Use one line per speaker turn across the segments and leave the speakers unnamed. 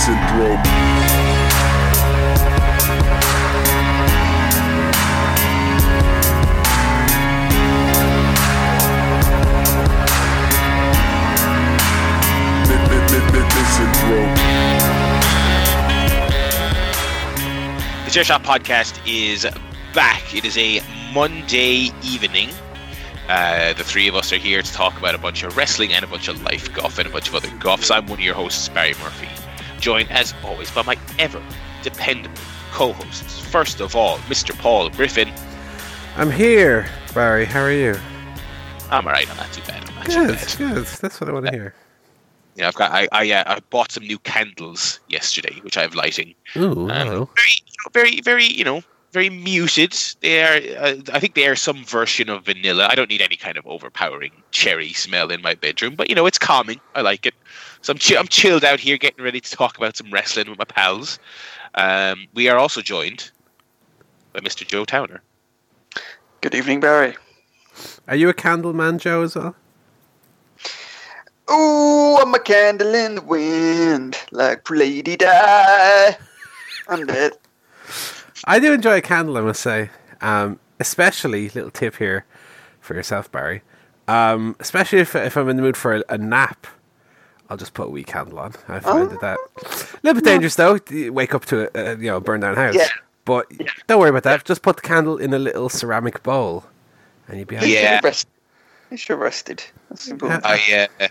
syndrome.
The Chair Shot podcast is back. It is a Monday evening. Uh, the three of us are here to talk about a bunch of wrestling and a bunch of life guff and a bunch of other guffs. I'm one of your hosts, Barry Murphy, joined as always by my ever dependable co-hosts. First of all, Mr. Paul Griffin.
I'm here, Barry. How are you?
I'm alright. I'm not too bad. I'm not too
Good,
bad.
good. That's what I want to hear.
Yeah, I've got. I I, uh, I bought some new candles yesterday, which I have lighting.
Ooh,
Um, very, you know, very, very, you know, very muted. They are. Uh, I think they are some version of vanilla. I don't need any kind of overpowering cherry smell in my bedroom, but you know, it's calming. I like it. So I'm, chi- I'm chilled out here, getting ready to talk about some wrestling with my pals. Um, we are also joined by Mr. Joe Towner.
Good evening, Barry.
Are you a candle man, Joe, as well?
Ooh, I'm a candle in the wind, like Lady Di. I'm dead.
I do enjoy a candle, I must say. Um, especially, little tip here for yourself, Barry. Um, especially if, if I'm in the mood for a, a nap, I'll just put a wee candle on. I find that that a little bit dangerous though. You wake up to a, a you know burn down house.
Yeah.
But don't worry about that. Just put the candle in a little ceramic bowl, and you'll be.
You
happy.
Yeah.
have rested. You should rested. That's important.
I, uh,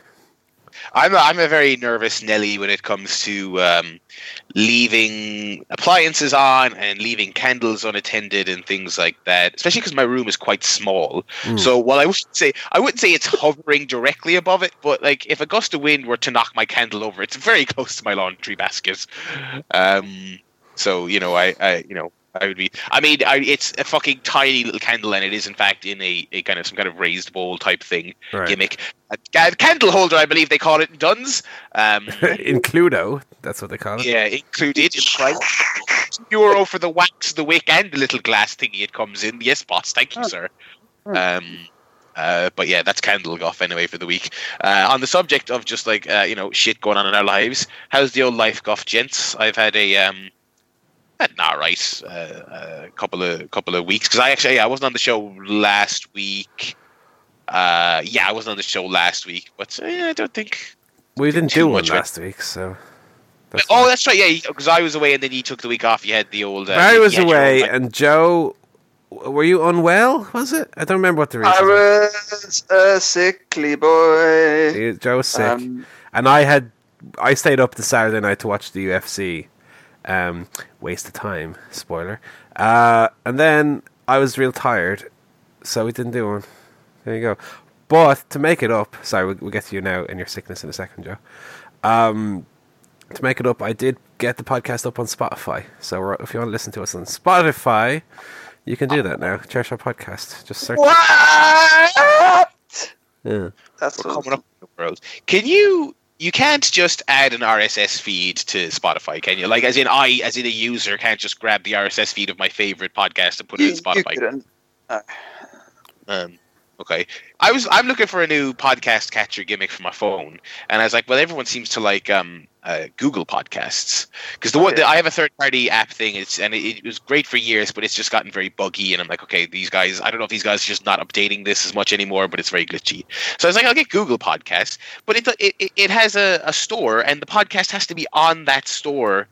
I'm a, I'm a very nervous Nelly when it comes to um, leaving appliances on and leaving candles unattended and things like that. Especially because my room is quite small.
Mm.
So while I would say I wouldn't say it's hovering directly above it, but like if a gust of wind were to knock my candle over, it's very close to my laundry basket. Um, so you know, I, I you know. I would be. I mean, I, it's a fucking tiny little candle, and it is in fact in a, a kind of some kind of raised bowl type thing
Right.
gimmick. A ca- candle holder, I believe they call it in Dunnes. Um,
in Cluedo, that's what they call it.
yeah, included in the price. Euro for the wax, the wick, and the little glass thingy it comes in. Yes, boss. Thank you, sir. Um, uh, but yeah, that's candle guff anyway for the week. Uh, on the subject of just like uh, you know shit going on in our lives, how's the old life guff, gents? I've had a um, had an alright uh, uh, couple of couple of weeks because I actually yeah, I wasn't on the show last week. Uh, yeah, I wasn't on the show last week, but uh, I don't think
We didn't do one
much, right?
last week, so. That's
oh,
fine.
that's right. Yeah, because I was away and then you took the week off. You had the old. Uh,
Barry
you
was
had your
away,
old-
and Joe, were you unwell? Was it? I don't remember what the reason.
I
was.
was a sickly boy.
He- Joe was sick,
Um,
and I had I stayed up the Saturday night to watch the UFC. Um, waste of time, spoiler. Uh, and then I was real tired, so we didn't do one. There you go. But to make it up, sorry, we'll, we'll get to you now and your sickness in a second, Joe. Um, to make it up, I did get the podcast up on Spotify. So we're- if you want to listen to us on Spotify, you can do that now. Chair Shot Podcast. Just search.
what?
Yeah.
That's
We're
so
coming up in the world. Can you? You can't just add an RSS feed to Spotify, can you? Like, as in, I, as in a user, can't just grab the RSS feed of my favorite podcast and put it in Spotify.
couldn't.
Um, okay, I was I'm looking for a new podcast catcher gimmick for my phone, and I was like, well, everyone seems to like um, uh, Google Podcasts because the one
yeah.
I have a third party app thing. It's and it, it was great for years, but it's just gotten very buggy, and I'm like, okay, these guys, I don't know if these guys are just not updating this as much anymore, but it's very glitchy. So I was like, I'll get Google Podcasts, but it it, it- it has a, a store, and the podcast has to be on that store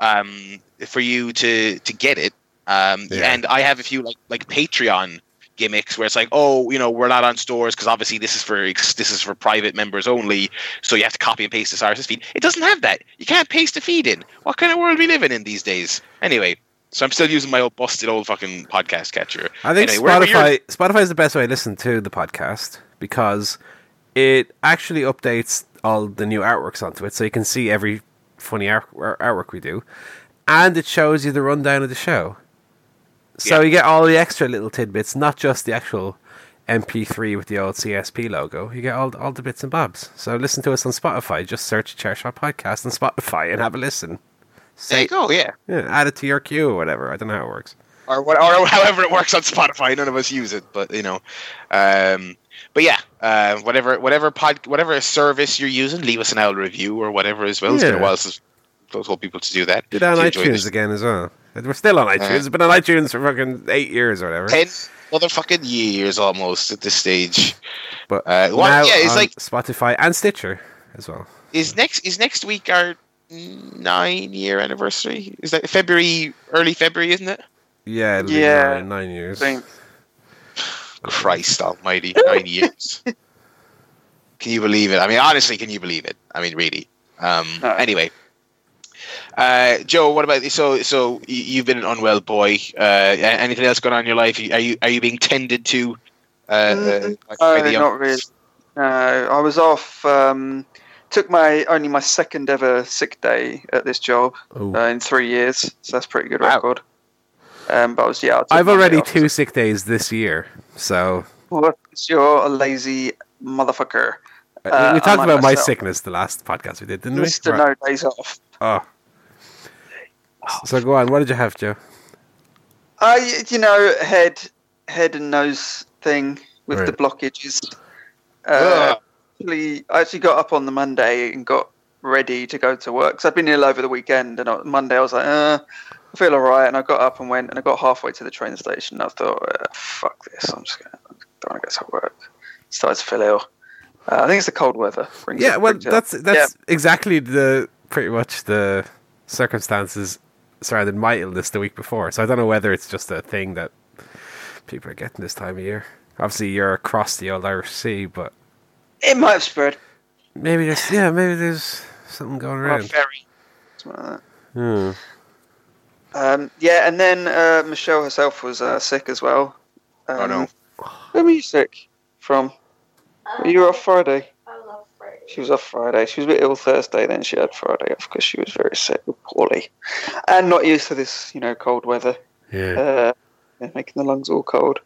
um, for you to to get it. Um,
Yeah.
And I have a few like like Patreon gimmicks where it's like, oh, you know, we're not on stores because obviously this is for this is for private members only. So you have to copy and paste this RSS feed. It doesn't have that. You can't paste a feed in. What kind of world are we living in these days? Anyway, so I'm still using my old busted old fucking podcast catcher.
I think
Anyway,
Spotify Spotify is the best way to listen to the podcast because it actually updates all the new artworks onto it, so you can see every funny art, art- artwork we do, and it shows you the rundown of the show. So
Yeah.
you get all the extra little tidbits, not just the actual MP3 with the old CSP logo. You get all all the bits and bobs. So listen to us on Spotify. Just search Chairshot Podcast on Spotify and have a listen.
there you go. Yeah.
Yeah, add it to your queue or whatever. I don't know how it works.
or what, or however it works on Spotify. None of us use it, but you know, um, but yeah, uh, whatever, whatever pod, whatever service you're using, leave us an L review or whatever as well. It's been a
Yeah.
while since those whole people to do that.
Did on
to enjoy
iTunes again as well. We're still on iTunes. It's been on iTunes for fucking eight years or whatever.
Ten motherfucking years almost at this stage.
But
Uh, well,
now
yeah, it's
on
like-
Spotify and Stitcher as well.
Is next is next week our nine year anniversary? Is that February, early February, isn't it?
Yeah, it'll
Yeah,
be nine, nine years.
think.
Christ Almighty, nine years. Can you believe it? I mean, honestly, can you believe it? I mean, really. Um,
No.
Anyway, uh, Joe, what about so? So you've been an unwell boy. Uh, anything else going on in your life? Are you are you being tended to? Uh, uh,
Mm,
by
No,
the young-
not really. No, I was off. Um, took my only my second ever sick day at this job
Oh.
uh, in three years, so that's a pretty good
Wow.
record. Um, but I was, yeah, I
I've already
off.
two sick days this year, so
What's your lazy motherfucker?
uh,
Uh,
we talked
unlike
about my sickness the last podcast we did, didn't we?
Mister
Right.
No Days Off.
Oh. So go on. What did you have, Joe?
I, you know, head, head and nose thing with the blockages. Uh, actually, I actually got up on the Monday and got ready to go to work. Because I'd been ill over the weekend, and on Monday I was like, uh, I feel alright. And I got up and went, and I got halfway to the train station. And I thought, uh, fuck this, I'm just gonna, don't want to go to work. Started to feel ill. Uh, I think it's the cold weather. Brings
Yeah,
it-
well,
brings it up.
that's that's exactly the pretty much the circumstances surrounding my illness the week before. So I don't know whether it's just a thing that people are getting this time of year. Obviously, you're across the old Irish Sea, but
it might have spread.
maybe there's yeah, maybe there's something going around.
ferry. Something like that.
Hmm.
Um, yeah, and then uh, Michelle herself was uh, sick as well. Um,
Oh, no.
Where were you sick from?
Um,
You were off Friday.
I love Friday.
She was off Friday. She was a bit ill Thursday, then she had Friday off because she was very sick, poorly, and not used to this, you know, cold weather,
Yeah.
uh, making the lungs all cold.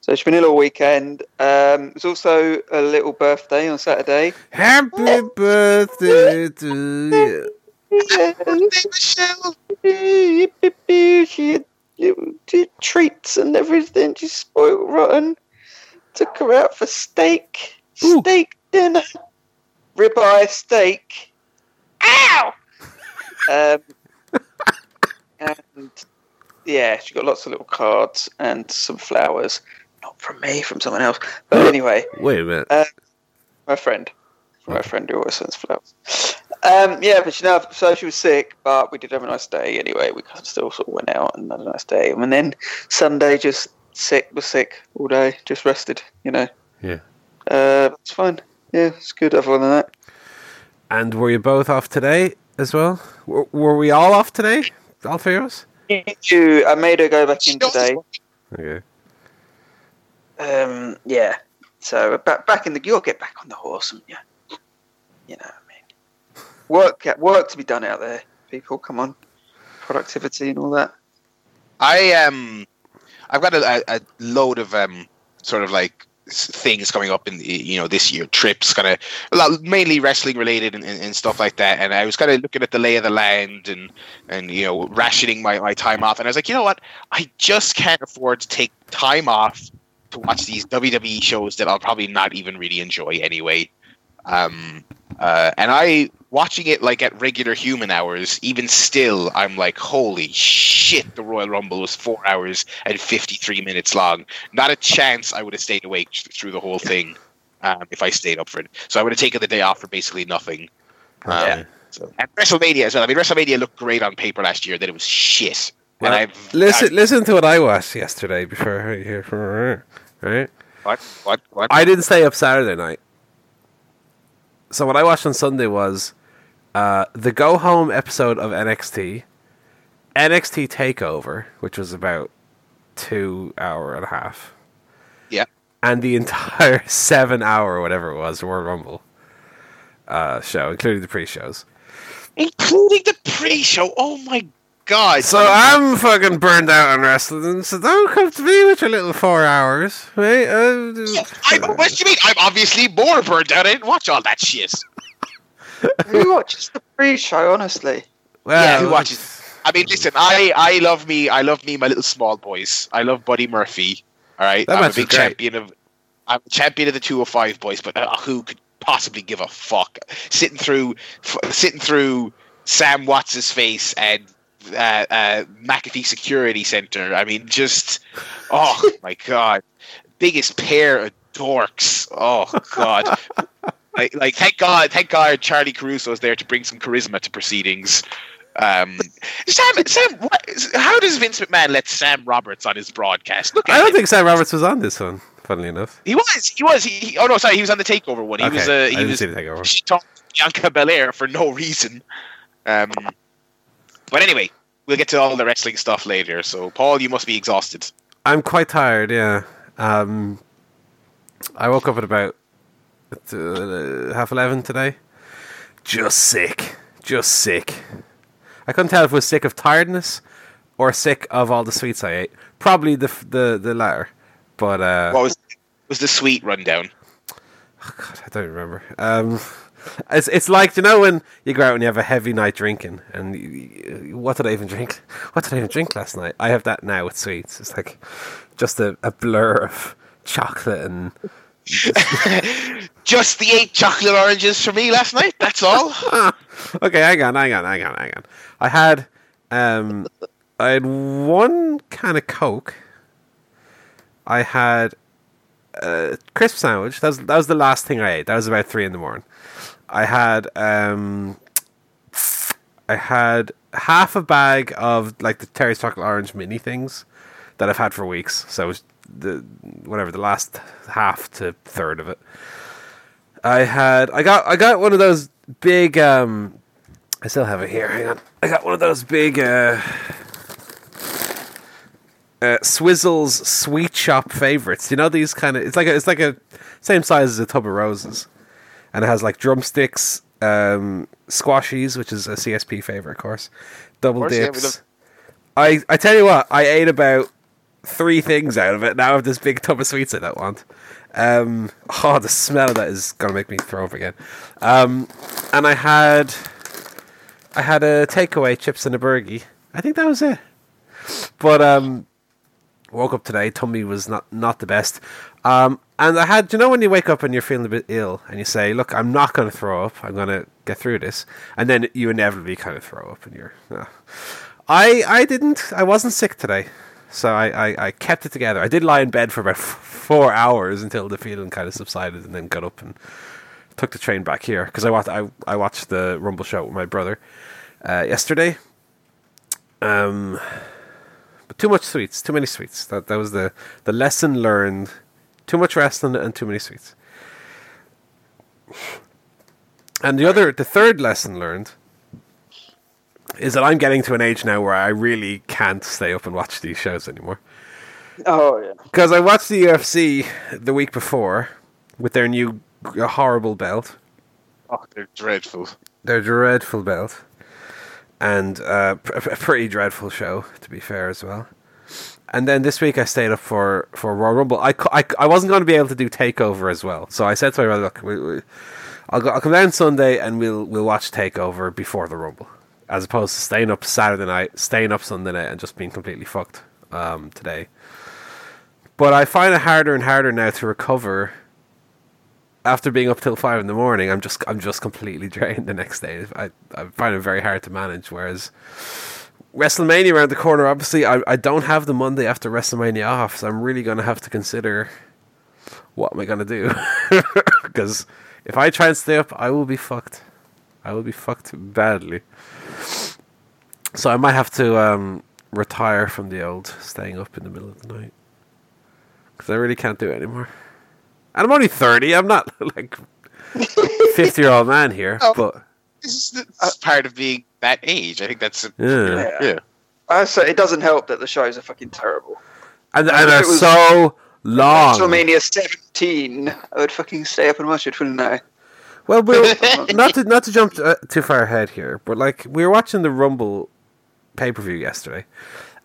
So she's been ill all weekend. Um, it was also a little birthday on Saturday.
Happy birthday to you.
Michelle.
she had treats and everything. She spoiled rotten. Took her out for steak.
Ooh.
Steak dinner. Ribeye steak. Ow! um, and yeah, she got lots of little cards and some flowers. Not from me, from someone else. But anyway,
Wait a minute.
my friend. My friend who always sends flowers. Um, yeah, but you know, so she was sick, but we did have a nice day anyway. We kind of still sort of went out and had a nice day. And then Sunday, just sick, was sick all day, just rested, you know.
Yeah.
Uh, it's fine. Yeah, it's good other than that.
And were you both off today as well? Were, were we all off today? All three of us?
You, I made her go back in today.
Okay.
Um, yeah. So back back in the, you'll get back on the horse, and yeah, you know, what I mean, work work to be done out there. People, come on, productivity and all that.
I um, I've got a, a, a load of um, sort of like s- things coming up in you know this year trips kind of mainly wrestling related and, and, and stuff like that and i was kind of looking at the lay of the land and and you know rationing my, my time off and i was like you know what? I just can't afford to take time off to watch these wwe shows that i'll probably not even really enjoy anyway. Um uh, and I watching it like at regular human hours, even still, I'm like, holy shit! The Royal Rumble was four hours and 53 minutes long. Not a chance I would have stayed awake through the whole thing um, if I stayed up for it. So I would have taken the day off for basically nothing. Um,
Okay.
so, and WrestleMania as well. I mean, WrestleMania looked great on paper last year. Then it was shit.
Well,
and I've
Listen,
I've-
listen to what I watched yesterday before I hear from her. Right?
what what what?
I didn't stay up Saturday night. So what I watched on Sunday was uh, the go home episode of NXT, NXT Takeover, which was about two hour and a half.
Yeah.
And the entire seven hour whatever it was Royal Rumble uh, show, including the pre shows.
including the pre-show. Oh my god!
So I'm fucking burned out on wrestling, so don't come to me with your little four hours, right? Uh,
I, what do you mean? I'm obviously more burned out. I didn't watch all that shit.
Who watches the pre-show? Honestly,
well,
yeah, who watches? I mean, listen, I, I love me, I love me, my little small boys. I love Buddy Murphy. All right,
That
I'm a big champion of, I'm a champion of the 205 boys. But uh, who could possibly give a fuck? Sitting through, f- sitting through Sam Watts' face and uh, uh, McAfee Security Center. I mean, just oh my god, biggest pair of dorks. Oh god. like, like, thank God, thank God, Charly Caruso is there to bring some charisma to proceedings. Um, Sam, Sam, what, how does Vince McMahon let Sam Roberts on his broadcast? Look,
I don't him. think Sam Roberts was on this one. Funnily enough,
he was. He was. He, he oh no, sorry, he was on the Takeover one. He okay. was. Uh, he was. She talked Bianca Belair for no reason. Um, but anyway, we'll get to all the wrestling stuff later. So, Paul, you must be exhausted.
I'm quite tired. Yeah. Um, I woke up at about uh, half eleven today. Just sick. Just sick. I couldn't tell if it was sick of tiredness or sick of all the sweets I ate. Probably the the the latter. But uh,
what was was the sweet rundown?
Oh God, I don't remember. Um, it's it's like you know when you go out and you have a heavy night drinking, and you, what did I even drink? What did I even drink last night? I have that now with sweets. It's like just a, a blur of chocolate and.
just the eight chocolate oranges for me last night. That's all.
okay, hang on, hang on, hang on, hang on. I had um, I had one can of Coke. I had a crisp sandwich. That was that was the last thing I ate. That was about three in the morning. I had um, I had half a bag of like the Terry's chocolate orange mini things that I've had for weeks. So the whatever the last half to third of it. I had I got I got one of those big um I still have it here. Hang on. I got one of those big uh, uh, Swizzels sweet shop favorites. You know these kind of. It's like a, it's like a same size as a tub of roses, and it has like drumsticks, um, squashies, which is a CSP favorite, of course. Double course, dips. Yeah, I I tell you what, I ate about three things out of it. Now I have this big tub of sweets I don't want. Um, oh, the smell of that is gonna make me throw up again. Um, and I had I had a takeaway, chips and a burgie. I think that was it. But um, woke up today, tummy was not not the best. Um, and I had, you know, when you wake up and you're feeling a bit ill, and you say, "Look, I'm not going to throw up. I'm going to get through this," and then you inevitably kind of throw up, and you're. Uh. I I didn't. I wasn't sick today, so I, I, I kept it together. I did lie in bed for about f- four hours until the feeling kind of subsided, and then got up and took the train back here because I watched I, I watched the Rumble show with my brother uh, yesterday. Um, but too much sweets, too many sweets. That that was the the lesson learned. Too much wrestling and too many sweets. And the other, the third lesson learned is that I'm getting to an age now where I really can't stay up and watch these shows anymore.
Oh yeah.
Because I watched the UFC the week before with their new horrible belt.
Oh, they're dreadful.
Their dreadful belt and uh, a pretty dreadful show, to be fair, as well. And then this week I stayed up for, for Royal Rumble. I, I, I wasn't going to be able to do Takeover as well, so I said to my brother, "Look, we, we, I'll go, I'll come down Sunday and we'll we'll watch Takeover before the Rumble, as opposed to staying up Saturday night, staying up Sunday night, and just being completely fucked um, today." But I find it harder and harder now to recover after being up till five in the morning, I'm just I'm just completely drained the next day. I I find it very hard to manage. Whereas WrestleMania around the corner, obviously, I I don't have the Monday after WrestleMania off, so I'm really going to have to consider what am I going to do because if I try and stay up, I will be fucked. I will be fucked badly. So I might have to um, retire from the old staying up in the middle of the night because I really can't do it anymore. And I'm only 30. I'm not like 50 year old man here. Oh, but
this is, the, part of being that age. I think that's a,
yeah.
yeah.
I say it doesn't help that the shows are fucking terrible.
And, and they're so long.
WrestleMania 17. I would fucking stay up and watch it, wouldn't I?
Well, we're, not to not to jump uh, too far ahead here, but like we were watching the Rumble pay per view yesterday,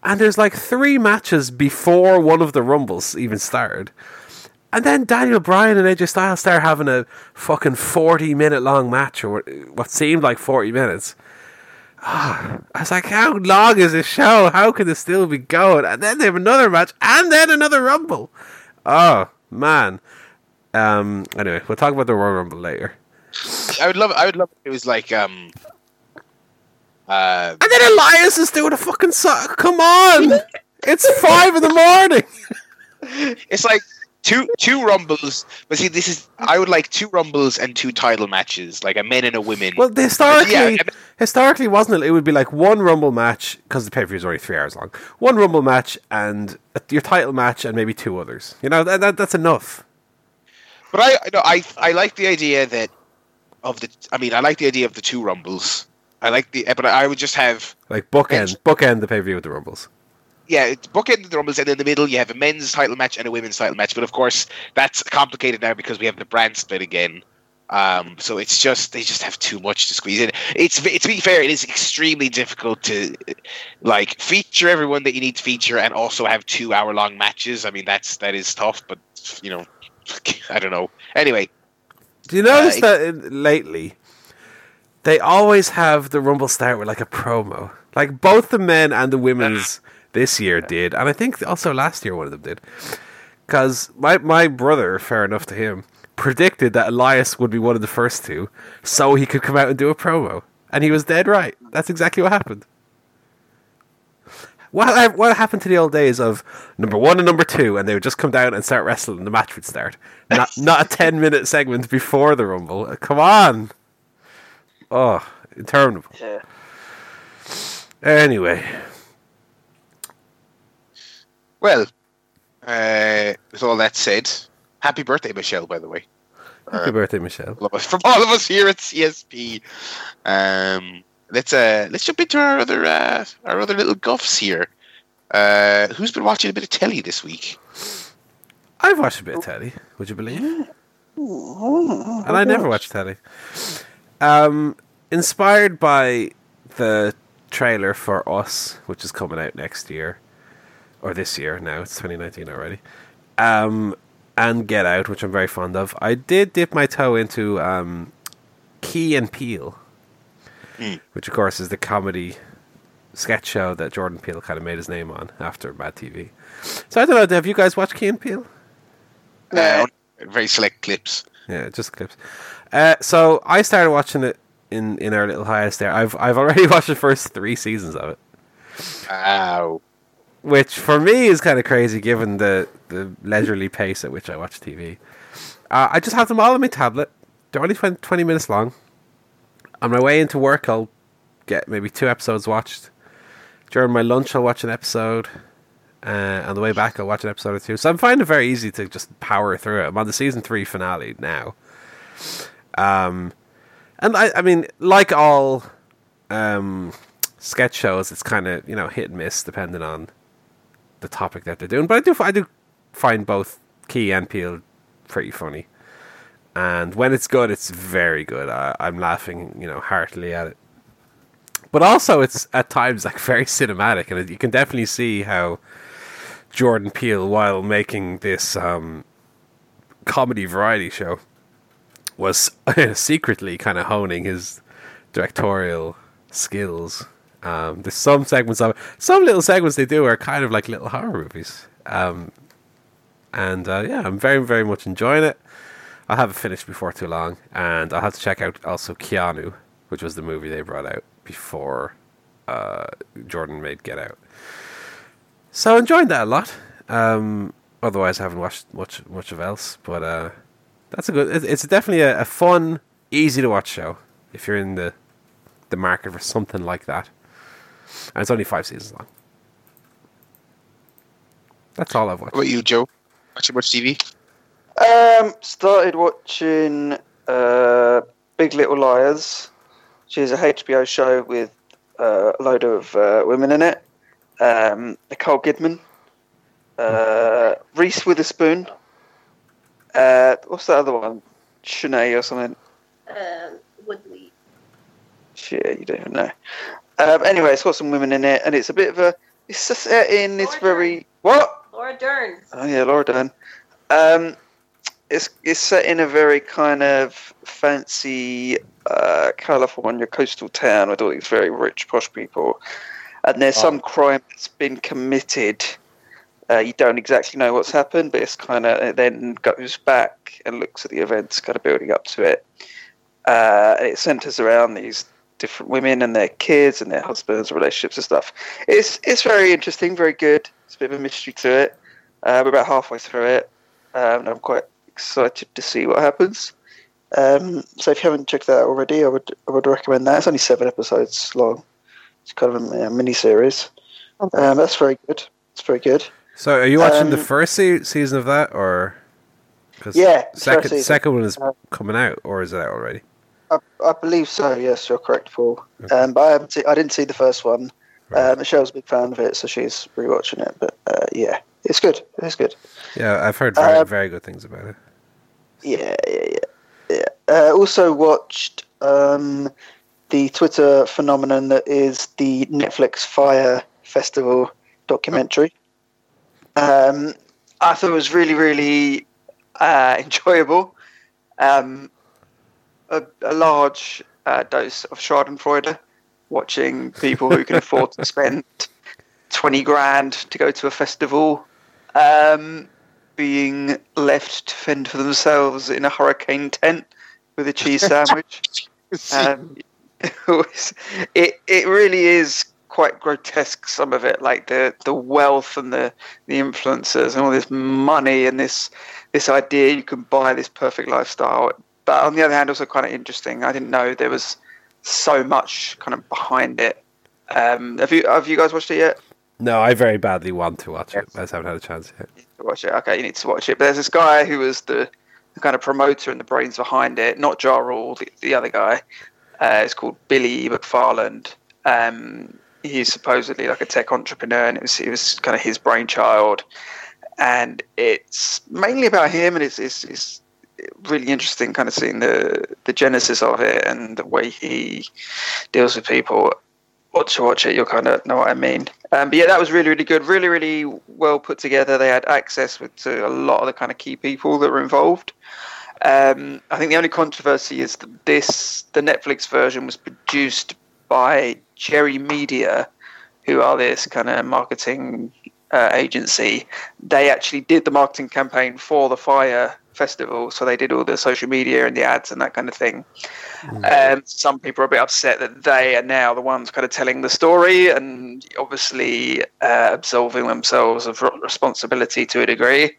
and there's like three matches before one of the Rumbles even started. And then Daniel Bryan and AJ Styles start having a fucking 40 minute long match, or what seemed like 40 minutes. Oh, I was like, how long is this show? How can this still be going? And then they have another match, and then another Rumble. Oh, man. Um, anyway, we'll talk about the Royal Rumble later.
I would love. I would love. It was like um, Uh,
And then Elias is doing a fucking suck. Come on! It's five in the morning.
it's like two two rumbles, but see, this is I would like two rumbles and two title matches, like a men and a women.
Well, historically,
Yeah, I-
historically, wasn't it? It would be like one Rumble match because the pay per view is only three hours long. One Rumble match and your title match and maybe two others. You know, that, that that's enough.
But I no, I I like the idea that of the. I mean, I like the idea of the two rumbles. I like the, but I would just have
Like bookend, bookend the pay per view with the Rumbles.
yeah, it's bookend the rumbles, and in the middle you have a men's title match and a women's title match. But of course, that's complicated now because we have the brand split again. Um, so it's just they just have too much to squeeze in. It's it's to be fair, it is extremely difficult to like feature everyone that you need to feature and also have two hour long matches. I mean, that's that is tough, but you know, I don't know. Anyway,
Do you notice
Uh,
that in, lately they always have the Rumble start with like a promo? Like both the men and the women's this year did, and I think also last year one of them did. Because my my brother, fair enough to him, predicted that Elias would be one of the first two, so he could come out and do a promo, and he was dead right. That's exactly what happened. What what happened to the old days of number one and number two, and they would just come down and start wrestling, and the match would start. Not not a ten minute segment before the rumble. Uh, Come on. Oh, interminable.
Yeah.
Anyway,
well, uh, with all that said, happy birthday, Michelle. By the way.
happy birthday, Michelle.
all of us, from all of us here at CSP. Um, let's uh, let's jump into our other uh, our other little guffs here. Uh, who's been watching a bit of telly this week?
I've watched a bit of telly. Would you believe? and I never watched telly. Um, inspired by the trailer for Us, which is coming out next year or this year. Now it's 2019 already. Um, and Get Out, which I'm very fond of. I did dip my toe into um, Key and Peele,
Hmm.
which of course is the comedy sketch show that Jordan Peele kind of made his name on after Mad TV. So I don't know. Have you guys watched Key and Peele?
Uh, very select clips.
Yeah, just clips. Uh, so I started watching it in, in our little hiatus there. I've I've already watched the first three seasons of it,
Wow.
which for me is kind of crazy given the, the leisurely pace at which I watch TV. Uh, I just have them all on my tablet. They're only 20, 20 minutes long. On my way into work, I'll get maybe two episodes watched. During my lunch, I'll watch an episode. Uh, on the way back, I'll watch an episode or two. So I'm finding it very easy to just power through it. I'm on the season three finale now. Um, and I, I mean, like all um, sketch shows, it's kind of you know hit and miss depending on the topic that they're doing. But I do, I do find both Key and Peele pretty funny. And when it's good, it's very good. I, I'm laughing, you know, heartily at it. But also, it's at times like very cinematic, and you can definitely see how Jordan Peele, while making this um, comedy variety show, was secretly kind of honing his directorial skills. Um, there's some segments of some little segments they do are kind of like little horror movies. Um, and uh, yeah, I'm very very much enjoying it. I'll have it finished before too long, and I'll have to check out also Keanu, which was the movie they brought out before uh, Jordan made Get Out. So I enjoying that a lot. Um, otherwise, I haven't watched much much of else, but uh, that's a good. It's definitely a, a fun, easy to watch show if you're in the the market for something like that. And it's only five seasons long. That's all I've watched.
What about you, Joe? Watching much TV?
Um, started watching uh, Big Little Liars, which is a HBO show with uh, a load of uh, women in it. Um, Nicole Kidman, uh, Reese Witherspoon. Uh, what's that other one? Shanae or something.
Um, Woodley.
Shit, you don't even know. Um, anyway, it's got some women in it, and it's a bit of a. It's a setting. It's very what?
Laura Dern.
Oh yeah, Laura Dern. Um, it's it's set in a very kind of fancy uh, California coastal town with all these very rich, posh people, and there's some crime that's been committed. Uh, you don't exactly know what's happened, but it's kind of it then goes back and looks at the events, kind of building up to it. Uh, and it centers around these different women and their kids and their husbands, relationships and stuff. It's it's very interesting, very good. It's a bit of a mystery to it. Uh, we're about halfway through it, um, and I'm quite excited to see what happens. Um, so if you haven't checked that out already, I would I would recommend that. It's only seven episodes long. It's kind of a, a mini series. Um, that's very good. It's very good.
So, are you watching the
Um,
first se- season of that, or 'cause
Yeah,
second second one is
Uh,
coming out, or is it out already?
I, I believe so. Yes, you're correct, Paul. Um, but I haven't. See, I didn't see the first one. Uh, Michelle's a big fan of it, so she's rewatching it. But uh, yeah, it's good. It's good.
Yeah, I've heard very,
Um,
very good things about it.
Yeah, yeah, yeah. yeah. Uh, also watched um, the Twitter phenomenon that is the Netflix Fyre Festival documentary. Um, I thought it was really, really uh, enjoyable. Um, a, a large uh, dose of Schadenfreude, watching people who can afford to spend 20 grand to go to a festival um, being left to fend for themselves in a hurricane tent with a cheese sandwich. um, it, it really is quite grotesque. Some of it, like the the wealth and the the influencers and all this money and this this idea you can buy this perfect lifestyle. But on the other hand, also kind of interesting. I didn't know there was so much kind of behind it. Um, have you have you guys watched it yet?
No, I very badly want to watch it. I just haven't had a chance yet.
to watch it. Okay, you need to watch it. But there's this guy who was the, the kind of promoter and the brains behind it, not Ja Rule, the, the other guy. Uh, it's called Billy McFarland. Um, he's supposedly like a tech entrepreneur, and it was, it was kind of his brainchild. And it's mainly about him, and it's, it's, it's really interesting kind of seeing the, the genesis of it and the way he deals with people watch watch it, you'll kind of know what I mean. Um, but yeah, that was really really good, really really well put together. They had access with, to a lot of the kind of key people that were involved. Um, I think the only controversy is that this the Netflix version was produced by Jerry Media, who are this kind of marketing uh, agency. They actually did the marketing campaign for the Fyre Festival, so they did all the social media and the ads and that kind of thing. Um, some people are a bit upset that they are now the ones kind of telling the story and obviously uh, absolving themselves of responsibility to a degree.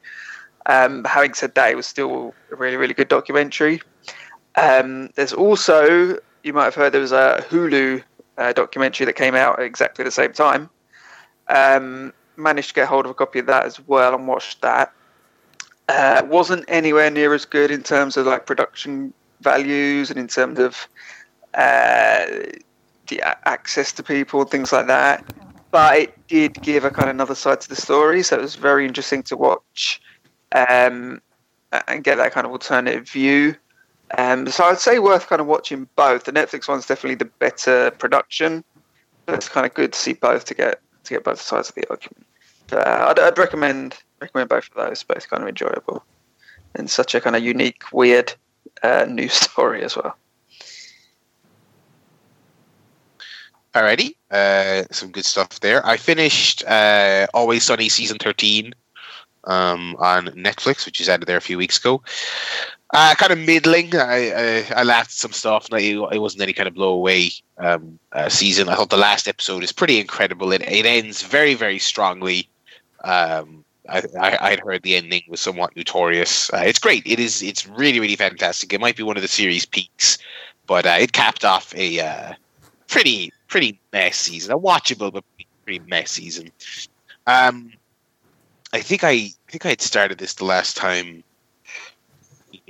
Um, having said that, it was still a really, really good documentary. Um, there's also, you might have heard, there was a Hulu uh, documentary that came out at exactly the same time. Um, managed to get hold of a copy of that as well and watched that. Uh, wasn't anywhere near as good in terms of like production values and in terms of uh, the a- access to people and things like that. But it did give a kind of another side to the story, so it was very interesting to watch um, and get that kind of alternative view. Um, so I'd say worth kind of watching both. The Netflix one's definitely the better production, but it's kind of good to see both to get to get both sides of the argument. Uh, I'd, I'd recommend recommend both of those. Both kind of enjoyable and such a kind of unique, weird uh, news story as well.
Alrighty, uh, some good stuff there. I finished uh, Always Sunny season thirteen um, on Netflix, which is added there a few weeks ago. Uh, kind of middling. I, I I laughed at some stuff. It wasn't any kind of blow away um, uh, season. I thought the last episode is pretty incredible. It it ends very very strongly. Um, I, I I'd heard the ending was somewhat notorious. Uh, it's great. It is. It's really really fantastic. It might be one of the series peaks, but uh, it capped off a uh, pretty pretty mess season. A watchable but pretty, pretty mess season. Um, I think I, I think I had started this the last time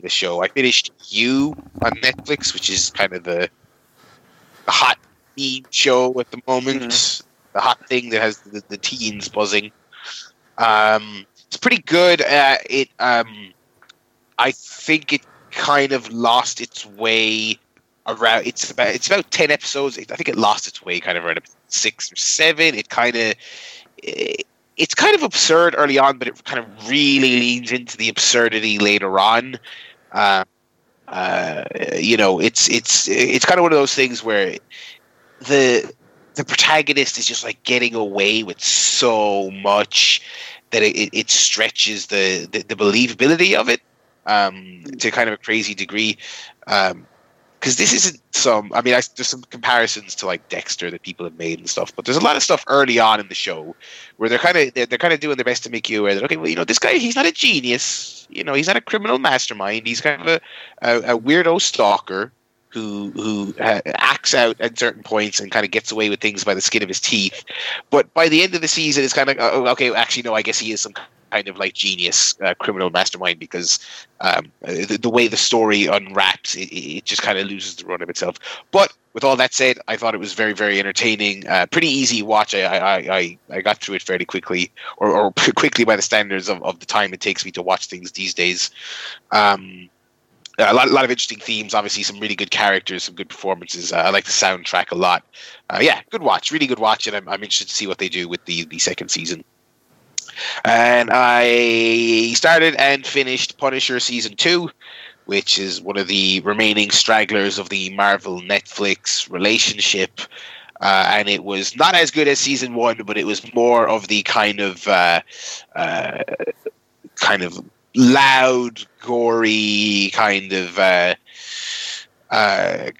the show. I finished You on Netflix, which is kind of the, the hot teen show at the moment. The hot thing that has the, the teens buzzing. Um, it's pretty good. Uh, it um, I think it kind of lost its way around. It's about it's about ten episodes. I think it lost its way kind of around six or seven. It kind of it, it's kind of absurd early on, but it kind of really leans into the absurdity later on. Uh, uh, you know, it's it's it's kind of one of those things where the the protagonist is just like getting away with so much that it, it stretches the, the, the believability of it um, to kind of a crazy degree. Um, because this isn't some. I mean, I, there's some comparisons to like Dexter that people have made and stuff, but there's a lot of stuff early on in the show where they're kind of they're, they're kind of doing their best to make you aware that okay, well, you know, this guy he's not a genius. You know, he's not a criminal mastermind. He's kind of a a, a weirdo stalker who who uh, acts out at certain points and kind of gets away with things by the skin of his teeth. But by the end of the season, it's kind of oh, okay. Actually, no, I guess he is some kind of like genius uh, criminal mastermind because um, the, the, way the story unwraps, it, it just kind of loses the run of itself. But with all that said, I thought it was very, very entertaining. Uh, pretty easy watch. I, I, I, I got through it fairly quickly, or, or quickly by the standards of, of the time it takes me to watch things these days. Um, a lot, a lot of interesting themes. Obviously, some really good characters, some good performances. Uh, I like the soundtrack a lot. Uh, yeah, good watch, really good watch, and I'm, I'm interested to see what they do with the the second season. And I started and finished Punisher season two, which is one of the remaining stragglers of the Marvel Netflix relationship. Uh, and it was not as good as season one, but it was more of the kind of uh, uh, kind of loud, gory kind of uh, uh,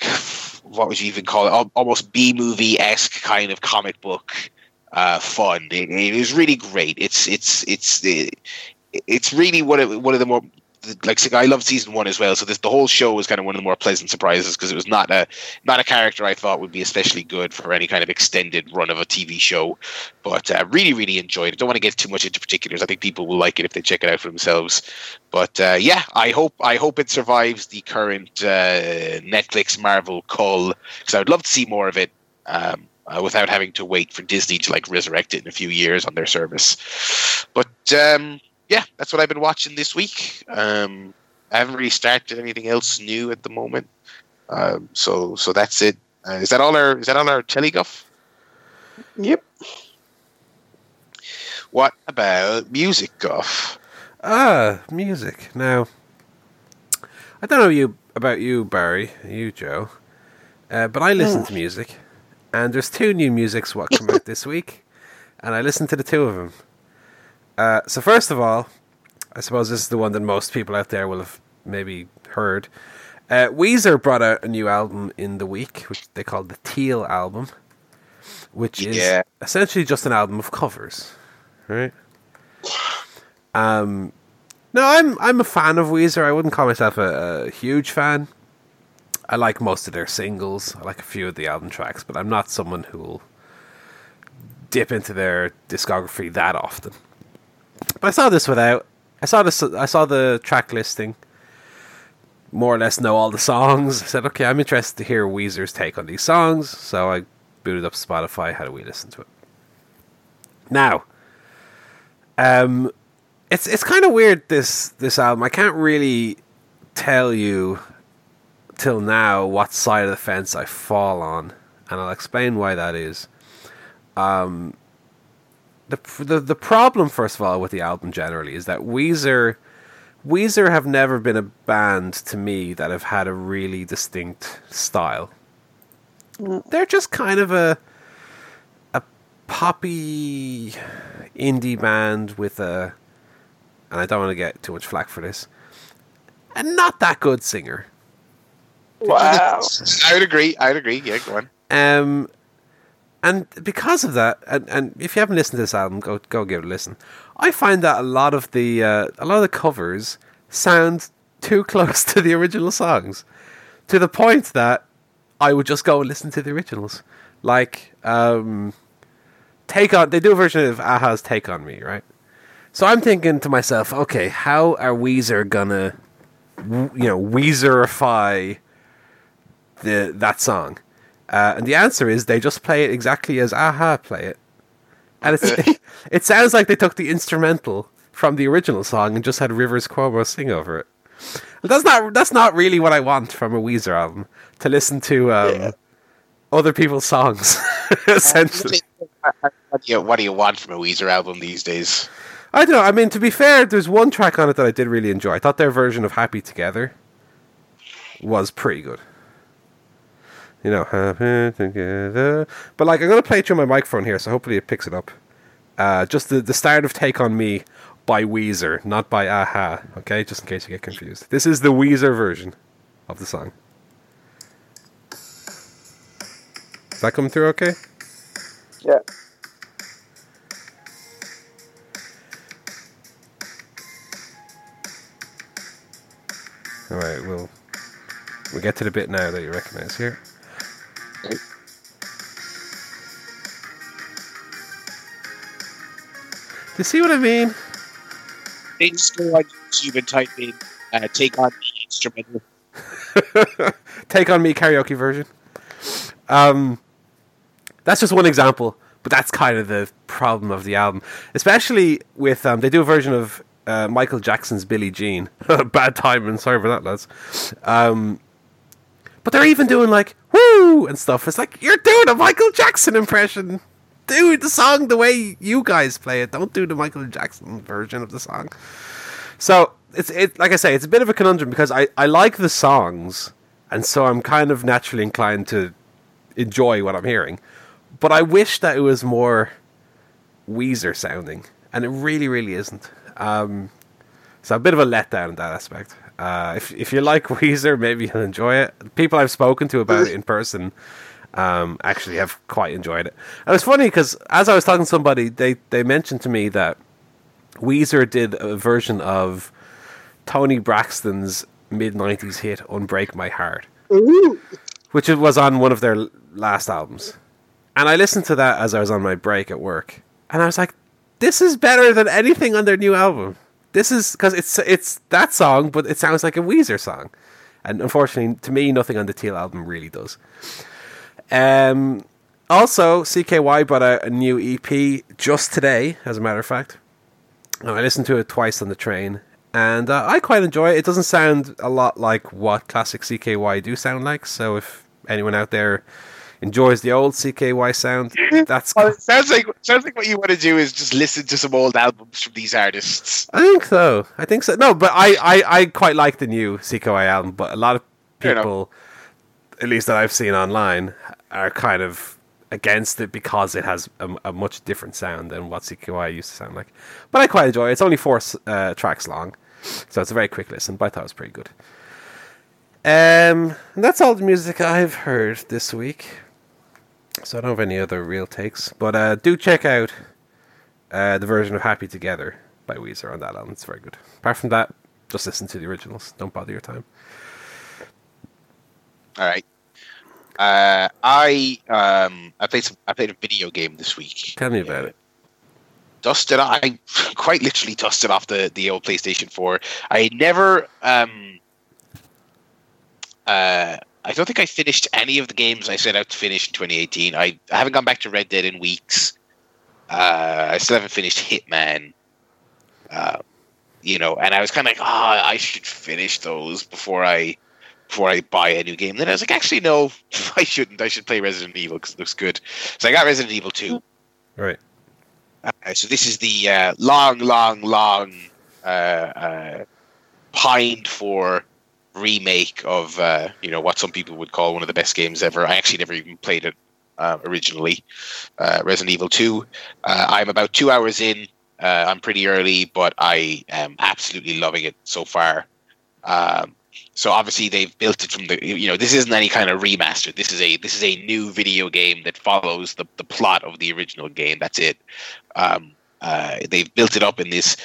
what would you even call it? Almost B movie esque kind of comic book uh, fun. It, it was really great. It's it's it's it's really one of one of the more like I love season one as well. So this the whole show was kind of one of the more pleasant surprises because it was not a not a character I thought would be especially good for any kind of extended run of a TV show. But uh, really, really enjoyed it. Don't want to get too much into particulars. I think people will like it if they check it out for themselves. But uh, yeah, I hope I hope it survives the current uh, Netflix Marvel cull because I would love to see more of it. Um, uh, without having to wait for Disney to like resurrect it in a few years on their service. But um, yeah, that's what I've been watching this week. Um, I haven't really started anything else new at the moment. Um, so so that's it. Uh, is that all our is that all our tellyguff?
Yep.
What about music guff?
Ah, music. Now, I don't know you about you, Barry, you, Joe, uh, but I listen mm. to music and there's two new musics what come out this week, and I listened to the two of them. Uh, so first of all, I suppose this is the one that most people out there will have maybe heard. Uh, Weezer brought out a new album in the week, which they called the Teal album, which is yeah. essentially just an album of covers, right? Um, no, I'm I'm a fan of Weezer. I wouldn't call myself a, a huge fan. I like most of their singles. I like a few of the album tracks, but I'm not someone who will dip into their discography that often. But I saw this without. I saw this. I saw the track listing. More or less know all the songs. I said, okay, I'm interested to hear Weezer's take on these songs. So I booted up Spotify. How do we listen to it? Now, um, it's it's kind of weird this this album. I can't really tell you till now what side of the fence I fall on, and I'll explain why that is. Um, the the the problem, first of all, with the album generally is that Weezer, Weezer have never been a band to me that have had a really distinct style. Mm. They're just kind of a a poppy indie band with a, and I don't want to get too much flack for this, and not that good singer.
Wow.
I would agree. I would agree. Yeah, go on.
Um, and because of that, and, and if you haven't listened to this album, go go give it a listen. I find that a lot of the uh, a lot of the covers sound too close to the original songs, to the point that I would just go and listen to the originals. Like, um, take on they do a version of a-ha's "Take on Me," right? So I'm thinking to myself, okay, how are Weezer gonna, you know, Weezerify the that song? Uh, and the answer is they just play it exactly as a-ha play it. And it's, it, it sounds like they took the instrumental from the original song and just had Rivers Cuomo sing over it. that's not that's not really what I want from a Weezer album to listen to um, yeah. other people's songs. essentially,
what do, you, what do you want from a Weezer album these days?
I don't know. I mean, to be fair, there's one track on it that I did really enjoy. I thought their version of "Happy Together" was pretty good you know, happy together. But like, I'm gonna play it through my microphone here, so hopefully it picks it up. Uh, just the the start of "Take on Me" by Weezer, not by a-ha. Okay, just in case you get confused. This is the Weezer version of the song. Is that coming through okay?
Yeah.
All right, we'll we'll get to the bit now that you recognize here. You see what I mean?
They just go on YouTube and type in uh, "take on the instrumental."
Take on me karaoke version. Um, that's just one example, but that's kind of the problem of the album, especially with um, they do a version of uh, Michael Jackson's Billie Jean. Bad timing, sorry for that, lads. Um, but they're even doing like woo and stuff. It's like you're doing a Michael Jackson impression. Do the song the way you guys play it. Don't do the Michael Jackson version of the song. So it's it like I say, it's a bit of a conundrum because I, I like the songs, and so I'm kind of naturally inclined to enjoy what I'm hearing. But I wish that it was more Weezer sounding, and it really, really isn't. Um, so a bit of a letdown in that aspect. Uh, if if you like Weezer, maybe you'll enjoy it. People I've spoken to about it in person um, actually have quite enjoyed it. And it's funny because as I was talking to somebody, they they mentioned to me that Weezer did a version of Toni Braxton's mid '90s hit "Unbreak My Heart," which was on one of their last albums. And I listened to that as I was on my break at work, and I was like, "This is better than anything on their new album." This is because it's it's that song, but it sounds like a Weezer song, and unfortunately, to me, nothing on the Teal album really does. Um, also, CKY brought out a new EP just today, as a matter of fact. Now, I listened to it twice on the train, and uh, I quite enjoy it. It doesn't sound a lot like what classic CKY do sound like, so if anyone out there enjoys the old CKY sound, that's.
Well, sounds like sounds like what you want to do is just listen to some old albums from these artists.
I think so. I think so. No, but I, I, I quite like the new CKY album, but a lot of people, at least that I've seen online, are kind of against it because it has a, a much different sound than what CKY used to sound like. But I quite enjoy it. It's only four uh, tracks long, so it's a very quick listen, but I thought it was pretty good. Um, and that's all the music I've heard this week. So I don't have any other real takes, but uh, do check out uh, the version of Happy Together by Weezer on that album. It's very good. Apart from that, just listen to the originals. Don't bother your time.
All right. Uh, I um I played some, I played a video game this week.
Tell me about it.
Dusted I quite literally dusted off the the old PlayStation 4. I never um uh I don't think I finished any of the games I set out to finish in 2018. I, I haven't gone back to Red Dead in weeks. Uh, I still haven't finished Hitman. Uh, you know, and I was kind of like, oh, I should finish those before I before I buy a new game. Then I was like, actually, no, I shouldn't. I should play Resident Evil because it looks good. So I got Resident Evil 2.
Right.
Uh, so this is the uh, long, long, long uh, uh, pined for remake of uh, you know what some people would call one of the best games ever. I actually never even played it uh, originally. Uh, Resident Evil Two. Uh, I'm about two hours in. Uh, I'm pretty early, but I am absolutely loving it so far. Um, so obviously they've built it from the you know this isn't any kind of remaster. This is a this is a new video game that follows the the plot of the original game. That's it. Um, uh, they've built it up in this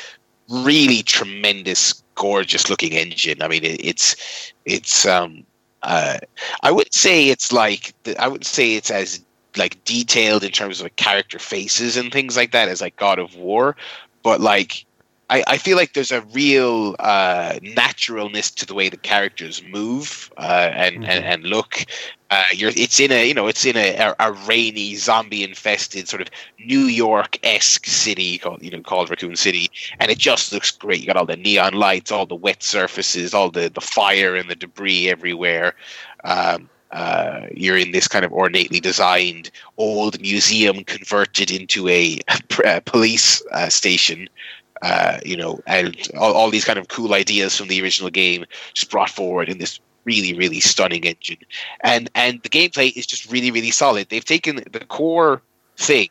really tremendous, gorgeous looking engine. I mean, it, it's it's um, uh, I would say it's like I would say it's as like detailed in terms of like character faces and things like that as like God of War, but like I, I feel like there's a real uh, naturalness to the way the characters move uh, and, and and look. Uh, you're it's in a you know it's in a, a, a rainy zombie infested sort of New York esque city called you know called Raccoon City, and it just looks great. You got all the neon lights, all the wet surfaces, all the the fire and the debris everywhere. Um, uh, you're in this kind of ornately designed old museum converted into a, a police uh, station uh, you know, and all, all these kind of cool ideas from the original game just brought forward in this really, really stunning engine. And and the gameplay is just really, really solid. They've taken the core thing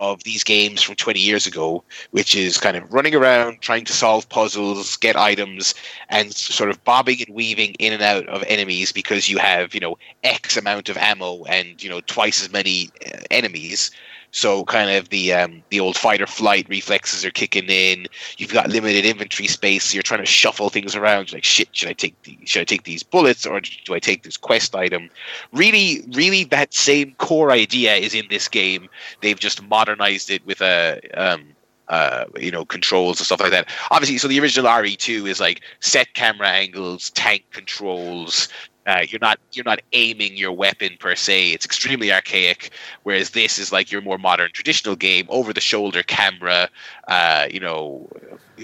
of these games from 20 years ago, which is kind of running around trying to solve puzzles, get items, and sort of bobbing and weaving in and out of enemies because you have, you know, X amount of ammo and, you know, twice as many uh, enemies. So kind of the um, the old fight or flight reflexes are kicking in. You've got limited inventory space, so you're trying to shuffle things around. like shit, should I take the, should I take these bullets or do I take this quest item? Really, really, that same core idea is in this game. They've just modernized it with a um, uh, you know, controls and stuff like that. Obviously, so the original RE2 is like set camera angles, tank controls, uh, you're not you're not aiming your weapon per se. It's extremely archaic. Whereas this is like your more modern, traditional game, over the shoulder camera. Uh, you know,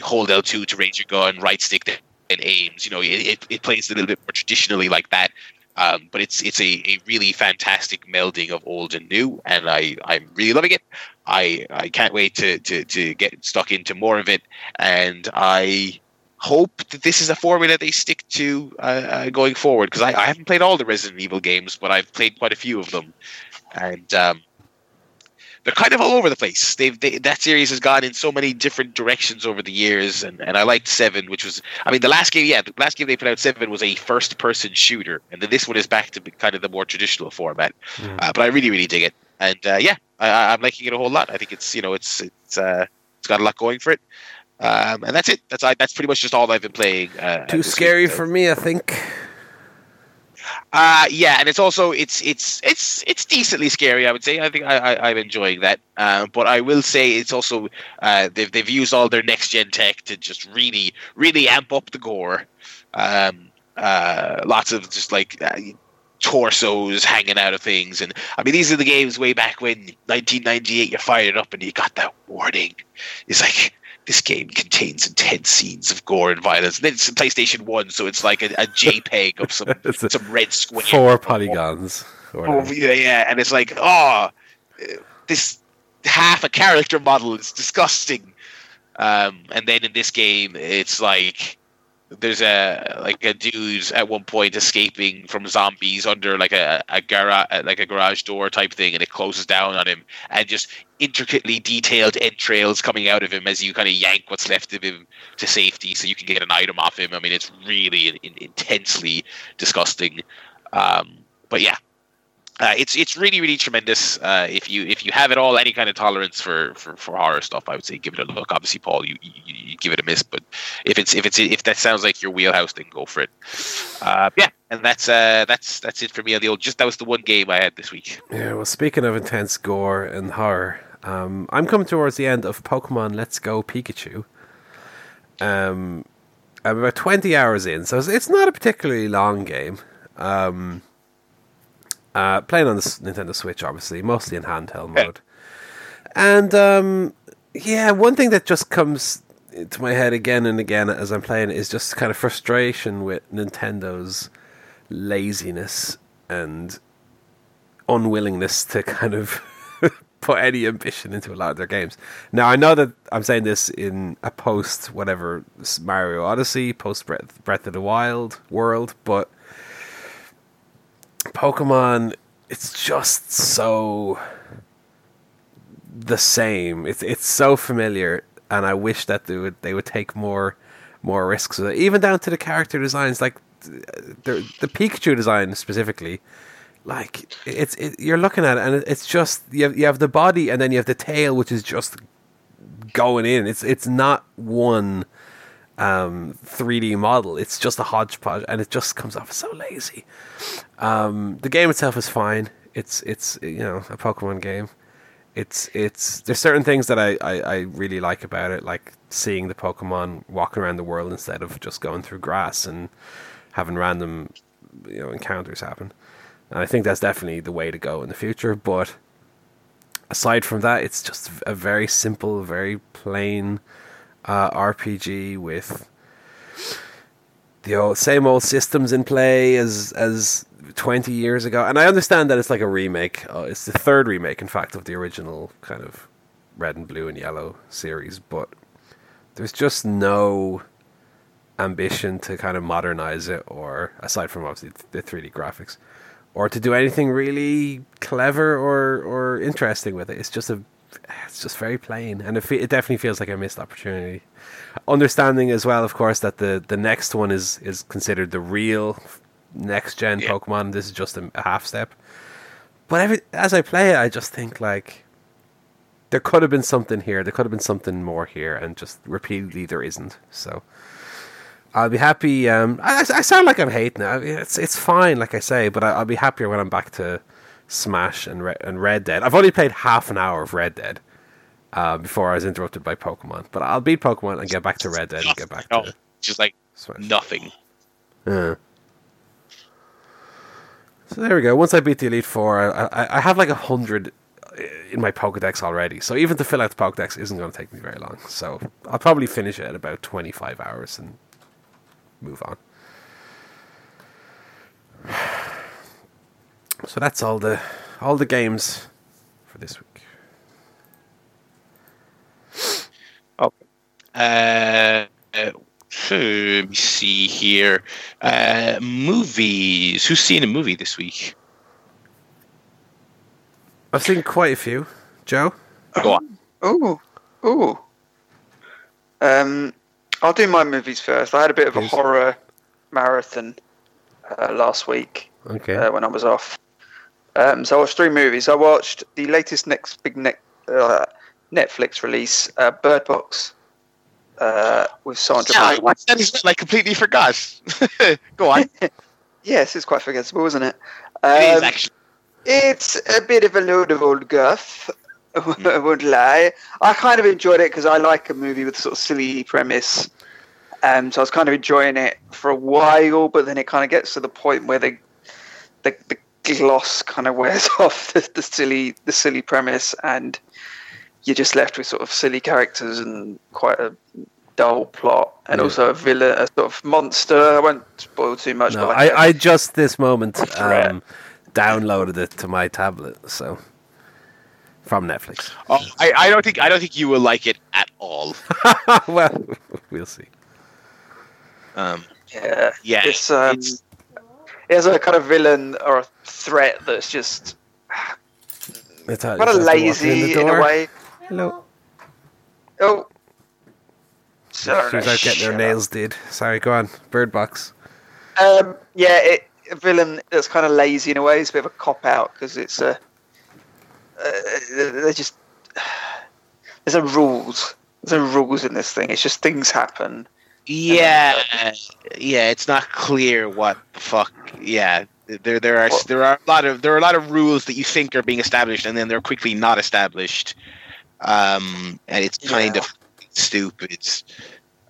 hold L two to raise your gun, right stick and aims. You know, it, it, it plays a little bit more traditionally like that. Um, but it's it's a, a really fantastic melding of old and new, and I I'm really loving it. I I can't wait to to to get stuck into more of it, and I hope that this is a formula they stick to uh, uh, going forward because I, I, haven't played all the Resident Evil games, but I've played quite a few of them, and um, they're kind of all over the place. They've they, that series has gone in so many different directions over the years, and, and I liked Seven, which was I mean the last game, yeah, the last game they put out Seven was a first person shooter, and then this one is back to kind of the more traditional format. Mm. Uh, but I really really dig it, and uh, yeah, I, am liking it a whole lot. I think it's you know it's it's uh, it's got a lot going for it. Um, and that's it. That's I, that's pretty much just all I've been playing. Uh,
Too scary for me, I think.
Uh, yeah, and it's also it's it's it's it's decently scary. I would say. I think I, I am enjoying that. Uh, but I will say it's also uh, they've they've used all their next gen tech to just really really amp up the gore. Um, uh, lots of just like uh, torsos hanging out of things, and I mean these are the games way back when 1998 you fired it up and you got that warning. It's like this game contains intense scenes of gore and violence. And then it's a PlayStation One, so it's like a, a JPEG of some some red square,
four polygons.
Oh, yeah, yeah, and it's like, oh, this half a character model is disgusting. Um, and then in this game, it's like there's a like a dude at one point escaping from zombies under like a, a garage like a garage door type thing and it closes down on him and just intricately detailed entrails coming out of him as you kind of yank what's left of him to safety so you can get an item off him. I mean it's really in, intensely disgusting. Um, but yeah uh, it's it's really really tremendous. Uh, if you if you have at all any kind of tolerance for, for, for horror stuff, I would say give it a look. Obviously, Paul, you, you, you, give it a miss, but if it's if it's if that sounds like your wheelhouse, then go for it. Uh, yeah, and that's uh, that's that's it for me on the old. Just that was the one game I had this week.
Yeah. Well, speaking of intense gore and horror, um, I'm coming towards the end of Pokemon Let's Go Pikachu. Um, I'm about twenty hours in, so it's not a particularly long game. Um uh, playing on the Nintendo Switch, obviously, mostly in handheld mode. And um, yeah, one thing that just comes to my head again and again as I'm playing is just kind of frustration with Nintendo's laziness and unwillingness to kind of put any ambition into a lot of their games. Now I know that I'm saying this in a post whatever Mario Odyssey, post Breath, Breath of the Wild world, but Pokemon, it's just so the same. It's it's so familiar, and I wish that they would they would take more more risks. Even down to the character designs, like the the Pikachu design specifically. Like it's it, you're looking at it, and it's just you have you have the body, and then you have the tail, which is just going in. It's it's not one um, 3D model. It's just a hodgepodge, and it just comes off so lazy. Um, the game itself is fine. It's it's you know a Pokemon game. It's it's there's certain things that I, I, I really like about it, like seeing the Pokemon walking around the world instead of just going through grass and having random you know encounters happen. And I think that's definitely the way to go in the future. But aside from that, it's just a very simple, very plain uh, RPG with the old, same old systems in play as as 20 years ago. And I understand that it's like a remake. Uh, it's the third remake, in fact, of the original kind of red and blue and yellow series. But there's just no ambition to kind of modernize it, or aside from obviously the 3D graphics, or to do anything really clever or or interesting with it. It's just a it's just very plain, and it, fe- it definitely feels like a missed opportunity. Understanding as well, of course, that the, the next one is is considered the real next gen
Yeah.
Pokemon. This is just a, a half step. But every, as I play it, I just think like there could have been something here. There could have been something more here, and just repeatedly there isn't. So I'll be happy. Um, I, I sound like I'm hating it. It's it's fine, like I say, but I, I'll be happier when I'm back to Smash and Re- and Red Dead. I've only played half an hour of Red Dead uh, before I was interrupted by Pokemon. But I'll beat Pokemon and get back to Red Dead and get back
No,
to
just like
Smash.
nothing.
Yeah. So there we go. Once I beat the Elite Four, I, I, I have like a hundred in my Pokedex already. So even to fill out the Pokedex isn't going to take me very long. So I'll probably finish it at about twenty-five hours and move on. So that's all the all the games for this week.
Uh, uh, let me see here. Uh, movies. Who's seen a movie this week?
I've seen quite a few. Joe,
Go on.
Ooh, ooh. Um, I'll do my movies first. I had a bit of a
Please.
horror marathon uh, last week
okay.
uh, when I was off. Um, so I watched three movies. I watched the latest next big ne- uh, Netflix release, uh, Bird Box, uh, with Sandra
Yeah,
Bullock.
what's that? Like completely forgot. Go on.
Yes, it's quite forgettable, isn't it? it?
is
Um,
actually.
It's a bit of a load of old guff. I won't lie. I kind of enjoyed it because I like a movie with a sort of silly premise. Um, so I was kind of enjoying it for a while, but then it kind of gets to the point where the the, the gloss kind of wears off the, the silly the silly premise, and you're just left with sort of silly characters and quite a dull plot, and
Yeah.
also a villain, a sort of monster. I won't spoil too much.
No,
but
I,
like a-
I just this moment um, downloaded it to my tablet, so from Netflix.
Oh, I, I don't think I don't think you will like it at all.
well, we'll see.
Um,
yeah,
yeah,
It's, um,
it's-
It has a kind of villain or a threat that's just
It's uh,
kind of
it's after walking
lazy
the
in a way.
Hello.
Oh,
She was out getting
shut
her nails did. Sorry, go on. Bird box.
Um, yeah, it, a villain that's kind of lazy in a way. It's a bit of a cop out because it's a. Uh, they're just there's no rules. There's no rules in this thing. It's just things happen.
yeah, yeah. It's not clear what the fuck. Yeah, there there are
Well-
there are a lot of there are a lot of rules that you think are being established, and then they're quickly not established. Um, and it's kind
Yeah.
of stupid.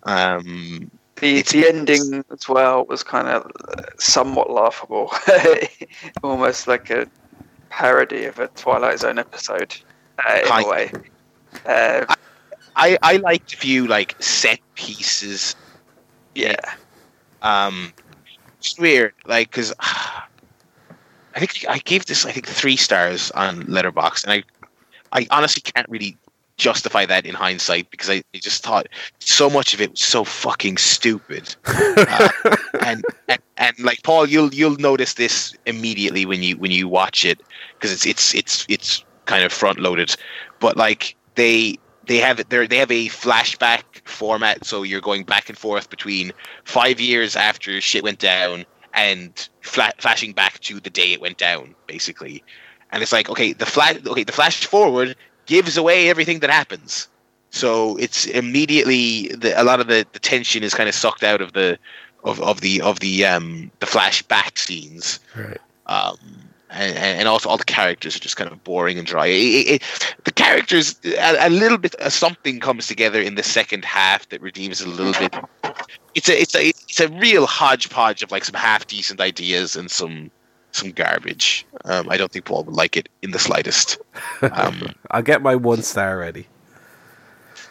Um,
The
It's-
the ending as well was kind of somewhat laughable, almost like a parody of a Twilight Zone episode uh, in a way. Uh,
I I liked a few like set pieces
yeah,
Um, it's weird, like because I think I gave this I think three stars on Letterboxd, and I I honestly can't really justify that in hindsight because I, I just thought so much of it was so fucking stupid. Uh, and, and and like Paul, you'll you'll notice this immediately when you when you watch it because it's it's it's it's kind of front loaded, but like they they have it they they have a flashback format, so you're going back and forth between five years after shit went down and fla- flashing back to the day it went down, basically. And it's like, okay, the flash, okay, the flash forward gives away everything that happens. So it's immediately the, a lot of the, the tension is kind of sucked out of the of, of the of the um the flashback scenes.
Right.
Um, and, and also all the characters are just kind of boring and dry. It, it, it- the characters, a, a little bit of something comes together in the second half that redeems it a little bit. It's a it's a it's a real hodgepodge of like some half decent ideas and some some garbage. Um, I don't think Paul would like it in the slightest. Um,
I'll get my one star ready.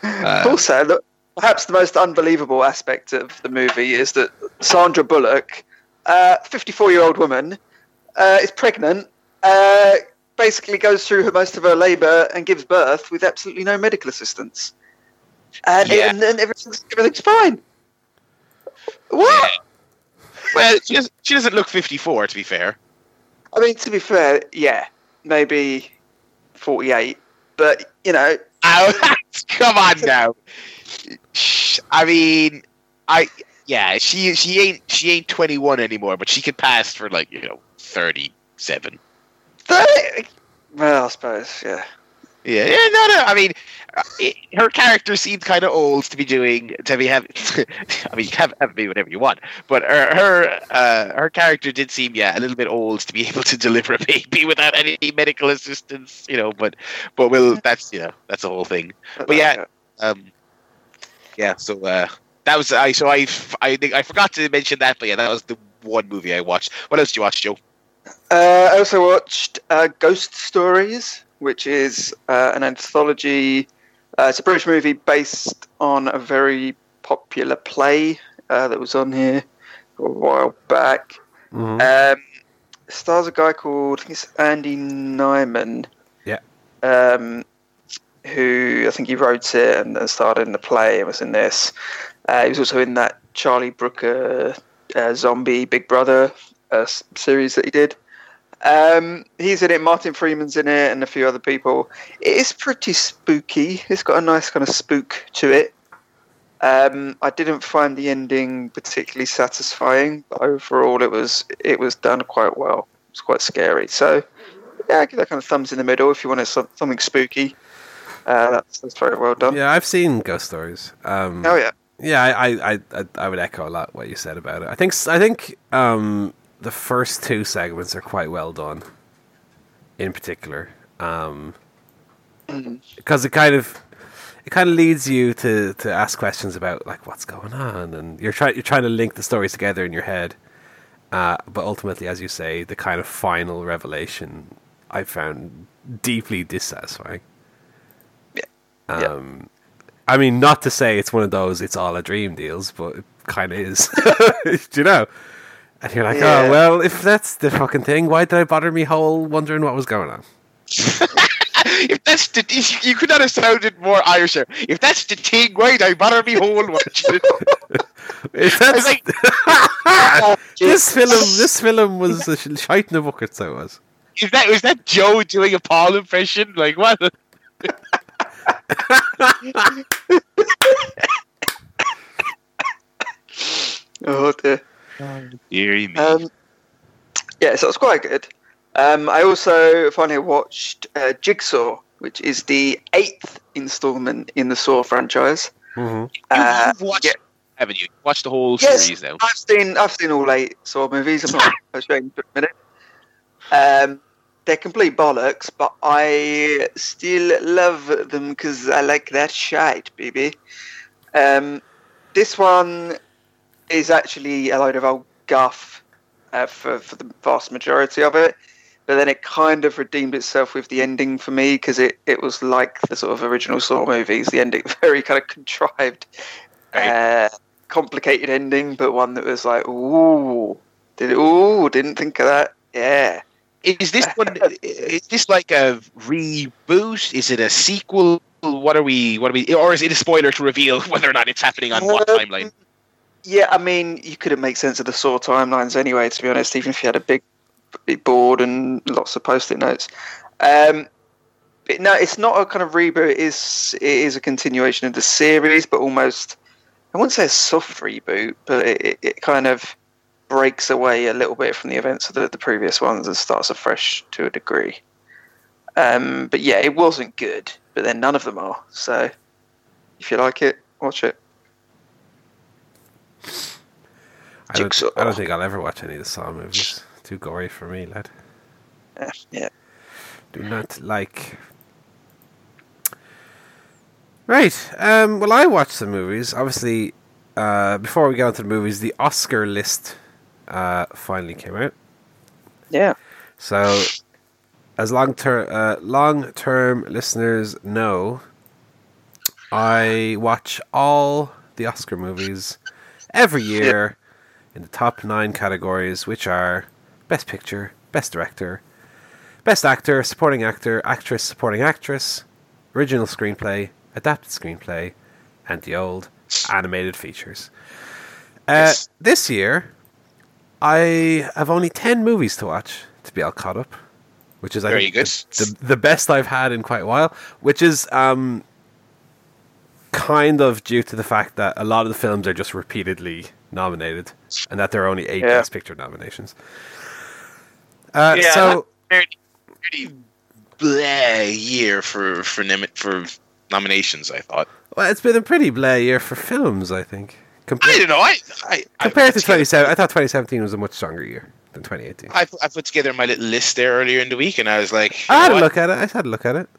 uh,
also, look, perhaps the most unbelievable aspect of the movie is that Sandra Bullock, uh, 54-year-old woman, uh, is pregnant. Uh, basically, goes through her, most of her labour and gives birth with absolutely no medical assistance, and,
Yeah.
and, and everything's everything's fine. What?
well, she doesn't, she doesn't look 54, to be fair.
I mean, to be fair, yeah, maybe 48. but you know,
Oh, come on now. I mean, I yeah, she she ain't she ain't twenty one anymore, but she could pass for like you know thirty seven.
thirty- well, I suppose, yeah.
Yeah, yeah, no, no. I mean, uh, it, her character seemed kind of old to be doing to be having. I mean, you have have be whatever you want, but her her uh, her character did seem yeah a little bit old to be able to deliver a baby without any medical assistance, you know. But but well, that's you know that's the whole thing. But yeah, um, yeah. So uh, that was I. So I I think I forgot to mention that, but yeah, that was the one movie I watched. What else did you watch, Joe?
Uh, I also watched uh, Ghost Stories, which is uh, an anthology. Uh, it's a British movie based on a very popular play uh, that was on here a while back.
Mhm.
Um, stars a guy called I think it's Andy Nyman.
Yeah.
Um, who I think he wrote it and, and starred in the play and was in this. Uh, he was also in that Charlie Brooker uh, zombie Big Brother uh, series that he did. Um, he's in it. Martin Freeman's in it, and a few other people. It is pretty spooky. It's got a nice kind of spook to it. Um, I didn't find the ending particularly satisfying, but overall, it was it was done quite well. It's quite scary. So, yeah, I give that kind of thumbs in the middle if you want some, something spooky. Uh, that's that's very well done.
Yeah, I've seen Ghost Stories. Um,
Oh yeah,
Yeah, I, I, I, I- I would echo a lot what you said about it. I think, I think um, the first two segments are quite well done. In particular, um, because it kind of, it kind of leads you to, to ask questions about like what's going on, and you're trying you're trying to link the stories together in your head. Uh, but ultimately, as you say, the kind of final revelation I found deeply dissatisfying.
Yeah. Yeah.
Um, I mean, not to say it's one of those "it's all a dream" deals, but it kind of is. Do you know? And you're like, oh,
Yeah.
oh well, if that's the fucking thing, why did I bother me whole wondering what was going on?
if that's the if you could not have sounded more Irisher. If that's the thing, why I bother me whole watching it?
If
I
that's
like, oh,
this film, this film was a sh- shite in a bucket, so it was.
is that was that Joe doing a Paul impression? Like what?
oh dear.
Deary me.
Um, yeah, so it's quite good. Um, I also finally watched uh, Jigsaw, which is the eighth installment in the Saw franchise.
Mm-hmm.
Uh,
You've watched,
yeah.
haven't you? Watched the whole
Yes.
series now.
I've seen I've seen all eight Saw movies. I'm not ashamed for a minute. Um, they're complete bollocks, but I still love them because I like that shite, baby. Um, this one is actually a load of old guff uh, for for the vast majority of it. But then it kind of redeemed itself with the ending for me because it, it was like the sort of original Saw movies. The ending very kind of contrived,
Right.
uh, complicated ending, but one that was like, ooh, did ooh, didn't think of that. Yeah,
Is this one? Is this like a reboot? Is it a sequel? What are we? What are we? Or is it a spoiler to reveal whether or not it's happening on what
Um,
timeline?
Yeah, I mean, you couldn't make sense of the Saw timelines anyway, to be honest, even if you had a big, big board and lots of post-it notes. Um, no, it's not a kind of reboot. It is it is a continuation of the series, but almost I wouldn't say a soft reboot, but it, it, it kind of breaks away a little bit from the events of the, the previous ones and starts afresh to a degree. Um, but yeah, it wasn't good, but then none of them are. So if you like it, watch it.
I don't,
Jigsaw.
I don't think I'll ever watch any of the Saw movies. Too gory for me, lad.
Yeah, yeah.
Do not like. Right. Um, well, I watched some movies. Obviously, uh, before we get on to the movies, the Oscar list uh, finally came out.
Yeah.
So, as long ter- uh, long term listeners know, I watch all the Oscar movies every year in the top nine categories, which are Best Picture, Best Director, Best Actor, Supporting Actor, Actress, Supporting Actress, Original Screenplay, Adapted Screenplay, and the old animated features. Uh,
Yes.
This year, I have only 10 movies to watch to be all caught up. which is I
Very
think. The, the the best I've had in quite a while. Which is um, kind of due to the fact that a lot of the films are just repeatedly nominated, and that there are only eight
Yeah.
Best Picture nominations. Uh,
Yeah,
so
pretty, very bleh year for for for nominations. I thought.
well, it's been a pretty bleh year for films, I think.
I
Compared,
don't know. I, I I
compared to
put together-
2017, I thought 2017 was a much stronger year than 2018.
I, I put together my little list there earlier in the week, and I was like,
I had
know
a look at it. I had a look at it.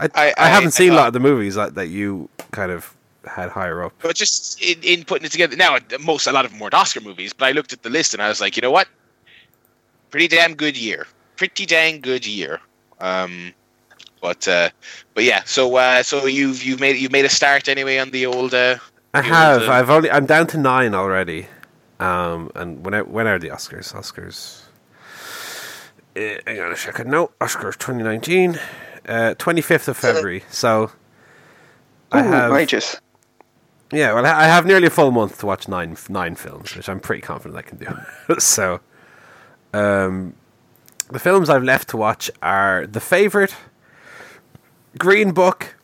I, I,
I-
haven't
I
seen a lot of the movies that, that you kind of had higher up.
But just in, in putting it together, now most a lot of them weren't Oscar movies, but I looked at the list and I was like, you know what? Pretty damn good year. Pretty dang good year. Um, but uh, but yeah, so uh, so you've you've made you've made a start anyway on the old. Uh,
I
the
have.
old, uh,
I've only. I'm down to nine already. Um, and when I, when are the Oscars? Oscars. Uh, hang on a second. No, Oscars 2019, uh, 25th of February. So I
Ooh,
have.
ages.
Yeah, well, I have nearly a full month to watch nine nine films, which I'm pretty confident I can do. so, um, the films I've left to watch are The Favorite, Green Book,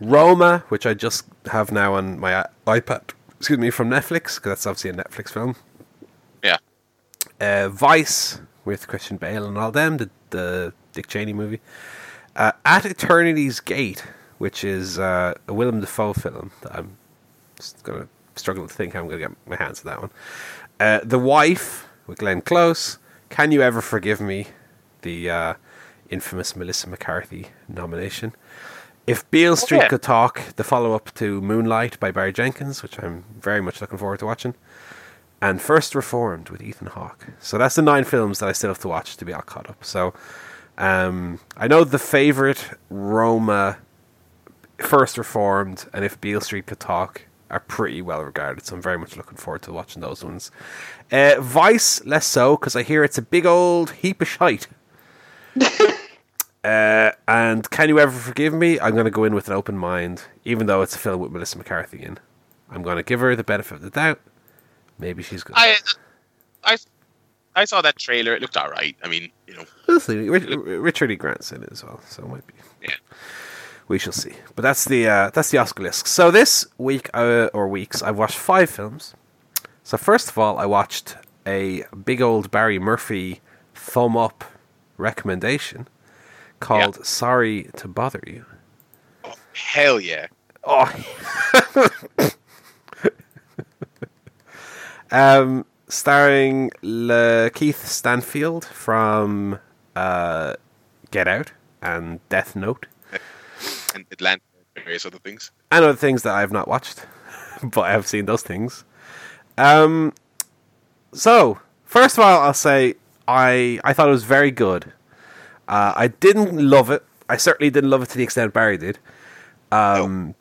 Roma, which I just have now on my iPad. Excuse me, from Netflix because that's obviously a Netflix film.
yeah,
Uh, Vice with Christian Bale and all them, the the Dick Cheney movie. Uh, At Eternity's Gate, which is uh, a Willem Dafoe film that I'm just gonna struggle to think how I'm gonna get my hands on that one. Uh, the Wife with Glenn Close. Can you ever forgive me? The uh, infamous Melissa McCarthy nomination. If Beale Street
yeah.
Could Talk, the follow up to Moonlight by Barry Jenkins, which I'm very much looking forward to watching and First Reformed with Ethan Hawke. So that's the nine films that I still have to watch to be all caught up. So um, I know the favorite Roma, First Reformed, and If Beale Street Could Talk are pretty well regarded. So I'm very much looking forward to watching those ones. Uh, Vice less so because I hear it's a big old heap of shite. Uh, and can you ever forgive me? I'm going to go in with an open mind, even though it's a film with Melissa McCarthy in. I'm going to give her the benefit of the doubt. Maybe she's good.
I I I saw that trailer. It looked all right. I mean, you know,
see. Rich, Richard E. Grant's in it as well, so it might be.
Yeah.
We shall see. But that's the uh, that's the Oscar list. So this week uh, or weeks, I've watched five films. So first of all, I watched a big old Barry Murphy thumb up recommendation called "Sorry to Bother You."
hell yeah.
Oh. um, starring Le- Keith Stanfield from uh, Get Out and Death Note,
And Atlanta and various other things.
and other things that I have not watched, but I have seen those things. Um, so first of all, I'll say I I thought it was very good. Uh, I didn't love it. I certainly didn't love it to the extent Barry did. Um,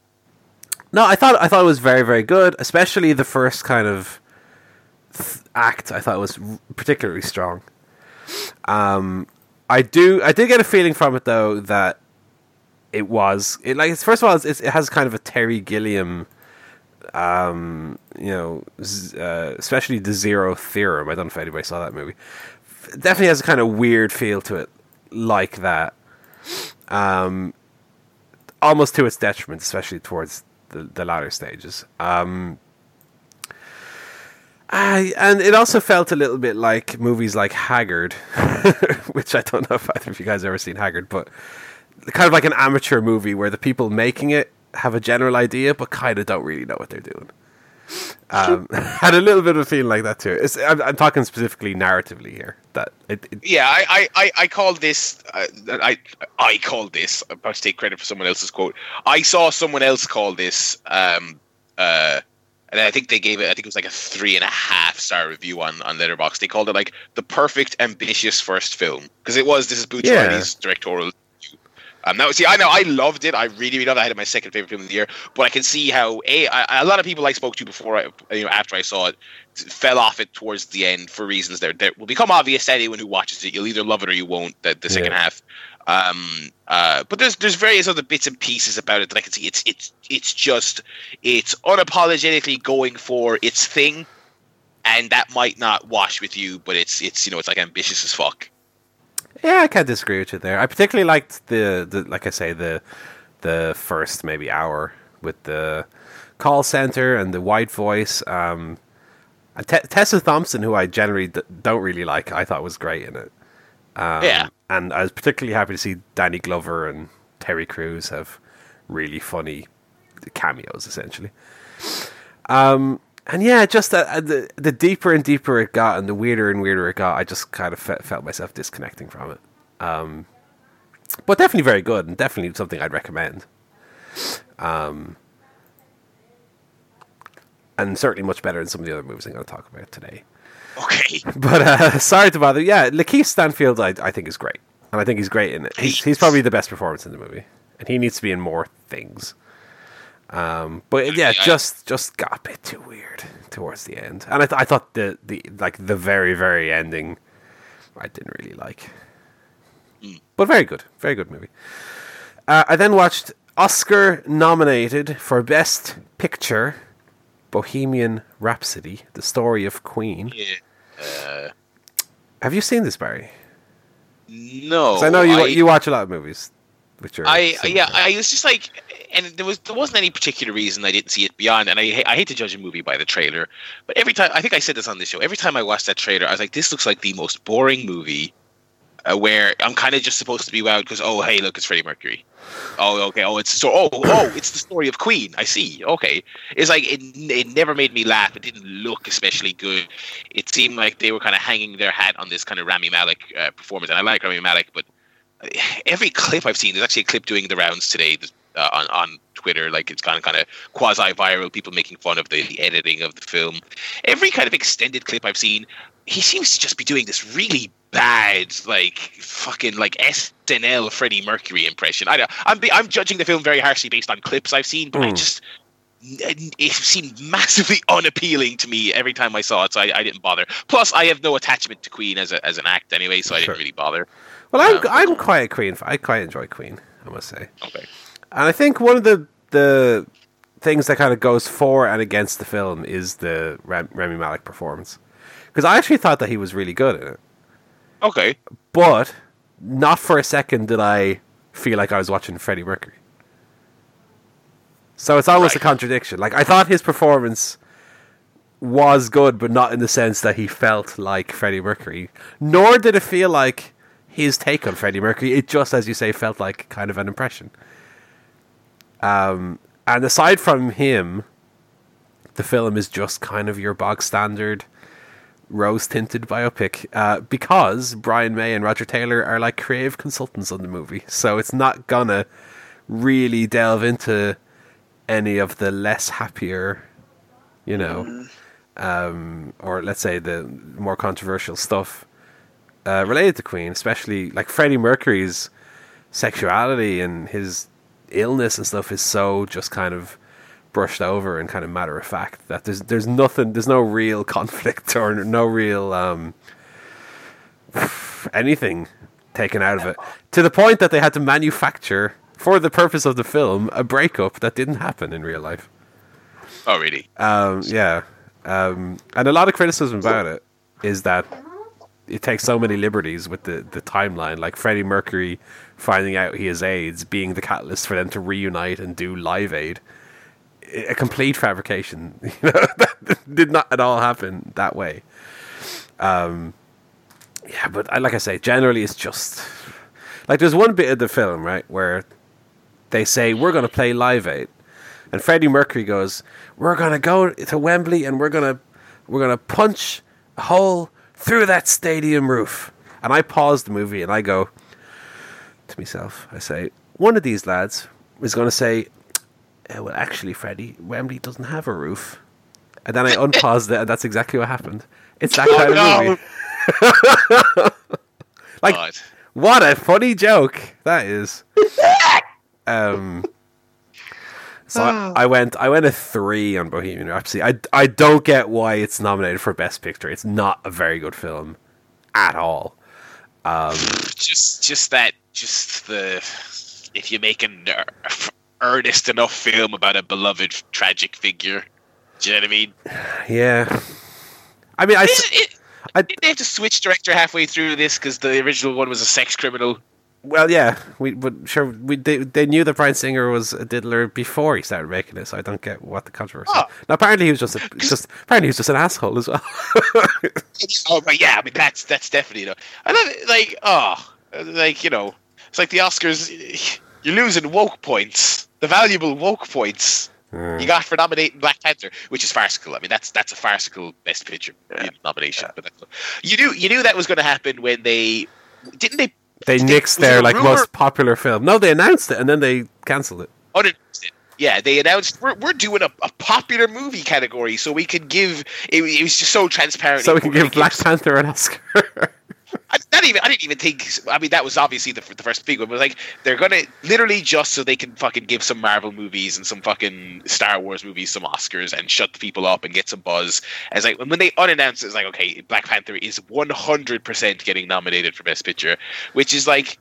no, I thought I thought it was very very good, especially the first kind of th- act. I thought was particularly strong. Um, I do I did get a feeling from it though that it was it like it's, first of all it's, it has kind of a Terry Gilliam, um, you know, uh, especially the Zero Theorem. I don't know if anybody saw that movie. Definitely has a kind of weird feel to it, like that. Um, almost to its detriment, especially towards the, the latter stages. Um, I, and it also felt a little bit like movies like Haggard, which I don't know if either of you guys have ever seen Haggard, but kind of like an amateur movie where the people making it have a general idea, but kind of don't really know what they're doing. Um, had a little bit of a feeling like that too. It's, I'm, I'm talking specifically narratively here. That it, it,
Yeah, I I, I, called this. Uh, I I called this. I'm about to take credit for someone else's quote. I saw someone else call this. Um, uh, and I think they gave it. I think it was like a three and a half star review on on Letterboxd. They called it like the perfect ambitious first film because it was. This is Boots
Yeah.
Directorial. Um, now, see, I know I loved it. I really, really loved it. I had it my second favorite film of the year. But I can see how a I, a lot of people I spoke to before, I, you know, after I saw it, fell off it towards the end for reasons that that will become obvious to anyone who watches it. You'll either love it or you won't. The, the second
Yeah.
half. Um, uh, but there's there's various other bits and pieces about it that I can see. It's it's it's just it's unapologetically going for its thing, and that might not wash with you, but it's it's you know it's like ambitious as fuck.
Yeah, I can't disagree with you there. I particularly liked the, the like I say the the first maybe hour with the call center and the white voice. Um, Te- Tessa Thompson, who I generally d- don't really like, I thought was great in it. Um,
Yeah.
and I was particularly happy to see Danny Glover and Terry Crews have really funny cameos, essentially. Um, and yeah, just uh, the the deeper and deeper it got, and the weirder and weirder it got, I just kind of fe- felt myself disconnecting from it. Um, but definitely very good, and definitely something I'd recommend. Um, and certainly much better than some of the other movies I'm going to talk about today.
Okay.
But uh, sorry to bother. Yeah, Lakeith Stanfield, I, I think is great, and I think he's great in it. He's, he's probably the best performance in the movie, and he needs to be in more things. Um, but yeah, just just got a bit too weird towards the end, and I, th- I thought the the like the very very ending, I didn't really like. But very good, very good movie. Uh, I then watched Oscar nominated for Best Picture, Bohemian Rhapsody: The Story of Queen.
Yeah. Uh,
Have you seen this, Barry?
no.
I know you
I,
you watch a lot of movies. Which are
I yeah, I was just like, and there was there wasn't any particular reason I didn't see it beyond. And I I hate to judge a movie by the trailer, but every time I think I said this on this show, every time I watched that trailer, I was like, this looks like the most boring movie. Uh, where I'm kind of just supposed to be wowed because oh hey look it's Freddie Mercury, oh okay. Oh it's so oh oh it's the story of Queen. I see. Okay. It's like it it never made me laugh. It didn't look especially good. It seemed like they were kind of hanging their hat on this kind of Rami Malek uh, performance. And I like Rami Malek but every clip I've seen, there's actually a clip doing the rounds today uh, on on Twitter. Like it's kind of kind of quasi viral. People making fun of the, the editing of the film. Every kind of extended clip I've seen, he seems to just be doing this really bad, like fucking like SNL Freddie Mercury impression. I don't, I'm I'm judging the film very harshly based on clips I've seen, but I
Mm.
just. It seemed massively unappealing to me every time I saw it, so I, I didn't bother. Plus, I have no attachment to Queen as a, as an act anyway, so I
Sure.
didn't really bother.
Well, I'm
Um,
I'm quite a Queen. I quite enjoy Queen. I must say,
Okay.
and I think one of the the things that kind of goes for and against the film is the Ram- Rami Malek performance, because I actually thought that he was really good in it,
Okay.
but not for a second did I feel like I was watching Freddie Mercury. So it's almost a contradiction. Like I thought his performance was good, but not in the sense that he felt like Freddie Mercury. Nor did it feel like his take on Freddie Mercury. It just, as you say, felt like kind of an impression. Um, and aside from him, the film is just kind of your bog standard rose tinted biopic uh, because Brian May and Roger Taylor are like creative consultants on the movie. So it's not gonna really delve into any of the less happier, you know, um, or let's say the more controversial stuff uh, related to Queen, especially like Freddie Mercury's sexuality and his illness and stuff is so just kind of brushed over and kind of matter of fact that there's there's nothing there's no real conflict or no real um anything taken out of it to the point that they had to manufacture for the purpose of the film a breakup that didn't happen in real life
Oh, really?
um, yeah, um, and a lot of criticism about it is that it takes so many liberties with the, the timeline. Like Freddie Mercury finding out he has AIDS being the catalyst for them to reunite and do Live Aid. A complete fabrication. You know, that did not at all happen that way. Um, yeah, but I, like I say, generally it's just like there's one bit of the film right where they say we're going to play Live Aid, and Freddie Mercury goes, "We're gonna go to Wembley and we're gonna we're gonna punch a hole through that stadium roof." And I pause the movie and I go to myself, I say, "One of these lads is gonna say, eh, well, actually, Freddie, Wembley doesn't have a roof." And then I unpaused it, and that's exactly what happened. It's that kind
no.
of movie. Like,
God.
what a funny joke that is. um, so I, I went, I went a three on Bohemian Rhapsody. I, I don't get why it's nominated for Best Picture. It's not a very good film at all.
just just that just the if you make an ear- earnest enough film about a beloved tragic figure do you know what i mean
Yeah, I mean, I,
It-
I,
Did they have to switch director halfway through this because the original one was a sex criminal?
well, yeah, we but sure we they, they knew that Bryan Singer was a diddler before he started making it, so I don't get what the controversy.
Oh.
Now, apparently he was just a, uh, just apparently he was just an asshole as well.
Oh, but yeah, I mean that's that's definitely. You know, I love it. Like, oh, like you know, it's like the Oscars. You're losing woke points, the valuable woke points you got for nominating Black Panther, which is farcical. I mean, that's that's a farcical Best Picture nomination. But that's, you knew you knew that was going to happen when they didn't they.
they
Did
nixed
was it
their like
rumor-
most popular film. No, they announced it and then they cancelled it.
Oh, unannounced it. Yeah, they announced we're, we're doing a, a popular movie category, so we could give. It, it was just so transparent.
So we can
We're
give Black Panther an Oscar.
I, not even. I didn't even think. I mean, that was obviously the, the first big one. But like, they're gonna literally just so they can fucking give some Marvel movies and some fucking Star Wars movies some Oscars and shut the people up and get some buzz. As like when they unannounced, it, it's like okay, Black Panther is one hundred percent getting nominated for Best Picture, which is like.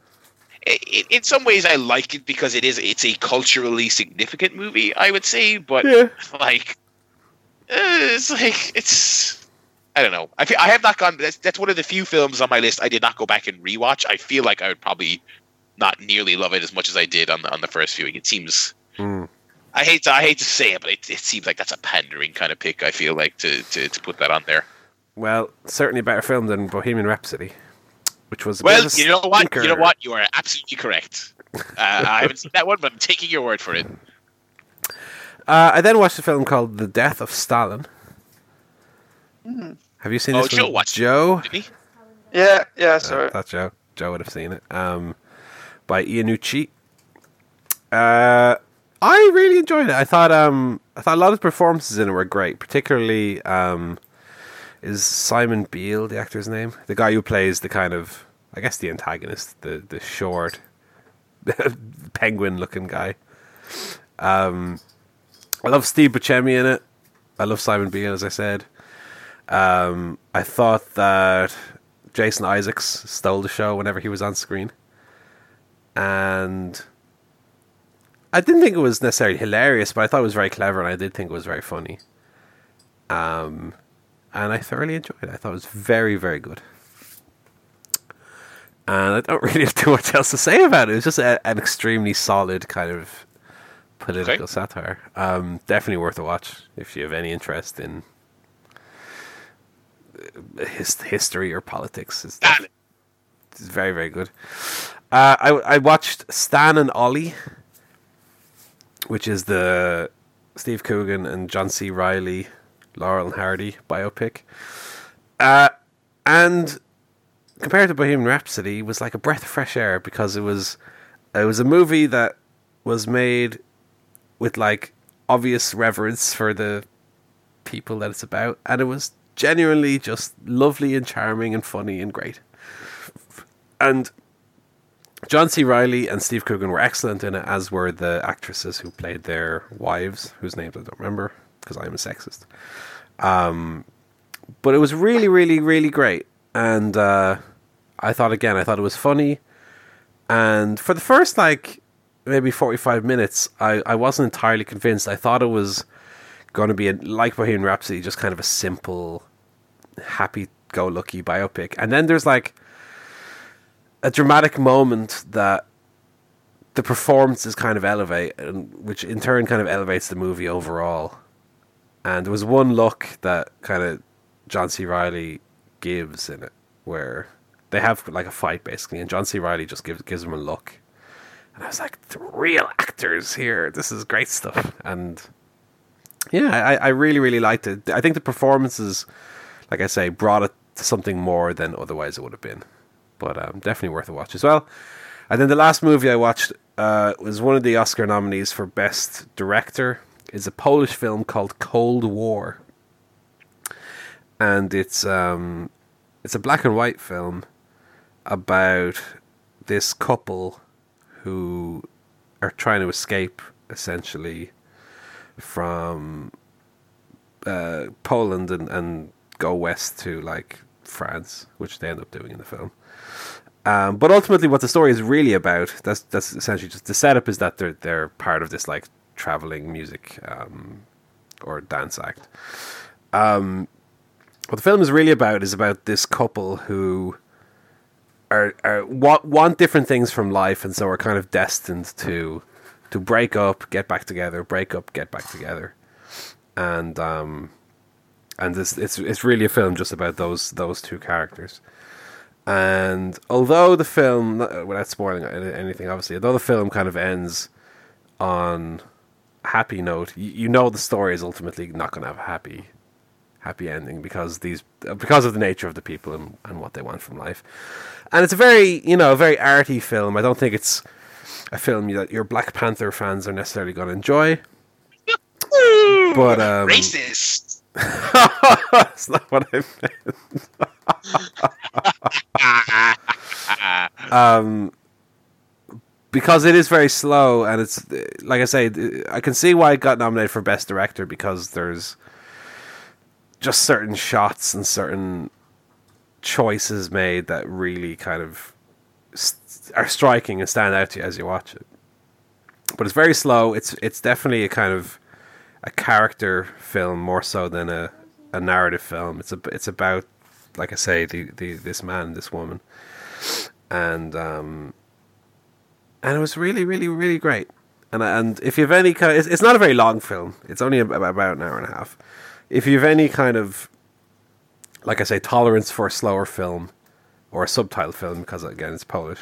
in some ways, I like it because it is it's a culturally significant movie. I would say, but
yeah.
like uh, it's like it's I don't know. I feel, I have not gone. That's, that's one of the few films on my list I did not go back and rewatch. I feel like I would probably not nearly love it as much as I did on the, on the first viewing. It seems.
Mm.
I hate to I hate to say it, but it, it seems like that's a pandering kind of pick. I feel like to, to, to put that on there.
Well, certainly a better film than Bohemian Rhapsody, which was
Well,
bit of a
you know what?
stinker.
You know what? You are absolutely correct. Uh, I haven't seen that one, but I'm taking your word for it.
Uh, I then watched a film called The Death of Stalin. Have you seen
Oh,
this
Joe
one?
watched
Joe?
Didn't he?
Yeah, yeah, sorry.
Uh, that's Joe. Joe would have seen it. Um, by Iannucci. Uh, I really enjoyed it. I thought um, I thought a lot of the performances in it were great. Particularly, um, is Simon Beale the actor's name? The guy who plays the kind of, I guess, the antagonist, the the short, penguin-looking guy. Um, I love Steve Buscemi in it. I love Simon Beale, as I said. Um, I thought that Jason Isaacs stole the show whenever he was on screen. And I didn't think it was necessarily hilarious, but I thought it was very clever and I did think it was very funny. Um, and I thoroughly enjoyed it. I thought it was very, very good. And I don't really have too much else to say about it. It was just a, an extremely solid kind of political
Okay.
satire. Um, definitely worth a watch if you have any interest in his history or politics.
Is
it's very, very good. Uh, I I watched Stan and Ollie, which is the Steve Coogan and John C. Reilly, Laurel and Hardy biopic. Uh, and compared to Bohemian Rhapsody, it was like a breath of fresh air because it was it was a movie that was made with like obvious reverence for the people that it's about, and it was genuinely just lovely and charming and funny and great. And John C. Reilly and Steve Coogan were excellent in it, as were the actresses who played their wives, whose names I don't remember because I'm a sexist. Um, but it was really, really, really great, and uh, I thought again, I thought it was funny, and for the first like maybe forty-five minutes, I, I wasn't entirely convinced. I thought it was going to be a, like Bohemian Rhapsody, just kind of a simple, happy-go-lucky biopic, and then there's like a dramatic moment that the performances kind of elevate, and which in turn kind of elevates the movie overall. And there was one look that kind of John C. Reilly gives in it, where they have like a fight basically, and John C. Reilly just gives gives him a look, and I was like, the real actors here. This is great stuff, and yeah, I, I really really liked it. I think the performances, like I say, brought it to something more than otherwise it would have been but um, definitely worth a watch as well. And then the last movie I watched uh, was one of the Oscar nominees for Best Director. It's a Polish film called Cold War, and it's um, it's a black and white film about this couple who are trying to escape essentially from uh, Poland and, and go west to like France, which they end up doing in the film. Um, but ultimately, what the story is really about that's essentially just the setup is that they're they're part of this like traveling music um, or dance act. Um, what the film is really about is about this couple who are, are want, want different things from life, and so are kind of destined to to break up, get back together, break up, get back together, and um, and it's it's it's really a film just about those those two characters. And although the film, without spoiling anything, obviously, although the film kind of ends on a happy note, you, you know the story is ultimately not going to have a happy happy ending because these because of the nature of the people and, and what they want from life. And it's a very you know a very arty film. I don't think it's a film that your Black Panther fans are necessarily going to enjoy. but um,
racist.
that's not what I meant. um, because it is very slow, and it's like I say, I can see why it got nominated for best director because there's just certain shots and certain choices made that really kind of st- are striking and stand out to you as you watch it. But it's very slow. It's it's definitely a kind of a character film more so than a, a narrative film. It's a it's about like I say the, the this man this woman, and um, and it was really really really great. And and if you have any kind, of, it's, it's not a very long film. It's only about, an hour and a half. If you have any kind of like I say, tolerance for a slower film or a subtitle film because again it's Polish.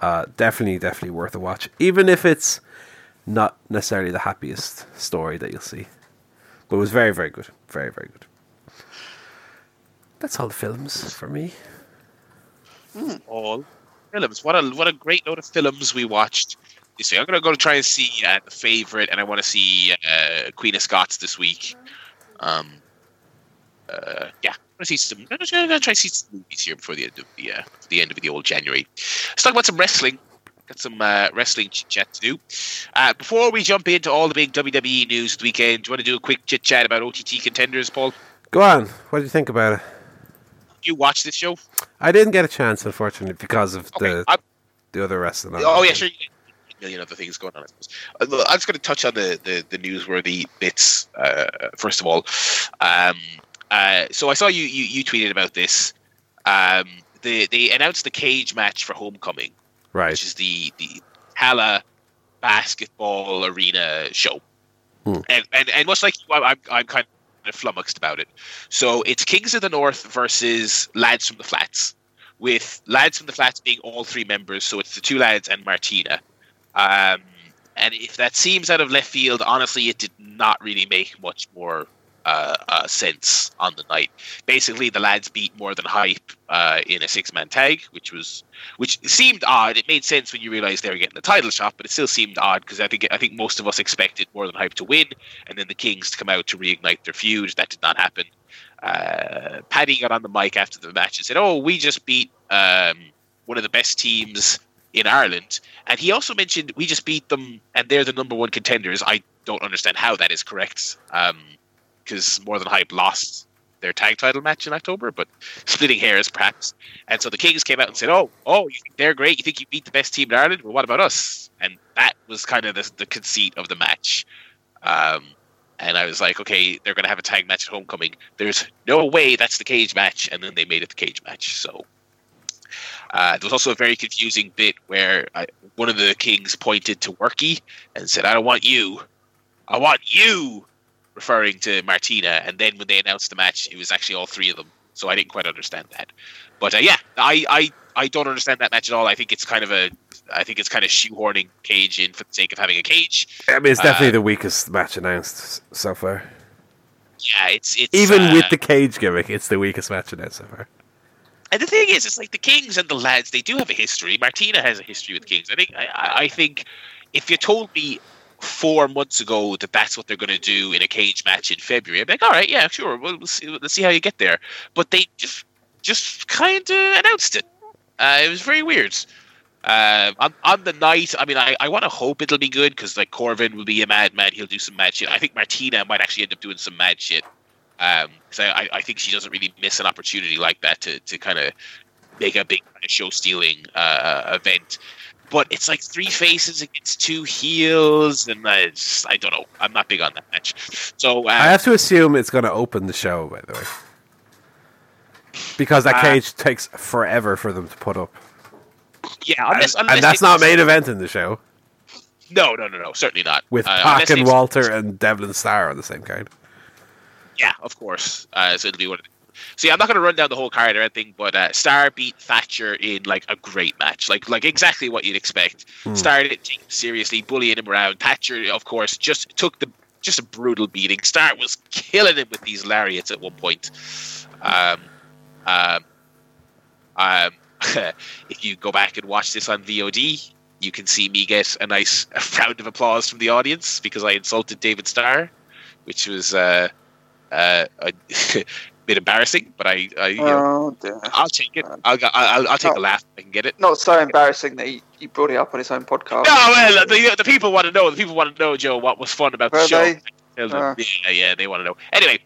Uh, definitely, definitely worth a watch, even if it's not necessarily the happiest story that you'll see. But it was very, very good, very, very good. That's all the films for me.
Mm. All films. What a what a great load of films we watched this week. I'm gonna go try and see uh, the favorite, and I want to see uh, Queen of Scots this week. Um, uh, yeah, I'm gonna see some. I'm gonna try to see some movies here before the end of the uh, the end of the old January. Let's talk about some wrestling. Got some uh, wrestling chit chat to do. Uh, before we jump into all the big WWE news of the weekend, do you want to do a quick chit chat about OTT contenders, Paul?
Go on. What do you think about it?
You watch this show?
I didn't get a chance, unfortunately, because of
Okay,
the
I'm-
the other wrestling.
Oh yeah, sure. A million other things going on. I suppose. Uh, I'm just going to touch on the the, the newsworthy bits uh, first of all. Um, uh, so I saw you, you you tweeted about this. Um, they they announced the cage match for Homecoming,
Right.
which is the the Hala basketball arena show.
Hmm.
And, and and much like you, I'm I'm kind of flummoxed about it. So it's Kings of the North versus Lads from the Flats, with Lads from the Flats being all three members. So it's the two lads and Martina. Um, and if that seems out of left field, honestly, it did not really make much more uh, uh, sense on the night. Basically, the lads beat more than hype uh, in a six-man tag, which was which seemed odd. It made sense when you realized they were getting the title shot, but it still seemed odd because I think I think most of us expected more than hype to win, and then the Kings to come out to reignite their feud. That did not happen. Uh, Paddy got on the mic after the match and said, "Oh, we just beat um, one of the best teams in Ireland," and he also mentioned we just beat them and they're the number one contenders. I don't understand how that is correct. Um, because more than hype lost their tag title match in October, but splitting hairs perhaps. And so the Kings came out and said, "Oh, oh, you think they're great? You think you beat the best team in Ireland? Well, what about us?" And that was kind of the, the conceit of the match. Um, and I was like, "Okay, they're going to have a tag match at Homecoming. There's no way that's the cage match." And then they made it the cage match. So. Uh, there was also a very confusing bit where I, one of the kings pointed to Worky and said, "I don't want you, I want you," referring to Martina. And then when they announced the match, it was actually all three of them. So I didn't quite understand that. But uh, yeah, I, I I don't understand that match at all. I think it's kind of a I think it's kind of shoehorning Cage in for the sake of having a cage.
I mean, it's definitely
Uh,
the weakest match announced so far.
Yeah, it's it's
Even
uh,
with the cage gimmick, it's the weakest match announced so far.
And the thing is, it's like the Kings and the lads. They do have a history. Martina has a history with Kings. I think. I, I- I think if you told me four months ago that that's what they're going to do in a cage match in February, be like, all right, yeah, sure. We'll, we'll see. Let's see how you get there. But they just just kind of announced it. Uh, it was very weird. Uh, on, on the night, I mean, I, I want to hope it'll be good because like Corvin will be a madman. He'll do some mad shit. I think Martina might actually end up doing some mad shit because I, I, I think she doesn't really miss an opportunity like that to, to kind of make a big show stealing uh, event. But it's like three faces against two heels, and I, just, I don't know. I'm not big on that match. So uh,
I have to assume it's going to open the show, by the way. because that
Uh,
cage takes forever for them to put up,
Yeah, unless,
and,
unless
and that's not main event in the show
No, no, no, no, certainly not.
with
Uh,
Pac and Walter and Devlin Starr on the same card.
Yeah, of course. Uh, so it'll be one. Of the, so yeah, I'm not going to run down the whole card or anything, but uh, Starr beat Thatcher in like a great match, like like exactly what you'd expect.
Hmm.
Starr didn't take him seriously, bullying him around. Thatcher, of course, just took the just a brutal beating. Starr was killing him with these lariats at one point. Um, um, um, if you go back and watch this on VOD, you can see me get a nice round of applause from the audience because I insulted David Starr, which was uh, uh, bit embarrassing. But I, I you know,
Oh dear.
I'll take it. I'll, I'll, I'll take a
Oh.
laugh if I can get it.
Not so embarrassing that he, he brought it up on his own podcast.
No, well, the, the people want to know. The people want to know, Joe, what was fun about the show. Them.
Uh.
Yeah, yeah, they want to know. Anyway,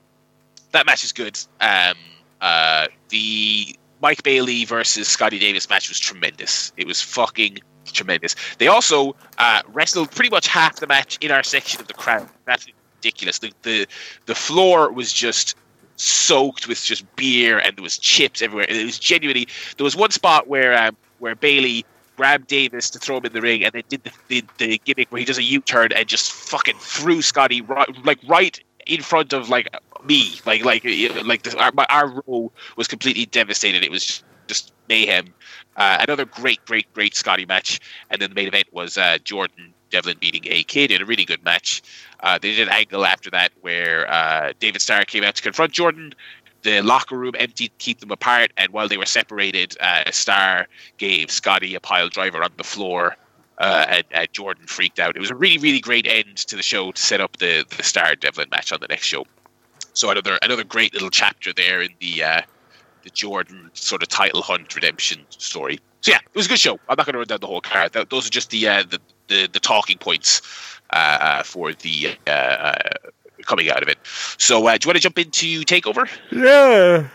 that match is good. Um, uh, the Mike Bailey versus Scotty Davis match was tremendous. It was fucking tremendous. They also uh, wrestled pretty much half the match in our section of the crowd. That's ridiculous. The the, the floor was just soaked with just beer and there was chips everywhere. And It was genuinely there was one spot where um, where Bailey grabbed Davis to throw him in the ring and then did the, the, the gimmick where he does a U-turn and just fucking threw Scotty right like right in front of like me like like like the, our, our row was completely devastated. It was just, just mayhem. Uh, another great, great, great Scotty match, and then the main event was uh, Jordan Devlin beating A Kid in a really good match. Uh, they did an angle after that where uh, David Starr came out to confront Jordan. The locker room emptied to keep them apart, and while they were separated, uh, Starr gave Scotty a pile driver on the floor, uh, and, and Jordan freaked out. It was a really, really great end to the show to set up the the Starr Devlin match on the next show. So another another great little chapter there in the uh, the Jordan sort of title hunt redemption story. So yeah, it was a good show. I'm not going to run down the whole card. Those are just the uh, the, the the talking points uh, uh, for the uh, uh, coming out of it. So uh, do you want to jump into Takeover?
Yeah.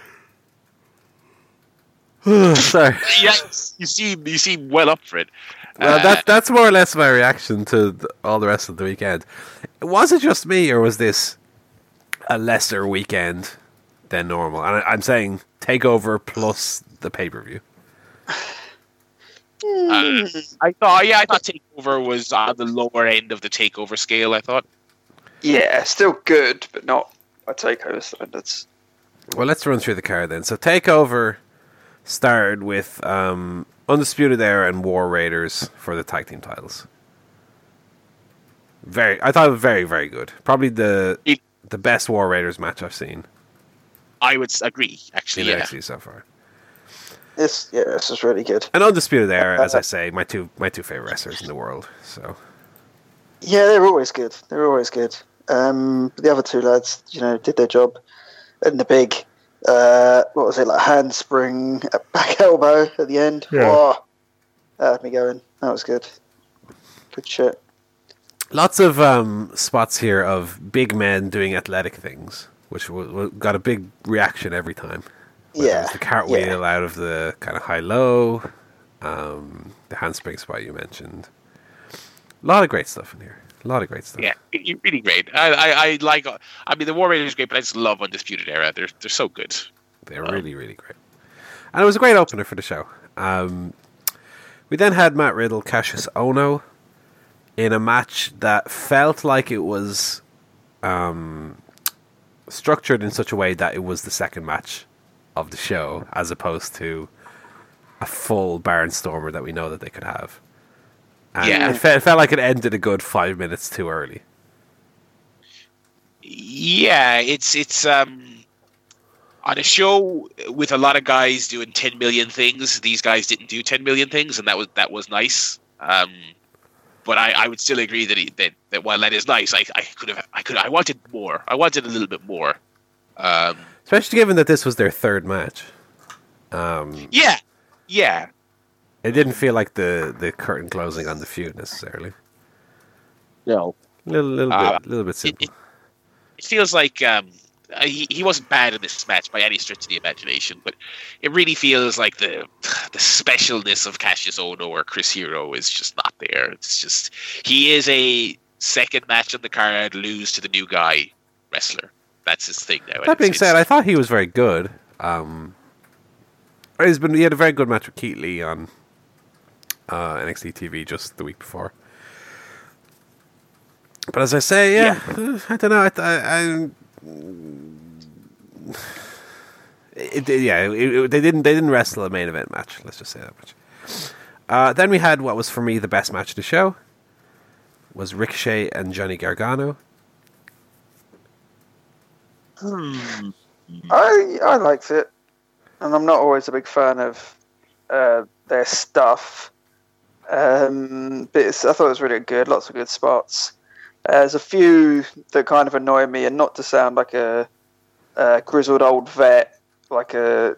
Sorry.
yes, you seem you seem well up for it.
Well, that that's more or less my reaction to th- all the rest of the weekend. Was it just me, or was this a lesser weekend than normal? And I, I'm saying takeover plus the pay per view.
Uh, I thought, yeah, I thought Takeover was on the lower end of the Takeover scale. I thought.
Yeah, still good, but not a takeover standards.
Well, let's run through the card then. So takeover started with um, Undisputed Era and War Raiders for the tag team titles. Very, I thought it was very, very good. Probably the
It-
the best War Raiders match I've seen
I would s- agree.
in
Actually, yeah.
NXT so far.
This yeah, this is really good.
And Undisputed Era, as I say, my two my two favorite wrestlers in the world. So
Yeah, they're always good. They're always good. Um, the other two lads, you know, did their job. And the big, uh, what was it, like handspring, uh, back elbow at the end.
Yeah.
Oh, that had me going. That was good. Good shit.
lots of um, spots here of big men doing athletic things, which w- w- got a big reaction every time. Whether it
Yeah.
was the cartwheel out of the kind of high low, um, the handspring spot you mentioned. A lot of great stuff in here. A lot of great stuff.
Yeah, really really great. I, I, I like. I mean, the War Raiders is great, but I just love Undisputed Era. They're they're so good.
They're really, really great. And it was a great opener for the show. Um, we then had Matt Riddle, Cassius Ohno, in a match that felt like it was um, structured in such a way that it was the second match of the show, as opposed to a full barnstormer that we know that they could have. And
Yeah.
it, fe- it felt like it ended a good five minutes too early.
Yeah, it's it's um on a show with a lot of guys doing 10 million things. These guys didn't do 10 million things, and that was that was nice. Um, but I, I would still agree that, he, that that while that is nice, I, I could have I could I wanted more. I wanted a little bit more. Um,
Especially given that this was their third match. Um,
yeah, yeah,
It didn't feel like the, the curtain closing on the feud necessarily.
no.
Little little
Uh,
bit little bit simple.
it, it feels like um, uh, he, he wasn't bad in this match by any stretch of the imagination, but it really feels like the the specialness of Cassius Ohno or Chris Hero is just not there. It's just he is a second match on the card, lose to the new guy wrestler. That's his thing now.
that being said, I thought he was very good. Um, He's been he had a very good match with Keith Lee on uh, NXT TV just the week before. But as I say, yeah, uh, I don't know. I, I, I it, it- yeah, it- they didn't they didn't wrestle a main event match. Let's just say that much. Uh, then we had what was for me the best match of the show was Ricochet and Johnny Gargano.
I I liked it, and I'm not always a big fan of uh, their stuff. Um, but it's, I thought it was really good. Lots of good spots. Uh, there's a few that kind of annoy me, and not to sound like a, a grizzled old vet, like a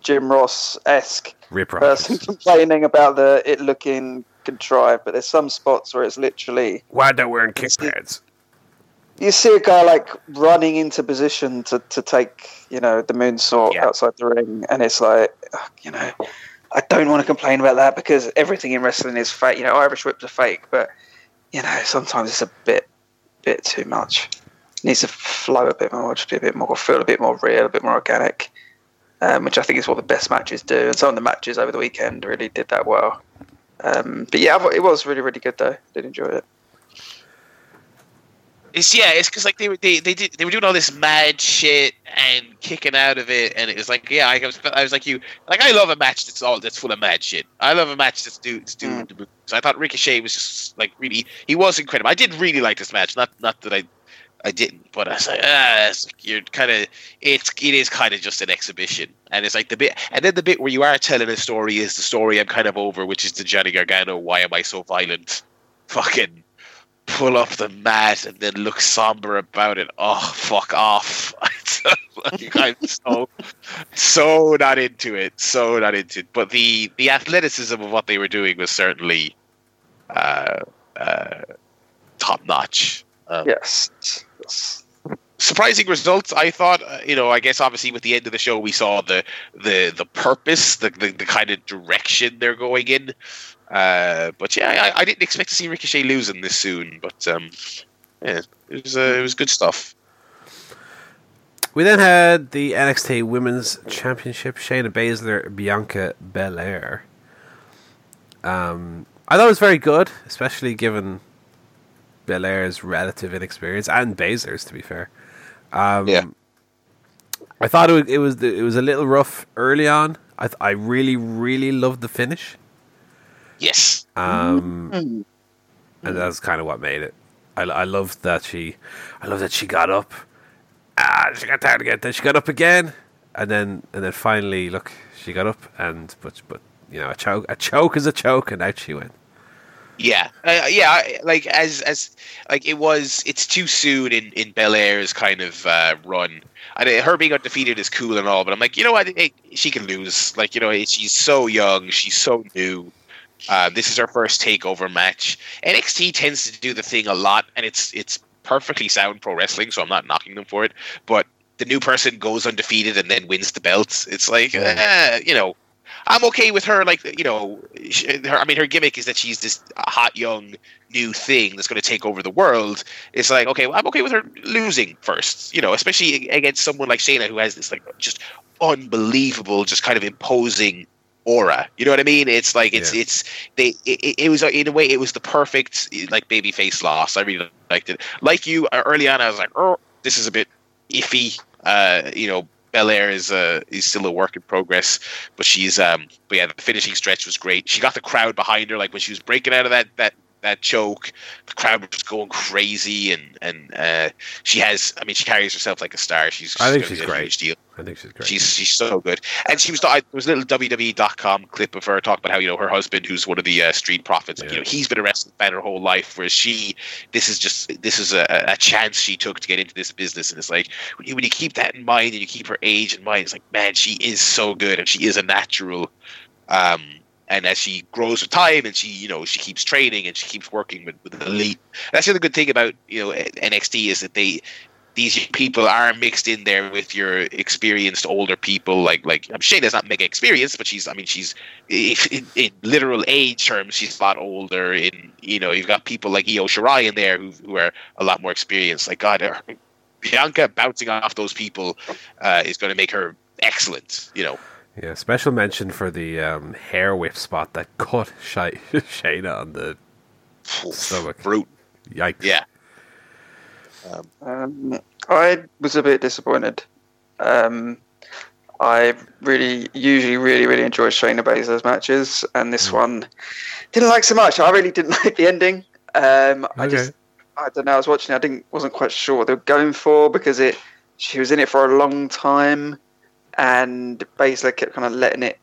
Jim Ross esque person complaining about the it looking contrived. But there's some spots where it's literally
Why they wearing kick pads?
You see a guy like running into position to, to take you know the moonsault
Yeah.
outside the ring, and it's like you know I don't want to complain about that because everything in wrestling is fake. You know, Irish whips are fake, but you know sometimes it's a bit bit too much. It needs to flow a bit more, just be a bit more, feel a bit more real, a bit more organic. Um, which I think is what the best matches do, and some of the matches over the weekend really did that well. Um, but yeah, it was really, really good though. Did enjoy it.
It's yeah, it's because like they were they, they did they were doing all this mad shit and kicking out of it, and it was like yeah, I was I was like you like I love a match that's all that's full of mad shit. I love a match that's do that's doing the moves. I thought Ricochet was just like really he was incredible. I did really like this match. Not not that I I didn't, but I was like ah, it's like you're kind of it's it is kind of just an exhibition, and it's like the bit and then the bit where you are telling a story is the story I'm kind of over, which is the Johnny Gargano. Why am I so violent? Fucking pull up the mat and then look somber about it. Oh, fuck off. Like, I'm so, so not into it. So not into it. But the, the athleticism of what they were doing was certainly uh, uh, top notch. Um,
Yes. yes.
surprising results. I thought, uh, you know, I guess obviously with the end of the show, we saw the the the purpose, the the, the kind of direction they're going in. Uh, but yeah, I, I didn't expect to see Ricochet losing this soon. But um, yeah, it was uh, it was good stuff.
We then had the NXT Women's Championship: Shayna Baszler, Bianca Belair. Um, I thought it was very good, especially given Belair's relative inexperience and Baszler's, to be fair. Um,
Yeah.
I thought it was, it was it was a little rough early on. I th- I really really loved the finish,
Yes,
um,
Mm.
and that's kind of what made it. I I loved that she, I love that she got up. Ah, she got tired again. Then she got up again, and then and then finally, look, she got up and but but you know a choke a choke is a choke, and out she went.
yeah, uh, yeah. Like as as like it was. It's too soon in in Belair's kind of uh, run. I, her being undefeated is cool and all, but I'm like, you know what? Hey, she can lose. Like, you know, she's so young. She's so new. Uh, this is her first takeover match. NXT tends to do the thing a lot, and it's it's perfectly sound pro wrestling, so I'm not knocking them for it. But the new person goes undefeated and then wins the belts. It's like, eh, you know, I'm okay with her. Like, you know, sh- her, I mean, her gimmick is that she's this hot young new thing that's going to take over the world. It's like, okay, well, I'm okay with her losing first. You know, especially against someone like Shayna who has this like just unbelievable, just kind of imposing aura. You know what I mean? It's like it's
Yeah.
it's they. It, it was in a way it was the perfect like baby face loss. I really liked it. Like you uh, early on, I was like, oh, this is a bit iffy. Uh, you know, Belair is uh is still a work in progress, but she's um. But yeah, the finishing stretch was great. She got the crowd behind her. Like when she was breaking out of that that that choke, the crowd was going crazy, and and uh, she has. I mean, she carries herself like a star. She's.
I think she's great.
deal.
I think she's great.
She's she's so good, and she was. I, there was a little WWE.com clip of her talking about how you know her husband, who's one of the uh, Street Profits, like, you know, he's been a wrestling fan her whole life, whereas she, this is just this is a, a chance she took to get into this business, and it's like when you, when you keep that in mind and you keep her age in mind, it's like man, she is so good, and she is a natural. Um, and as she grows with time, and she you know she keeps training and she keeps working with with the elite. That's the other good thing about you know NXT is that they these people are mixed in there with your experienced older people. Like like I'm Shayna's not mega experienced, but she's I mean she's in, in literal age terms she's a lot older. In you know you've got people like Io Shirai in there who who are a lot more experienced. Like God, her- Bianca bouncing off those people uh, is going to make her excellent. You know.
Yeah, special mention for the um, hair whip spot that cut Shay- Shayna on the stomach.
Brute.
Yikes.
Yeah.
Um, I was a bit disappointed. Um, I really, usually, really, really enjoy Shayna Baszler's matches, and this one didn't like so much. I really didn't like the ending. Um, I just, I don't know. I was watching. I didn't, wasn't quite sure what they were going for because it, she was in it for a long time, and Baszler kept kind of letting it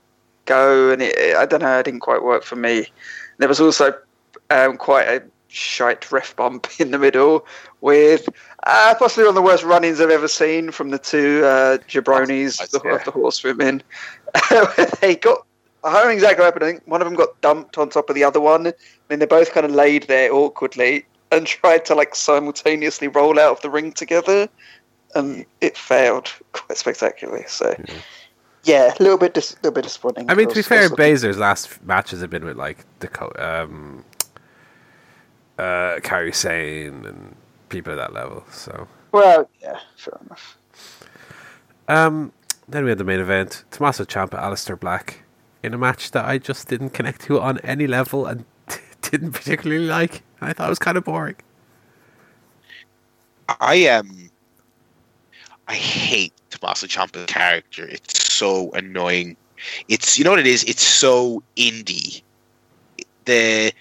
go, and it, I don't know. It didn't quite work for me. There was also um, quite a shite ref bump in the middle with uh, possibly one of the worst run-ins I've ever seen from the two uh, jabronis
That's-
the,
yeah.
of the horsewomen. They got I don't know exactly what happened. I think one of them got dumped on top of the other one, and then they both kind of laid there awkwardly and tried to like simultaneously roll out of the ring together, and it failed quite spectacularly. So
Yeah, a little bit, dis- little bit disappointing.
I mean, to be fair,
was
Baszler's last matches have been with like Dakota, um, uh, Kairi Sane and people at that level. So,
Well, yeah, fair enough.
um, then we had the main event: Tommaso Ciampa, Aleister Black, in a match that I just didn't connect to on any level and didn't particularly like. I thought it was kind of boring.
I um I hate Tommaso Ciampa's character. It's so annoying. It's you know what it is. It's so indie. The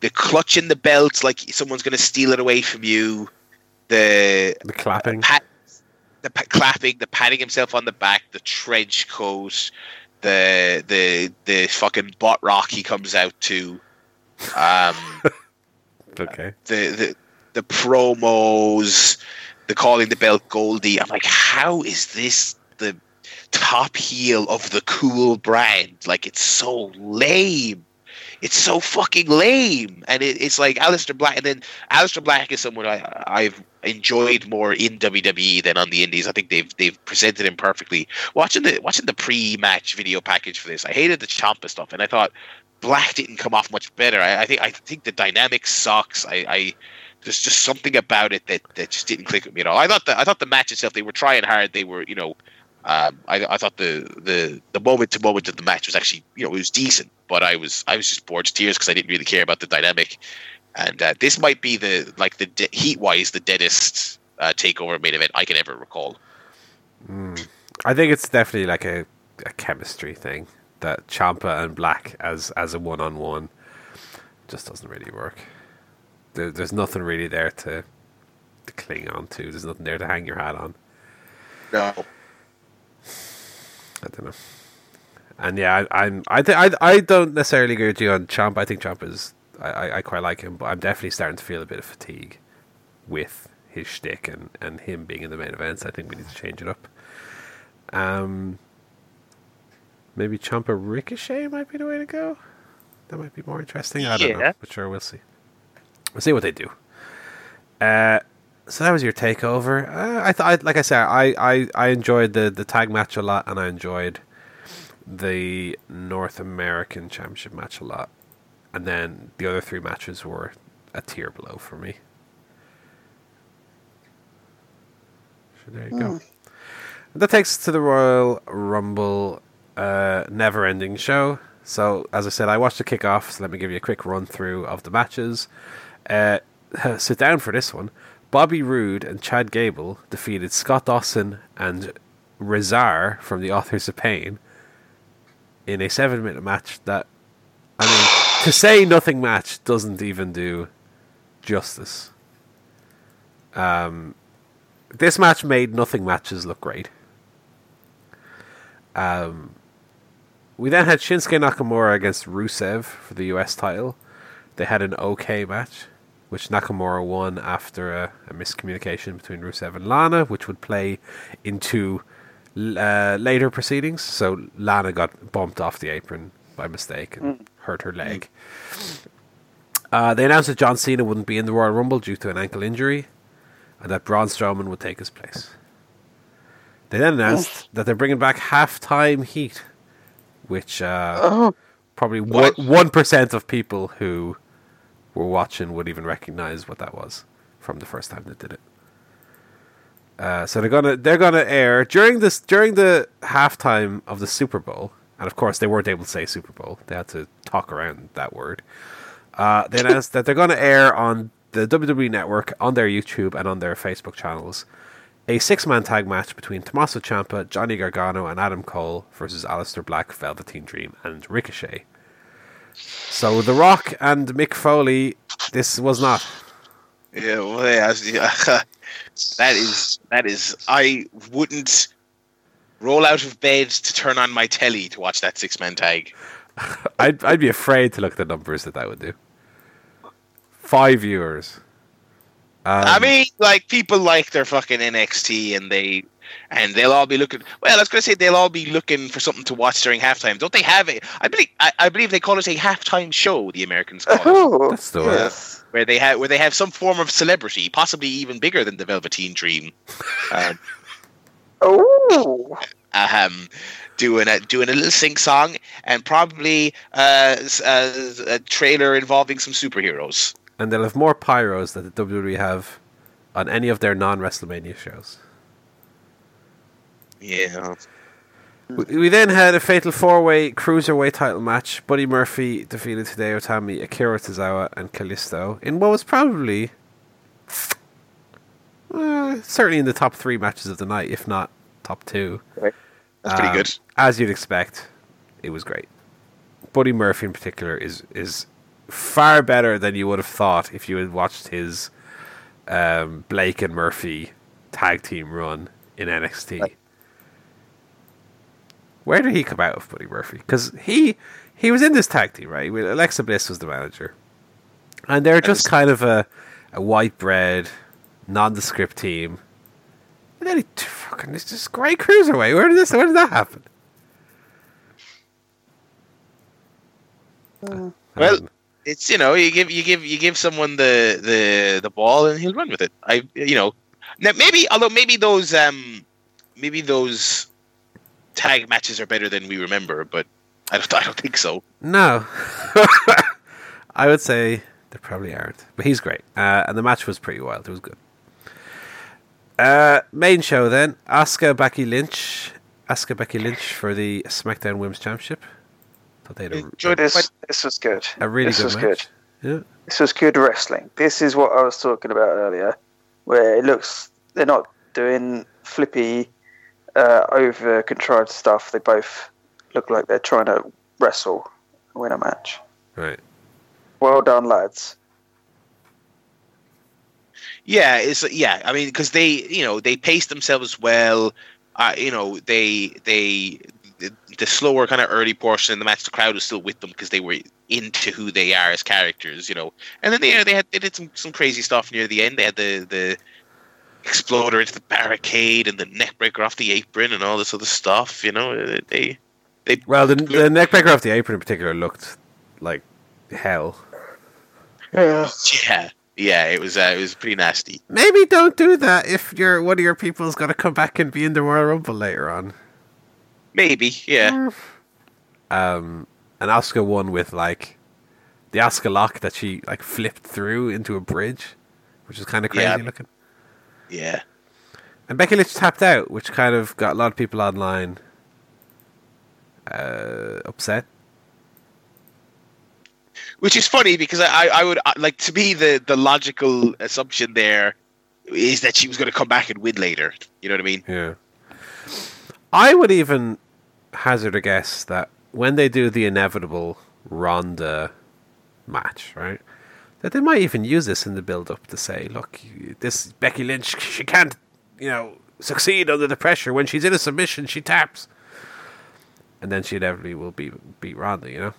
the clutching the belt like someone's going to steal it away from you. The
The clapping.
pat, the clapping, the patting himself on the back, the trench coat, the the the fucking bot rock he comes out to. Um.
Okay.
the the the promos, the calling the belt Goldie. I'm like, how is this the top heel of the cool brand? Like, it's so lame. It's so fucking lame, and it, it's like Aleister Black. And then Aleister Black is someone I I've enjoyed more in WWE than on the Indies. I think they've they've presented him perfectly. Watching the watching the pre-match video package for this, I hated the Ciampa stuff, and I thought Black didn't come off much better. I, I think I think the dynamic sucks. I, I there's just something about it that, that just didn't click with me at all. I thought the I thought the match itself they were trying hard. They were you know, um, I I thought the the the moment to moment of the match was actually you know it was decent, but I was I was just bored to tears because I didn't really care about the dynamic. And uh, this might be the like the de- heat wise the deadest uh, takeover main event I can ever recall.
I think it's definitely like a, a chemistry thing that Ciampa and Black as as a one on one just doesn't really work. There, there's nothing really there to to cling on to. There's nothing there to hang your hat on.
No,
I don't know. And yeah, I, I'm I th- I I don't necessarily agree with you on Ciampa. I think Ciampa is I, I, I quite like him, but I'm definitely starting to feel a bit of fatigue with his shtick and, and him being in the main events. I think we need to change it up. Um, maybe Ciampa Ricochet might be the way to go. That might be more interesting. I don't know,
Yeah.
but sure, we'll see. We'll see what they do. Uh, so that was your takeover. Uh, I thought, like I said, I, I, I enjoyed the, the tag match a lot, and I enjoyed the North American Championship match a lot. And then the other three matches were a tier below for me. So there you go. That takes us to the Royal Rumble uh, never ending show. So, as I said, I watched the kickoff, so let me give you a quick run through of the matches. Uh, sit down for this one. Bobby Roode and Chad Gable defeated Scott Dawson and Rezar from the Authors of Pain in a seven minute match that, I mean, to say nothing match doesn't even do justice. Um, this match made nothing matches look great. Um, we then had Shinsuke Nakamura against Rusev for the US title. They had an okay match, which Nakamura won after a, a miscommunication between Rusev and Lana, which would play into uh, later proceedings. So Lana got bumped off the apron by mistake and hurt her leg. Uh, they announced that John Cena wouldn't be in the Royal Rumble due to an ankle injury, and that Braun Strowman would take his place. They then announced that they're bringing back halftime heat, which uh,
Oh,
probably one percent of people who were watching would even recognize what that was from the first time they did it. Uh, so they're gonna they're gonna air during this during the halftime of the Super Bowl. and of course they weren't able to say Super Bowl. They had to talk around that word. Uh, they announced that they're to air on the WWE Network, on their YouTube, and on their Facebook channels a six-man tag match between Tommaso Ciampa, Johnny Gargano, and Adam Cole versus Aleister Black, Velveteen Dream, and Ricochet. So The Rock and Mick Foley, this was not.
Yeah, well, yeah, that is that is. I wouldn't roll out of bed to turn on my telly to watch that six man tag.
I'd I'd be afraid to look at the numbers that that would do. Five viewers. Um,
I mean, like people like their fucking NXT, and they and they'll all be looking. Well, I was going to say they'll all be looking for something to watch during halftime. Don't they have it? I believe I, I believe they call it a halftime show. The Americans call it,
Oh,
That's the
yes.
where they have where they have some form of celebrity, possibly even bigger than the Velveteen Dream. Um,
Oh,
um, doing a doing a little sing song and probably uh, s- uh, a trailer involving some superheroes.
And they'll have more pyros that the WWE have on any of their non WrestleMania shows.
Yeah,
We, then had a fatal four way cruiserweight title match. Buddy Murphy defeated Hideo Itami, Akira Tozawa, and Kalisto in what was probably uh, certainly in the top three matches of the night, if not top two.
that's pretty
Um,
good.
As you'd expect, it was great. Buddy Murphy in particular is is far better than you would have thought if you had watched his um, Blake and Murphy tag team run in NXT. Where did he come out of, Buddy Murphy? Because he he was in this tag team, right? Alexa Bliss was the manager, and they're just kind of a a white bread, nondescript team. And then he fucking it's just great cruiserweight. Where did this? Where did that happen?
Well,
Um,
it's you know you give you give you give someone the the the ball and he'll run with it. I you know now maybe although maybe those um maybe those tag matches are better than we remember, but I don't I don't think so.
no, I would say they probably aren't. But he's great, uh, and the match was pretty wild. It was good. Uh, main show then: Asuka Becky Lynch. Asuka Becky Lynch for the SmackDown Women's Championship. Thought they had a,
Enjoyed
this
quite-
this was good.
a really
this
good
was
match.
good.
Yeah.
This was good wrestling. This is what I was talking about earlier, where it looks they're not doing flippy, uh, over contrived stuff. They both look like they're trying to wrestle, and win a match.
Right.
Well done, lads.
Yeah, it's yeah. I mean, because they you know they pace themselves well. Uh, you know they they the, the slower kind of early portion in the match, the crowd was still with them because they were into who they are as characters, you know. And then they you know, they had they did some, some crazy stuff near the end. They had the the exploder into the barricade and the neckbreaker off the apron and all this other stuff. You know, they they
Well, the, the neckbreaker off the apron in particular looked like hell.
Yeah.
yeah yeah it was uh, it was pretty nasty.
Maybe don't do that if your one of your people's going to come back and be in the Royal Rumble later on.
Maybe yeah.
Um, and Asuka won with like the Asuka lock that she like flipped through into a bridge, which is kind of crazy
Yeah.
looking.
Yeah.
And Becky Lynch tapped out, which kind of got a lot of people online uh, upset.
Which is funny because I, I would uh, like to be the, the logical assumption there is that she was going to come back and win later. You know what I mean?
Yeah. I would even hazard a guess that when they do the inevitable Ronda match, right? That they might even use this in the build up to say, look, this Becky Lynch, she can't, you know, succeed under the pressure. When she's in a submission, she taps. And then she inevitably will be, beat Ronda, you know?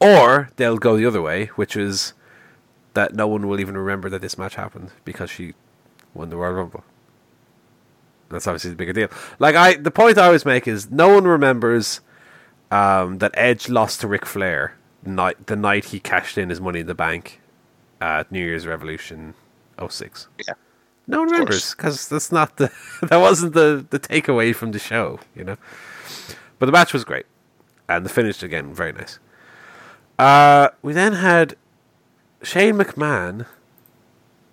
Or they'll go the other way, which is that no one will even remember that this match happened because she won the Royal Rumble. That's obviously the bigger deal. Like I, the point I always make is no one remembers um, that Edge lost to Ric Flair night the night he cashed in his Money in the Bank at New Year's Revolution 06.
Yeah.
No one remembers because that's not the that wasn't the the takeaway from the show, you know. But the match was great, and the finish again very nice. Uh, we then had Shane McMahon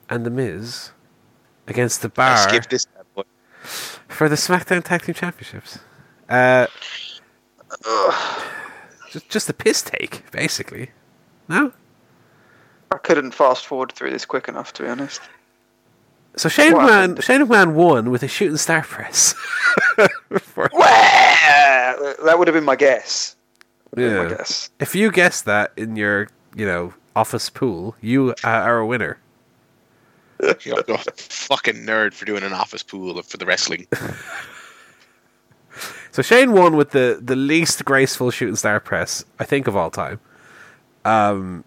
and The Miz against the
I
Bar
skipped this.
For the SmackDown Tag Team Championships. Uh, Just, just a piss take, basically. No.
I couldn't fast forward through this quick enough, to be honest.
So Shane
What
McMahon,
happened?
Shane McMahon won with a shooting star press.
That would have been my guess.
Yeah.
My guess.
if you guessed that in your, you know, office pool, you uh, are a winner.
You're a fucking nerd for doing an office pool for the wrestling.
So Shane won with the, the least graceful shooting star press, I think, of all time. Um,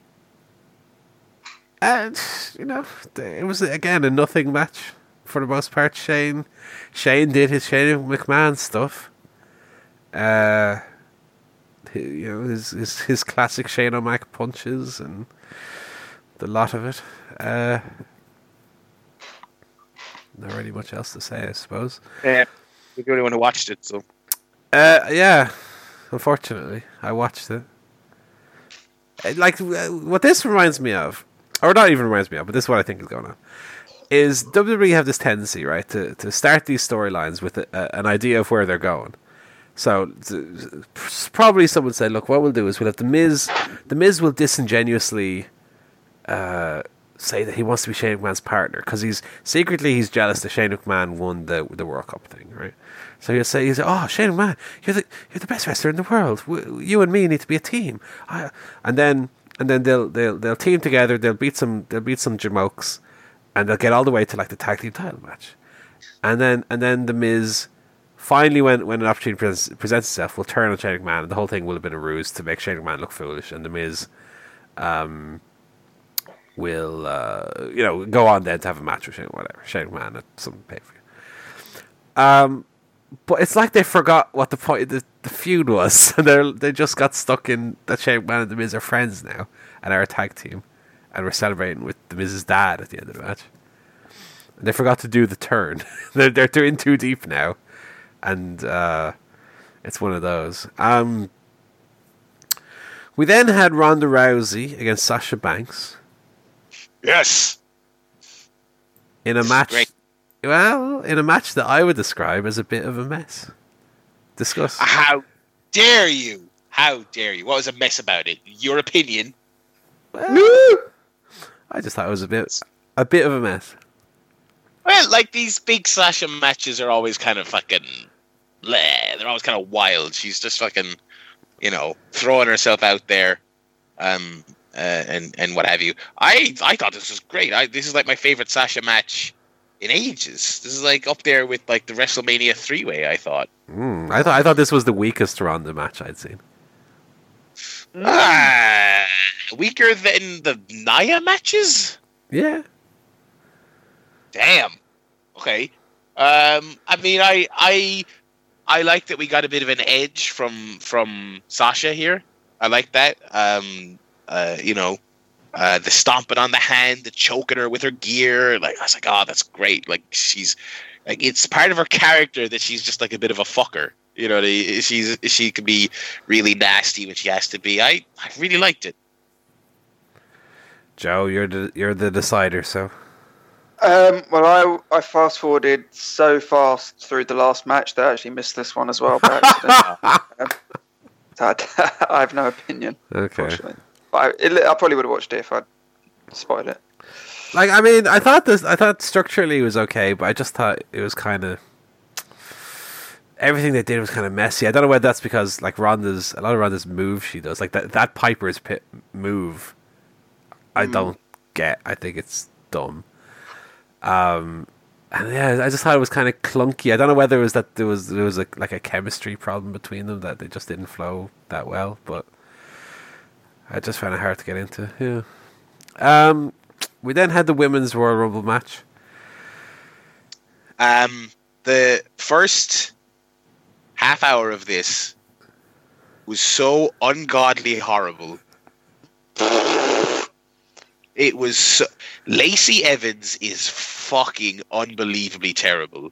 and you know, it was again a nothing match for the most part. Shane, Shane did his Shane McMahon stuff. Uh, you know his his, his classic Shane O'Mac punches and the lot of it. Uh, not really much else to say, I suppose.
Yeah, you're the only one who watched it, so
Uh, yeah. Unfortunately, I watched it. Uh, Like uh, what this reminds me of, or not even reminds me of, but this is what I think is going on. Is WWE have this tendency, right, to to start these storylines with a, a, an idea of where they're going. So probably someone said, "Look, what we'll do is we'll have the Miz. The Miz will disingenuously uh, say that he wants to be Shane McMahon's partner because he's secretly he's jealous that Shane McMahon won the the World Cup thing, right? So he'll say, he's, "Oh, Shane McMahon, you're the you're the best wrestler in the world. You and me need to be a team." I, and then and then they'll they'll they'll team together. They'll beat some they'll beat some jamokes, and they'll get all the way to like the tag team title match, and then and then the Miz. Finally, when, when an opportunity presents, presents itself, will turn on Shane McMahon, and the whole thing will have been a ruse to make Shane McMahon look foolish, and the Miz um, will uh, you know go on then to have a match with Shane, whatever Shane McMahon at some pay per view. Um, but it's like they forgot what the point of the, the feud was, and they they just got stuck in that Shane McMahon and the Miz are friends now and are a tag team, and we're celebrating with the Miz's dad at the end of the match. And they forgot to do the turn. they're they're doing too deep now, and uh, it's one of those. Um, we then had Ronda Rousey against Sasha Banks
yes,
in a match.
great.
Well, in a match that I would describe as a bit of a mess. Discuss.
how dare you? How dare you? What was a mess about it? Your opinion?
I just thought it was a bit, a bit of a mess.
Well, like these big Sasha matches are always kind of fucking. Bleh, they're always kind of wild. She's just fucking, you know, throwing herself out there, um, uh, and and what have you. I I thought this was great. I this is like my favorite Sasha match in ages. This is like up there with like the WrestleMania three way. I thought.
Mm, I thought I thought this was the weakest Ronda match I'd seen.
Ah, weaker than the Nia matches.
Yeah,
Damn. Okay. Um, I mean, I I I like that we got a bit of an edge from from Sasha here. I like that. Um, uh, you know, uh, the stomping on the hand, the choking her with her gear. Like I was like, oh, that's great. Like she's like it's part of her character that she's just like a bit of a fucker. You know, the- she's she can be really nasty when she has to be. I I really liked it.
Joe, you're the you're the decider. So
Um, well, I I fast forwarded so fast through the last match that I actually missed this one as well by accident. um, I, I have no opinion,
okay.
I, it, I probably would have watched it if I'd spoiled it.
Like I mean, I thought this. I thought structurally it was okay, but I just thought it was kind of everything they did was kind of messy. I don't know whether that's because like Ronda's a lot of Ronda's moves she does, like that that Piper's pit move. I don't get. I think it's dumb. Um, and yeah, I just thought it was kind of clunky. I don't know whether it was that there was there was a, like a chemistry problem between them that they just didn't flow that well, but I just found it hard to get into. Yeah. Um, we then had the women's Royal Rumble match.
Um, the first half hour of this was so ungodly horrible. It was so, Lacey Evans is fucking unbelievably terrible,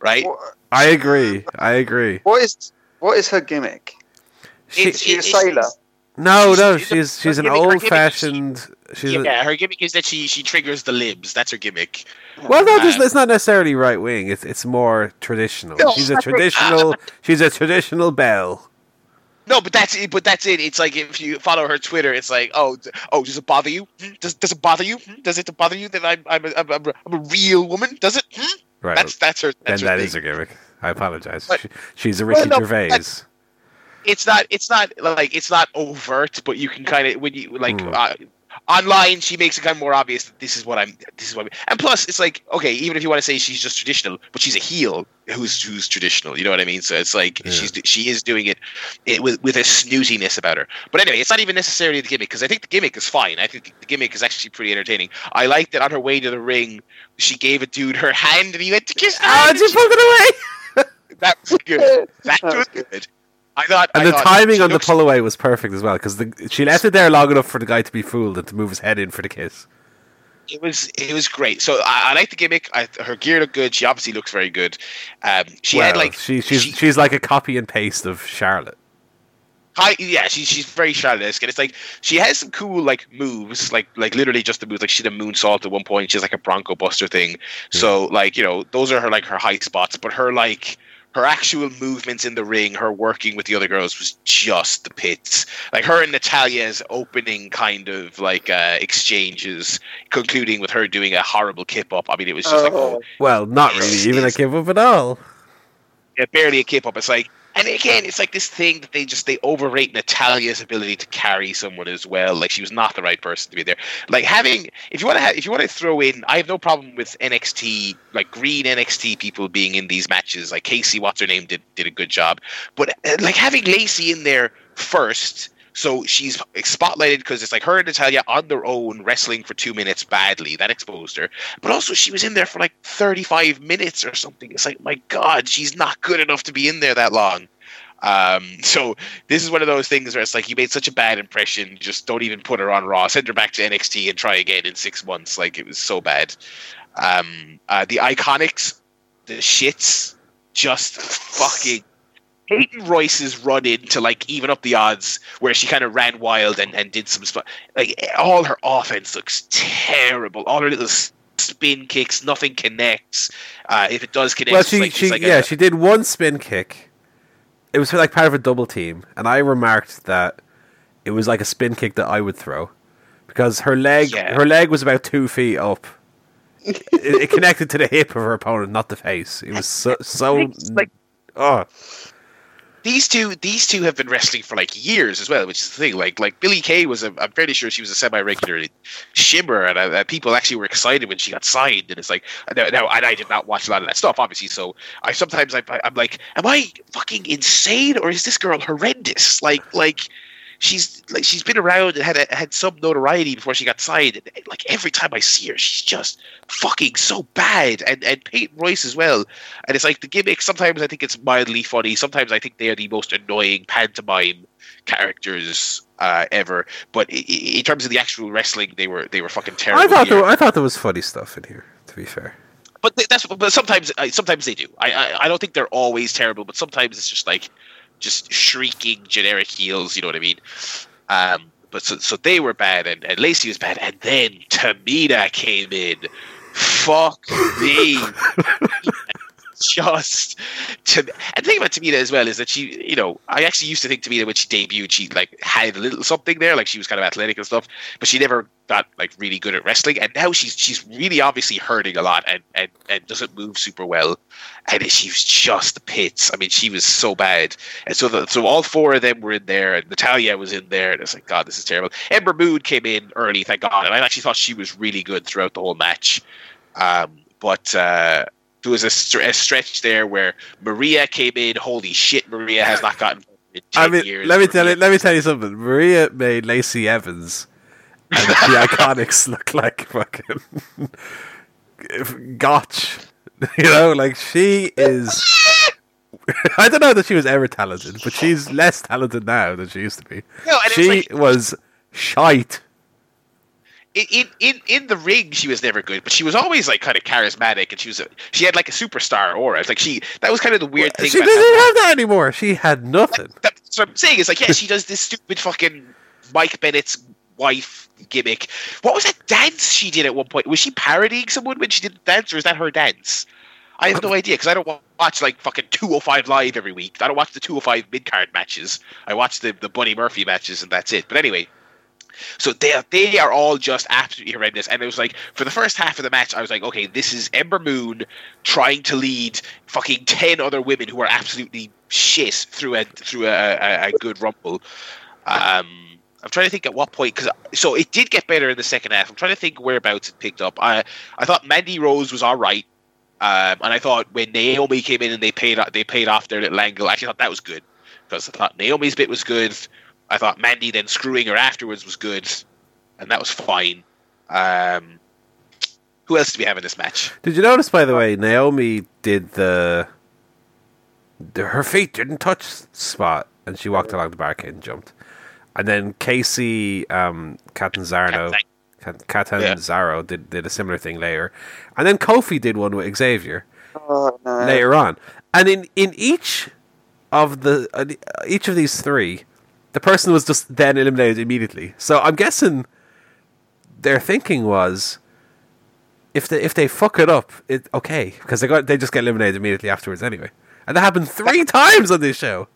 right?
I agree. I agree.
what is what is her gimmick?
She,
It's-
Is a
it's-
sailor?
no, no,
she's a-
she's she's an
gimmick-
old fashioned. She's a,
yeah, her gimmick is that she she triggers the libs. That's her gimmick.
well, no, it's,
Um,
it's not necessarily right wing. It's it's more traditional.
No,
she's a traditional. She's a traditional belle.
No, but that's it. But that's it. It's like if you follow her Twitter, it's like, oh, oh, does it bother you? Does does it bother you? Does it bother you that I'm I'm a, I'm a, I'm a real woman? Does it?
Right.
That's that's her.
then
That's her
that is her gimmick. I apologize.
But-
She, she's a
Well,
Ricky
no,
Gervais.
But- it's not it's not like it's not overt, but you can kind of when you like
Hmm.
uh, online, she makes it kind of more obvious that this is what I'm. This is what. I'm, and plus, it's like okay, even if you want to say she's just traditional, but she's a heel who's who's traditional. You know what I mean? So it's like
Yeah.
she's she is doing it, it with with a snootiness about her. But anyway, it's not even necessarily the gimmick because I think the gimmick is fine. I think the gimmick is actually pretty entertaining. I like that on her way to the ring, she gave a dude her hand and he went to kiss. the
Oh,
hand,
you
and she-
pulled it away!
that was good. That
That was
was good. I thought.
And
I
the
thought
timing on the pull away was perfect as well because she left it there long enough for the guy to be fooled and to move his head in for the kiss.
It was it was great. So I, I like the gimmick. I, her gear looked good. She obviously looks very good. Um, she had like
she, she's
she-
she's like a copy and paste of Charlotte.
high. Yeah, she's she's very Charlotte-esque, and it's like she has some cool like moves, like like literally just the moves. Like she did a moonsault at one point. She's like a Bronco Buster thing. So like you know those are her like her high spots. But her like her actual movements in the ring, her working with the other girls was just the pits. Like her and Natalya's opening kind of like uh, exchanges, concluding with her doing a horrible kip up. I mean, it was just like oh,
Well, not really even a kip up at all.
yeah, barely a kip up. It's like, and again, it's like this thing that they just they overrate Natalya's ability to carry someone as well. Like she was not the right person to be there. Like having, if you want to have, if you want to throw in, I have no problem with NXT, like green NXT people being in these matches. Like Kacy, what's her name, did did a good job, but uh, like having Lacey in there first. So she's spotlighted because it's like her and Natalya on their own wrestling for two minutes badly. That exposed her. But also, she was in there for like 35 minutes or something. It's like, my God, she's not good enough to be in there that long. Um, so this is one of those things where it's like you made such a bad impression, just don't even put her on Raw. Send her back to NXT and try again in six months. Like it was so bad. Um, uh, the Iconics, the shits, just fucking. Peyton Royce's run in to like even up the odds, where she kind of ran wild and, and did some sp- like all her offense looks terrible. All her little spin kicks, nothing connects. Uh, if it does connect,
Well,
it's
she
like,
she
like
yeah
a,
she did one spin kick. It was like part of a double team, and I remarked that it was like a spin kick that I would throw because her leg
Yeah.
her leg was about two feet up. it, it connected to the hip of her opponent, not the face. It was so so
like-
oh
these two these two have been wrestling for like years as well, which is the thing. Like like Billie Kay was a, I'm fairly sure she was a semi regular Shimmer, and uh, people actually were excited when she got signed. And it's like now, now and I did not watch a lot of that stuff, obviously. So I sometimes I, I'm like, am I fucking insane or is this girl horrendous? Like like. She's like she's been around and had a, had some notoriety before she got signed. And, like every time I see her, she's just fucking so bad. And and Peyton Royce as well. And it's like the gimmick. Sometimes I think it's mildly funny. Sometimes I think they are the most annoying pantomime characters uh, ever. But i- i- in terms of the actual wrestling, they were they were fucking terrible.
I thought
here.
there, I thought there was funny stuff in here. To be fair,
but that's but sometimes I sometimes they do. I, I I don't think they're always terrible, but sometimes it's just like just shrieking generic heels. You know what I mean? Um, but so, so they were bad, and, and Lacey was bad, and then Tamina came in. Fuck me. just to and the thing about Tamina as well is that she you know I actually used to think Tamina when she debuted she like had a little something there like she was kind of athletic and stuff but she never got like really good at wrestling and now she's she's really obviously hurting a lot and and, and doesn't move super well and she was just the pits. I mean she was so bad. And so the, so all four of them were in there and Natalya was in there and it's like God this is terrible. Ember Moon came in early thank God and I actually thought she was really good throughout the whole match. Um, but uh, there was a, a stretch there where Maria came in. Holy shit, Maria has not gotten
I mean,
years.
let me tell you. Let me tell you something. Maria made Lacey Evans and the Iconics look like fucking gotch. You know, like she is. I don't know that she was ever talented, but she's less talented now than she used to be.
No,
She
like-
was shite.
In, in in the ring she was never good, but she was always like kind of charismatic, and she was a, she had like a superstar aura. It's like she that was kind of the weird thing.
She doesn't have that anymore. She had nothing.
That's what I'm saying. Is like yeah, she does this stupid fucking Mike Bennett's wife gimmick. What was that dance she did at one point? Was she parodying someone when she did the dance, or is that her dance? I have no um, idea because I don't watch like fucking 205 live every week. I don't watch the 205 mid card matches. I watch the the Buddy Murphy matches, and that's it. But anyway, so they are, they are all just absolutely horrendous. And it was like for the first half of the match, I was like, okay, this is Ember Moon trying to lead fucking ten other women who are absolutely shit through a through a, a, a good rumble. Um, I'm trying to think at what point because so it did get better in the second half. I'm trying to think whereabouts it picked up. I I thought Mandy Rose was all right, um, and I thought when Naomi came in and they paid they paid off their little angle, I actually thought that was good because I thought Naomi's bit was good. I thought Mandy then screwing her afterwards was good, and that was fine. Um, who else do we have in this match?
Did you notice, by the way, Naomi did the, the her feet didn't touch spot, and she walked along the barricade and jumped. And then Kacy um, Catanzaro, Cat- Catanzaro did did a similar thing later, and then Kofi did one with Xavier
Oh, no.
later on. And in in each of the uh, each of these three, the person was just then eliminated immediately. So I'm guessing their thinking was if they if they fuck it up, it okay because they got they just get eliminated immediately afterwards anyway. And that happened three times on this show.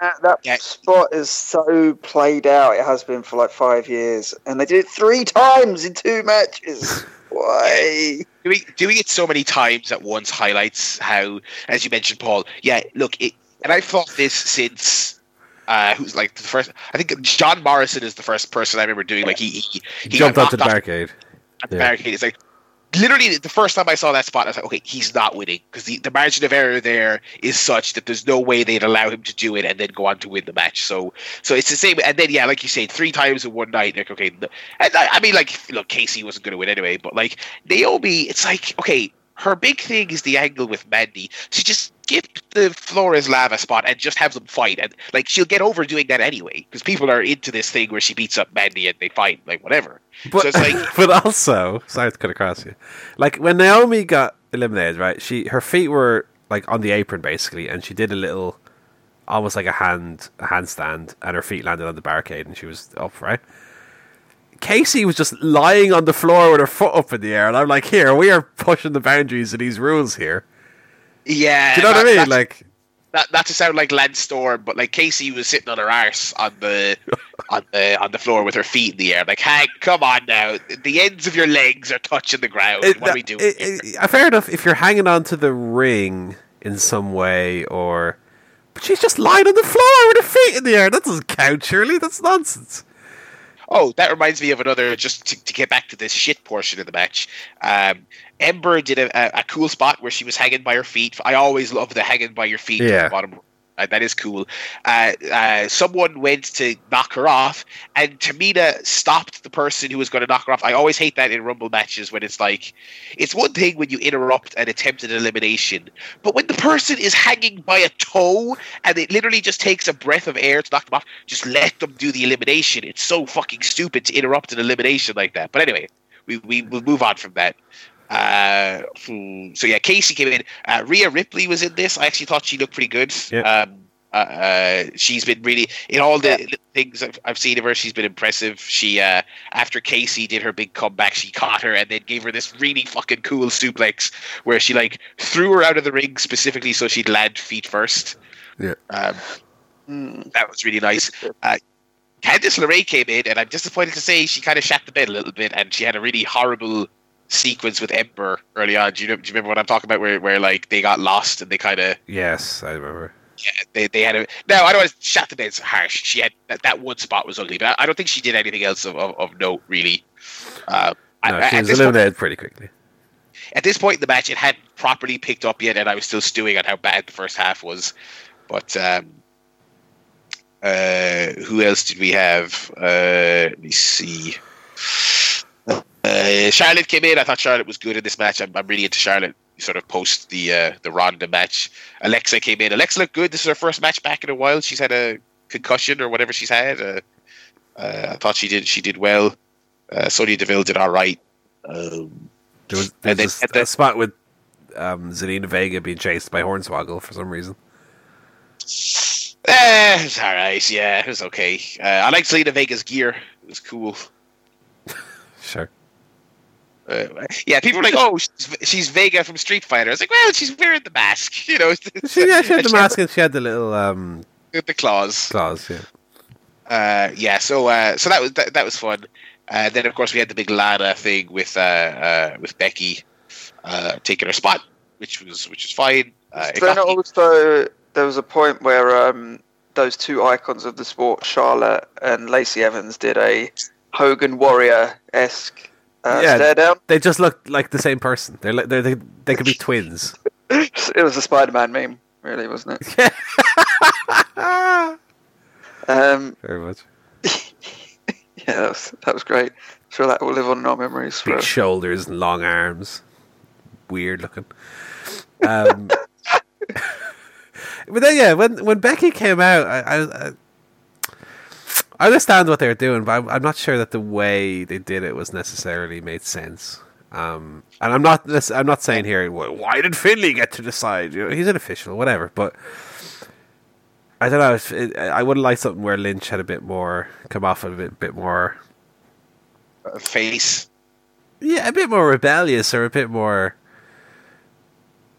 That, that
Yeah.
spot is so played out. It has been for like five years, and they did it three times in two matches. Why?
Doing doing it so many times at once highlights how, as you mentioned, Paul. Yeah, look, it, and I've thought this since. Uh, who's like the first? I think John Morrison is the first person I remember doing. Like he he, he
Jumped
got
onto the barricade.
at the
Yeah.
barricade. It's like literally the first time I saw that spot, I was like, okay, he's not winning because the, the margin of error there is such that there's no way they'd allow him to do it and then go on to win the match. So, so it's the same. And then yeah, like you said, three times in one night. Like okay, and I, I mean, like look, Kacy wasn't going to win anyway, but like Naomi, it's like okay. Her big thing is the angle with Mandy. She just skip the floor is lava spot and just have them fight, and like she'll get over doing that anyway because people are into this thing where she beats up Mandy and they fight, like whatever.
But,
so it's like
but also, sorry to cut across you. Like when Naomi got eliminated, right? She her feet were like on the apron basically, and she did a little, almost like a hand a handstand, and her feet landed on the barricade, and she was up, right? Kacy was just lying on the floor with her foot up in the air, and I'm like, here, we are pushing the boundaries of these rules here.
Yeah,
Do you know what I mean? Like,
that, not to sound like Lance Storm, but like Kacy was sitting on her arse on the on the on the floor with her feet in the air. Like, Hank, come on now. The ends of your legs are touching the ground.
it-
what are we doing?
it-
here?
it- fair enough if you're hanging on to the ring in some way, or but she's just lying on the floor with her feet in the air. That doesn't count, surely. That's nonsense.
Oh, that reminds me of another. Just to, to get back to this shit portion of the match, um, Ember did a, a, cool spot where she was hanging by her feet. I always love the hanging by your feet at
Yeah.
the bottom. Uh, that is cool. Uh, uh, someone went to knock her off, and Tamina stopped the person who was going to knock her off. I always hate that in Rumble matches when it's like, it's one thing when you interrupt an attempted elimination, but when the person is hanging by a toe and it literally just takes a breath of air to knock them off, just let them do the elimination. It's so fucking stupid to interrupt an elimination like that. But anyway, we, we will move on from that. Uh, hmm, so yeah, Kacy came in. Uh, Rhea Ripley was in this. I actually thought she looked pretty good.
Yeah.
Um, uh, uh, she's been really in all the little things I've, I've seen of her. She's been impressive. She uh, after Kacy did her big comeback, she caught her and then gave her this really fucking cool suplex where she like threw her out of the ring specifically so she'd land feet first.
Yeah.
Um,
Hmm.
that was really nice. Uh, Candice LeRae came in, and I'm disappointed to say she kind of shat the bed a little bit, and she had a really horrible sequence with Ember early on. Do you, know, do you remember what I'm talking about? Where, where like they got lost and they kind of
Yes, I remember.
yeah, they, they had a no. I don't want to the bed's harsh. She had that, that one spot was ugly, but I, I don't think she did anything else of, of, of note really. Uh,
No,
at,
she was
this point,
eliminated pretty quickly.
at this point in the match, it hadn't properly picked up yet, and I was still stewing on how bad the first half was. But um, uh, who else did we have? Uh, let me see. Uh, Charlotte came in. I thought Charlotte was good in this match. I'm, I'm really into Charlotte. Sort of post the uh, the Ronda match. Alexa came in. Alexa looked good. This is her first match back in a while. She's had a concussion or whatever she's had. Uh, uh, I thought she did she did well. Uh, Sonya Deville did all right. Um,
There was, there was
then-
a, a spot with um, Zelina Vega being chased by Hornswoggle for some reason.
Eh, it's all right. Yeah, it was okay. Uh, I like Zelina Vega's gear. It was cool.
Sure.
Uh, yeah, people are like, "Oh, she's, she's Vega from Street Fighter." I was like, "Well, she's wearing the mask, you know."
She, yeah, she had the mask and she had the little um,
the claws.
claws. Yeah.
Uh, yeah, so uh, so that was that, that was fun. Uh, then of course we had the big Lana thing with uh, uh, with Becky uh, taking her spot, which was which was fine. Uh,
Then also there was a point where um, those two icons of the sport, Charlotte and Lacey Evans, did a Hogan Warrior esque
Yeah.
stare down.
They just look like the same person. They're, li- they're they they could be twins.
It was a Spider Man meme, really, wasn't it? Um,
Very much.
yeah, that was, that was great. Sure, that will live on in our memories. For,
Big shoulders and long arms. Weird looking. Um, but then, yeah, when when Becky came out, I, I, I understand what they were doing, but I'm, I'm not sure that the way they did it was necessarily made sense. Um, and I'm not I'm not saying here "Why- did Finlay get to decide? You know, he's an official, whatever. But I don't know. If it, I would have liked something where Lynch had a bit more come off a bit bit more
uh, face.
yeah, a bit more rebellious or a bit more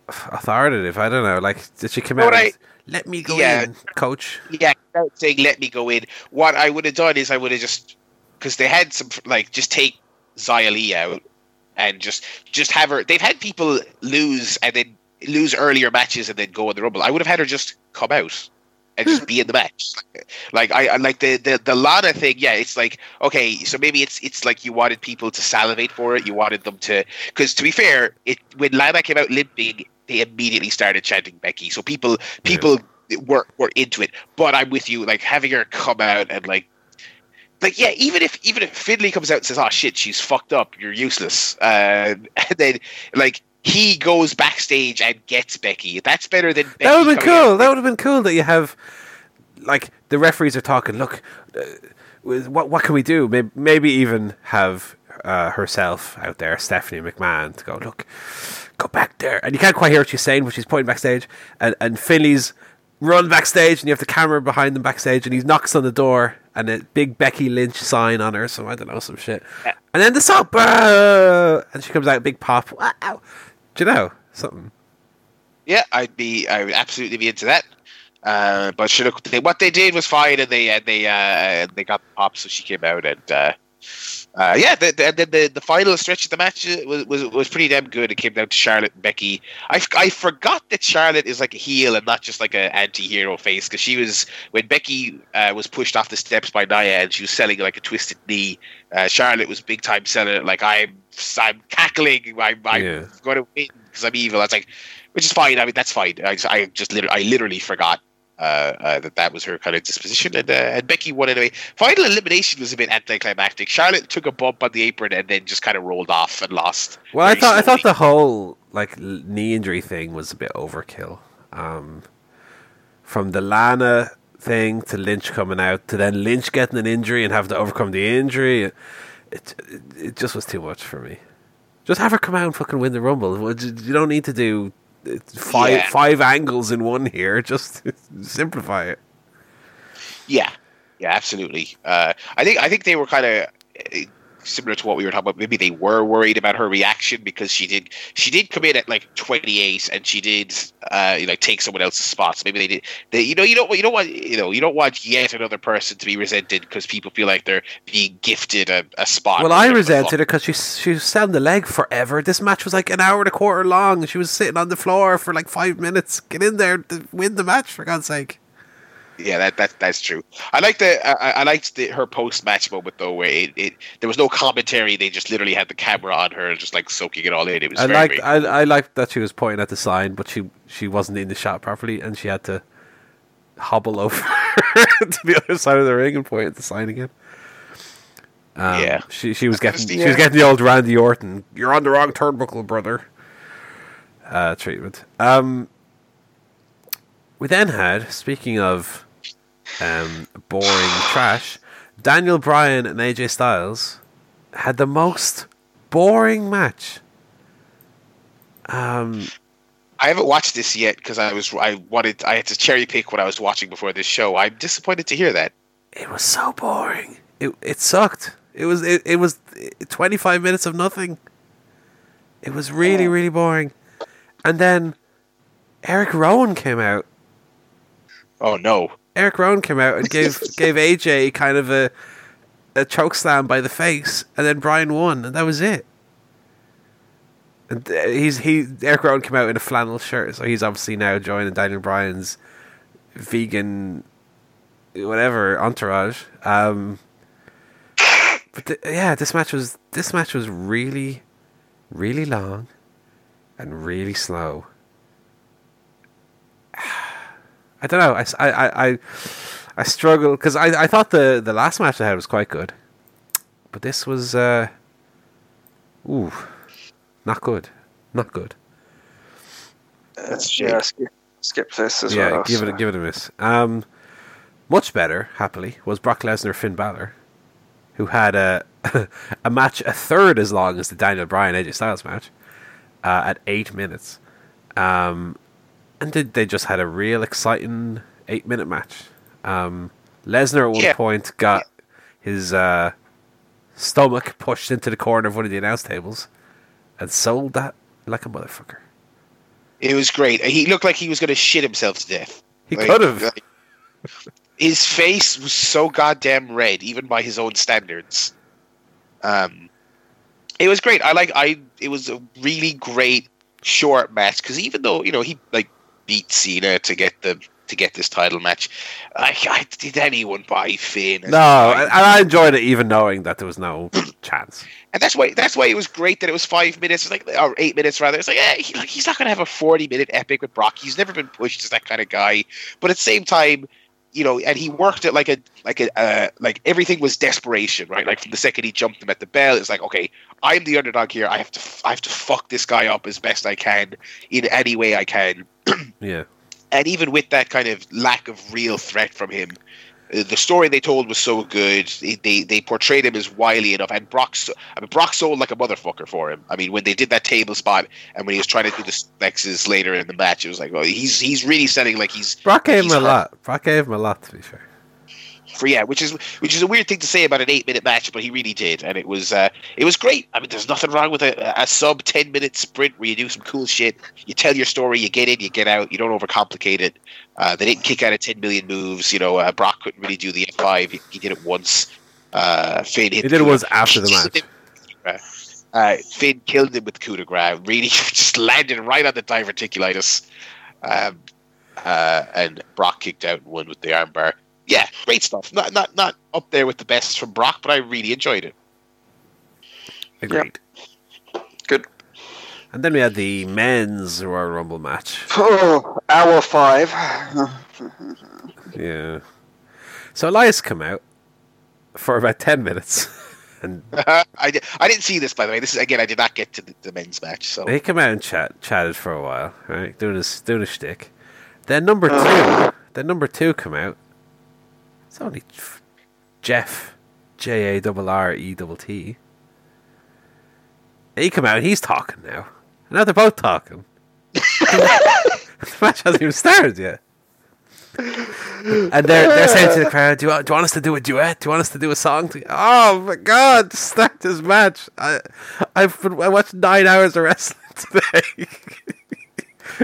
authoritative. I don't know. Like, did she come out?
I-
Let me go
yeah.
in, coach.
Yeah, without saying let me go in. What I would have done is I would have just because they had some like just take Xia Li out and just just have her. They've had people lose and then lose earlier matches and then go in the rumble. I would have had her just come out and just be in the match. Like I, I like the, the the Lana thing. Yeah, it's like okay, so maybe it's it's like you wanted people to salivate for it. You wanted them to because to be fair, it when Lana came out limping, they immediately started chanting Becky. So people people were were into it. But I'm with you. Like having her come out and like. Like yeah, even if even if Finlay comes out and says, "Oh shit, she's fucked up. You're useless," uh, and then like he goes backstage and gets Becky. That's better than Becky
That would have been
coming out
cool. That would have been cool that you have, like, the referees are talking. Look, uh, what what can we do? Maybe, maybe even have uh, herself out there, Stephanie McMahon, to go look, go back there, and you can't quite hear what she's saying, but she's pointing backstage, and and Finlay's run backstage, and you have the camera behind them backstage, and he knocks on the door, and a big Becky Lynch sign on her, so I don't know some shit, and then the soap, uh, and she comes out, big pop, wow, do you know? Something?
Yeah, I'd be. I would absolutely be into that. Uh, but sure, look, they, what they did was fine, and they and they uh, they got the pop, so she came out, and uh, uh, yeah, the, the, the the final stretch of the match was was was pretty damn good. It came down to Charlotte and Becky. I, I forgot that Charlotte is like a heel and not just like an anti-hero face because she was when Becky uh, was pushed off the steps by Nia and she was selling like a twisted knee. Uh, Charlotte was big time selling it like I'm I'm cackling. I'm, I'm
Yeah.
going to win because I'm evil. That's like which is fine. I mean, that's fine. I, just- I just literally, I literally forgot uh, uh, that that was her kind of disposition, and, uh, and Becky won anyway. Final elimination was a bit anticlimactic. Charlotte took a bump on the apron and then just kind of rolled off and lost.
Well, I thought I thought the whole like knee injury thing was a bit overkill. Um, from the Lana thing to Lynch coming out to then Lynch getting an injury and having to overcome the injury, it it, it just was too much for me. Just have her come out and fucking win the rumble. You don't need to do five
Yeah.
five angles in one here. Just simplify it.
Yeah, yeah, absolutely. Uh, I think I think they were kind of similar to what we were talking about. Maybe they were worried about her reaction because she did she did come in at like twenty eight and she did uh, you know take someone else's spot. So maybe they did. They, you know you don't you don't want you know you don't want yet another person to be resented because people feel like they're being gifted a, a spot.
Well, I resented it because she she was selling the leg forever. This match was like an hour and a quarter long. She was sitting on the floor for like five minutes. Get in there to win the match for God's sake.
Yeah, that, that that's true. I like the I, I liked the, her post match moment though, where it, it there was no commentary. They just literally had the camera on her, just like soaking it all in. It was
I
very,
liked
very
I, I liked that she was pointing at the sign, but she she wasn't in the shot properly, and she had to hobble over to the other side of the ring and point at the sign again. Um,
Yeah.
she she was getting
Interesting.
she was getting the old Randy Orton. You're on the wrong turnbuckle, brother. Uh, treatment. Um, we then had speaking of um, boring trash, Daniel Bryan and AJ Styles had the most boring match. Um,
I haven't watched this yet because I was I wanted I had to cherry pick what I was watching before this show. I'm disappointed to hear that.
it was so boring. It it sucked. It was it, it was twenty five minutes of nothing. It was really, really boring. And then Eric Rowan came out.
Oh no.
Eric Rowan came out and gave gave AJ kind of a a choke slam by the face, and then Bryan won, and that was it. And uh, he's he Eric Rowan came out in a flannel shirt, so he's obviously now joining Daniel Bryan's vegan whatever entourage. Um, but th- yeah, this match was this match was really, really long, and really slow. I don't know. I, I, I, I, struggle because I, I thought the, the last match I had was quite good, but this was, uh, ooh, not good, not good.
That's
yeah, skip, skip this as
yeah,
well.
give it
so.
a, give it a miss. Um, much better, happily, was Brock Lesnar Finn Balor, who had a a match a third as long as the Daniel Bryan AJ Styles match uh, at eight minutes. Um, and they, they just had a real exciting eight minute match. Um, Lesnar at one
Yeah.
point got his uh, stomach pushed into the corner of one of the announce tables and sold that like a motherfucker.
It was great. He looked like he was going to shit himself to death.
He
Like-
could have.
like, his face was so goddamn red, even by his own standards. Um, it was great. I like. I. It was a really great short match because even though you know he like beat Cena to get the to get this title match, I, I did anyone buy Finn?
No, and I enjoyed it even knowing that there was no chance.
and that's why that's why it was great that it was five minutes, it's like or eight minutes rather. It's like, eh, he, like he's not going to have a forty minute epic with Brock. He's never been pushed as that kind of guy. But at the same time, you know, and he worked it like a like a uh, like everything was desperation, right? Like from the second he jumped him at the bell, it's like, okay, I'm the underdog here. I have to I have to fuck this guy up as best I can in any way I can.
Yeah.
and even with that kind of lack of real threat from him, the story they told was so good. They they, portrayed him as wily enough, and Brock. so- I mean, Brock sold like a motherfucker for him. I mean, when they did that table spot, and when he was trying to do the flexes later in the match, it was like, well, he's he's really selling like he's
Brock gave him
he's
a
hurt.
lot. Brock gave him a lot, to be fair.
For yeah, which is which is a weird thing to say about an eight minute match, but he really did, and it was uh, it was great. I mean, there's nothing wrong with a, a sub ten minute sprint where you do some cool shit. You tell your story, you get in, you get out, you don't overcomplicate it. Uh, they didn't kick out of ten million moves. You know, uh, Brock couldn't really do the F five. He, he did it once. Uh, Finn hit
He did it once after the match.
Uh, Finn killed him with coup de grace. Really, just landed right on the diverticulitis. Um, uh, and Brock kicked out and won with the armbar. Yeah, great stuff. Not not not up there with the best from Brock, but I really enjoyed it.
Agreed.
Good.
And then we had the men's Royal Rumble match.
Oh, hour five.
Yeah. So Elias come out for about 10 minutes. And
I, di- I didn't see this by the way. This is again. I did not get to the, the men's match. So
he came out and chat, chatted for a while, right? Doing his, doing his shtick. Then number two, uh-huh. then number two come out. It's only Jeff, J A R R E T T. He come out he's talking now. And now they're both talking. the match hasn't even started yet. And they're they're saying to the crowd, "Do you, want, do you want us to do a duet? Do you want us to do a song?" Oh my god! Start this match. I I've been, I watched nine hours of wrestling today.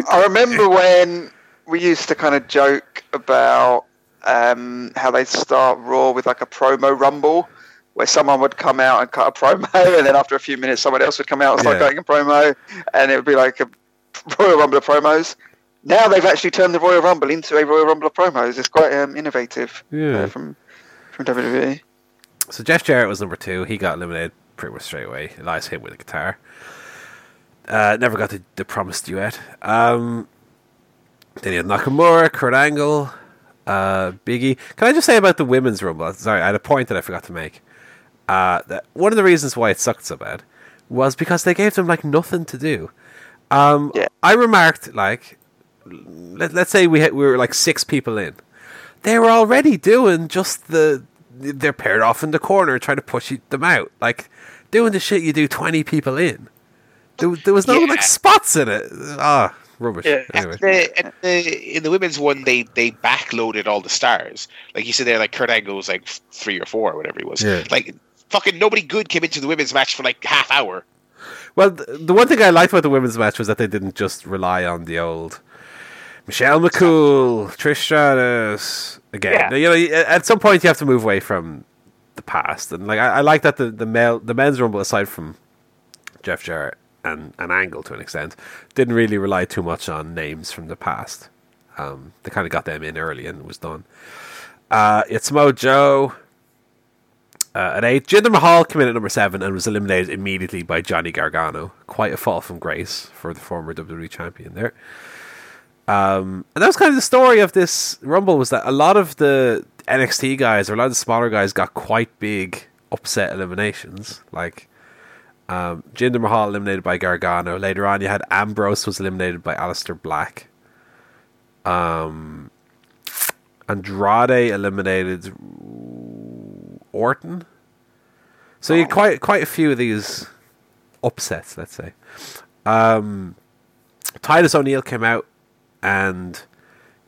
I remember when we used to kind of joke about um, how they start Raw with like a promo rumble, where someone would come out and cut a promo, and then after a few minutes, someone else would come out and start
Yeah.
cutting a promo, and it would be like a Royal Rumble of promos. Now they've actually turned the Royal Rumble into a Royal Rumble of promos. It's quite um, innovative
Yeah.
uh, from from. WWE.
So Jeff Jarrett was number two. He got eliminated pretty much straight away. Elias hit with a guitar. Uh, never got the, the promised duet. Um, then you had Nakamura, Kurt Angle, uh, Biggie. Can I just say about the women's rumble? Sorry, I had a point that I forgot to make. Uh, that one of the reasons why it sucked so bad was because they gave them like nothing to do. Um,
Yeah.
I remarked like, let, let's say we had, we were like six people in they were already doing just the they're paired off in the corner trying to push them out like doing the shit you do 20 people in there, there was no
Yeah.
like spots in it ah rubbish
Yeah.
anyway
the, the, in the women's one, they they backloaded all the stars. Like you said there, like Kurt Angle was like three or four, or whatever he was.
Yeah.
Like fucking nobody good came into the women's match for like half hour.
Well, th- the one thing I liked about the women's match was that they didn't just rely on the old Michelle McCool, Trish Stratus again.
Yeah.
You know, at some point you have to move away from the past, and like I, I like that the the male the men's rumble aside from Jeff Jarrett and and Angle to an extent didn't really rely too much on names from the past. Um, they kind of got them in early and it was done. Uh, it's Mojo Uh, at eight, Jinder Mahal came in at number seven and was eliminated immediately by Johnny Gargano. Quite a fall from grace for the former WWE champion there. Um, and that was kind of the story of this Rumble was that a lot of the NXT guys or a lot of the smaller guys got quite big upset eliminations. Like um, Jinder Mahal eliminated by Gargano. Later on, you had Ambrose was eliminated by Aleister Black. Um, Andrade eliminated Orton. So you quite quite a few of these upsets, let's say. Um, Titus O'Neil came out and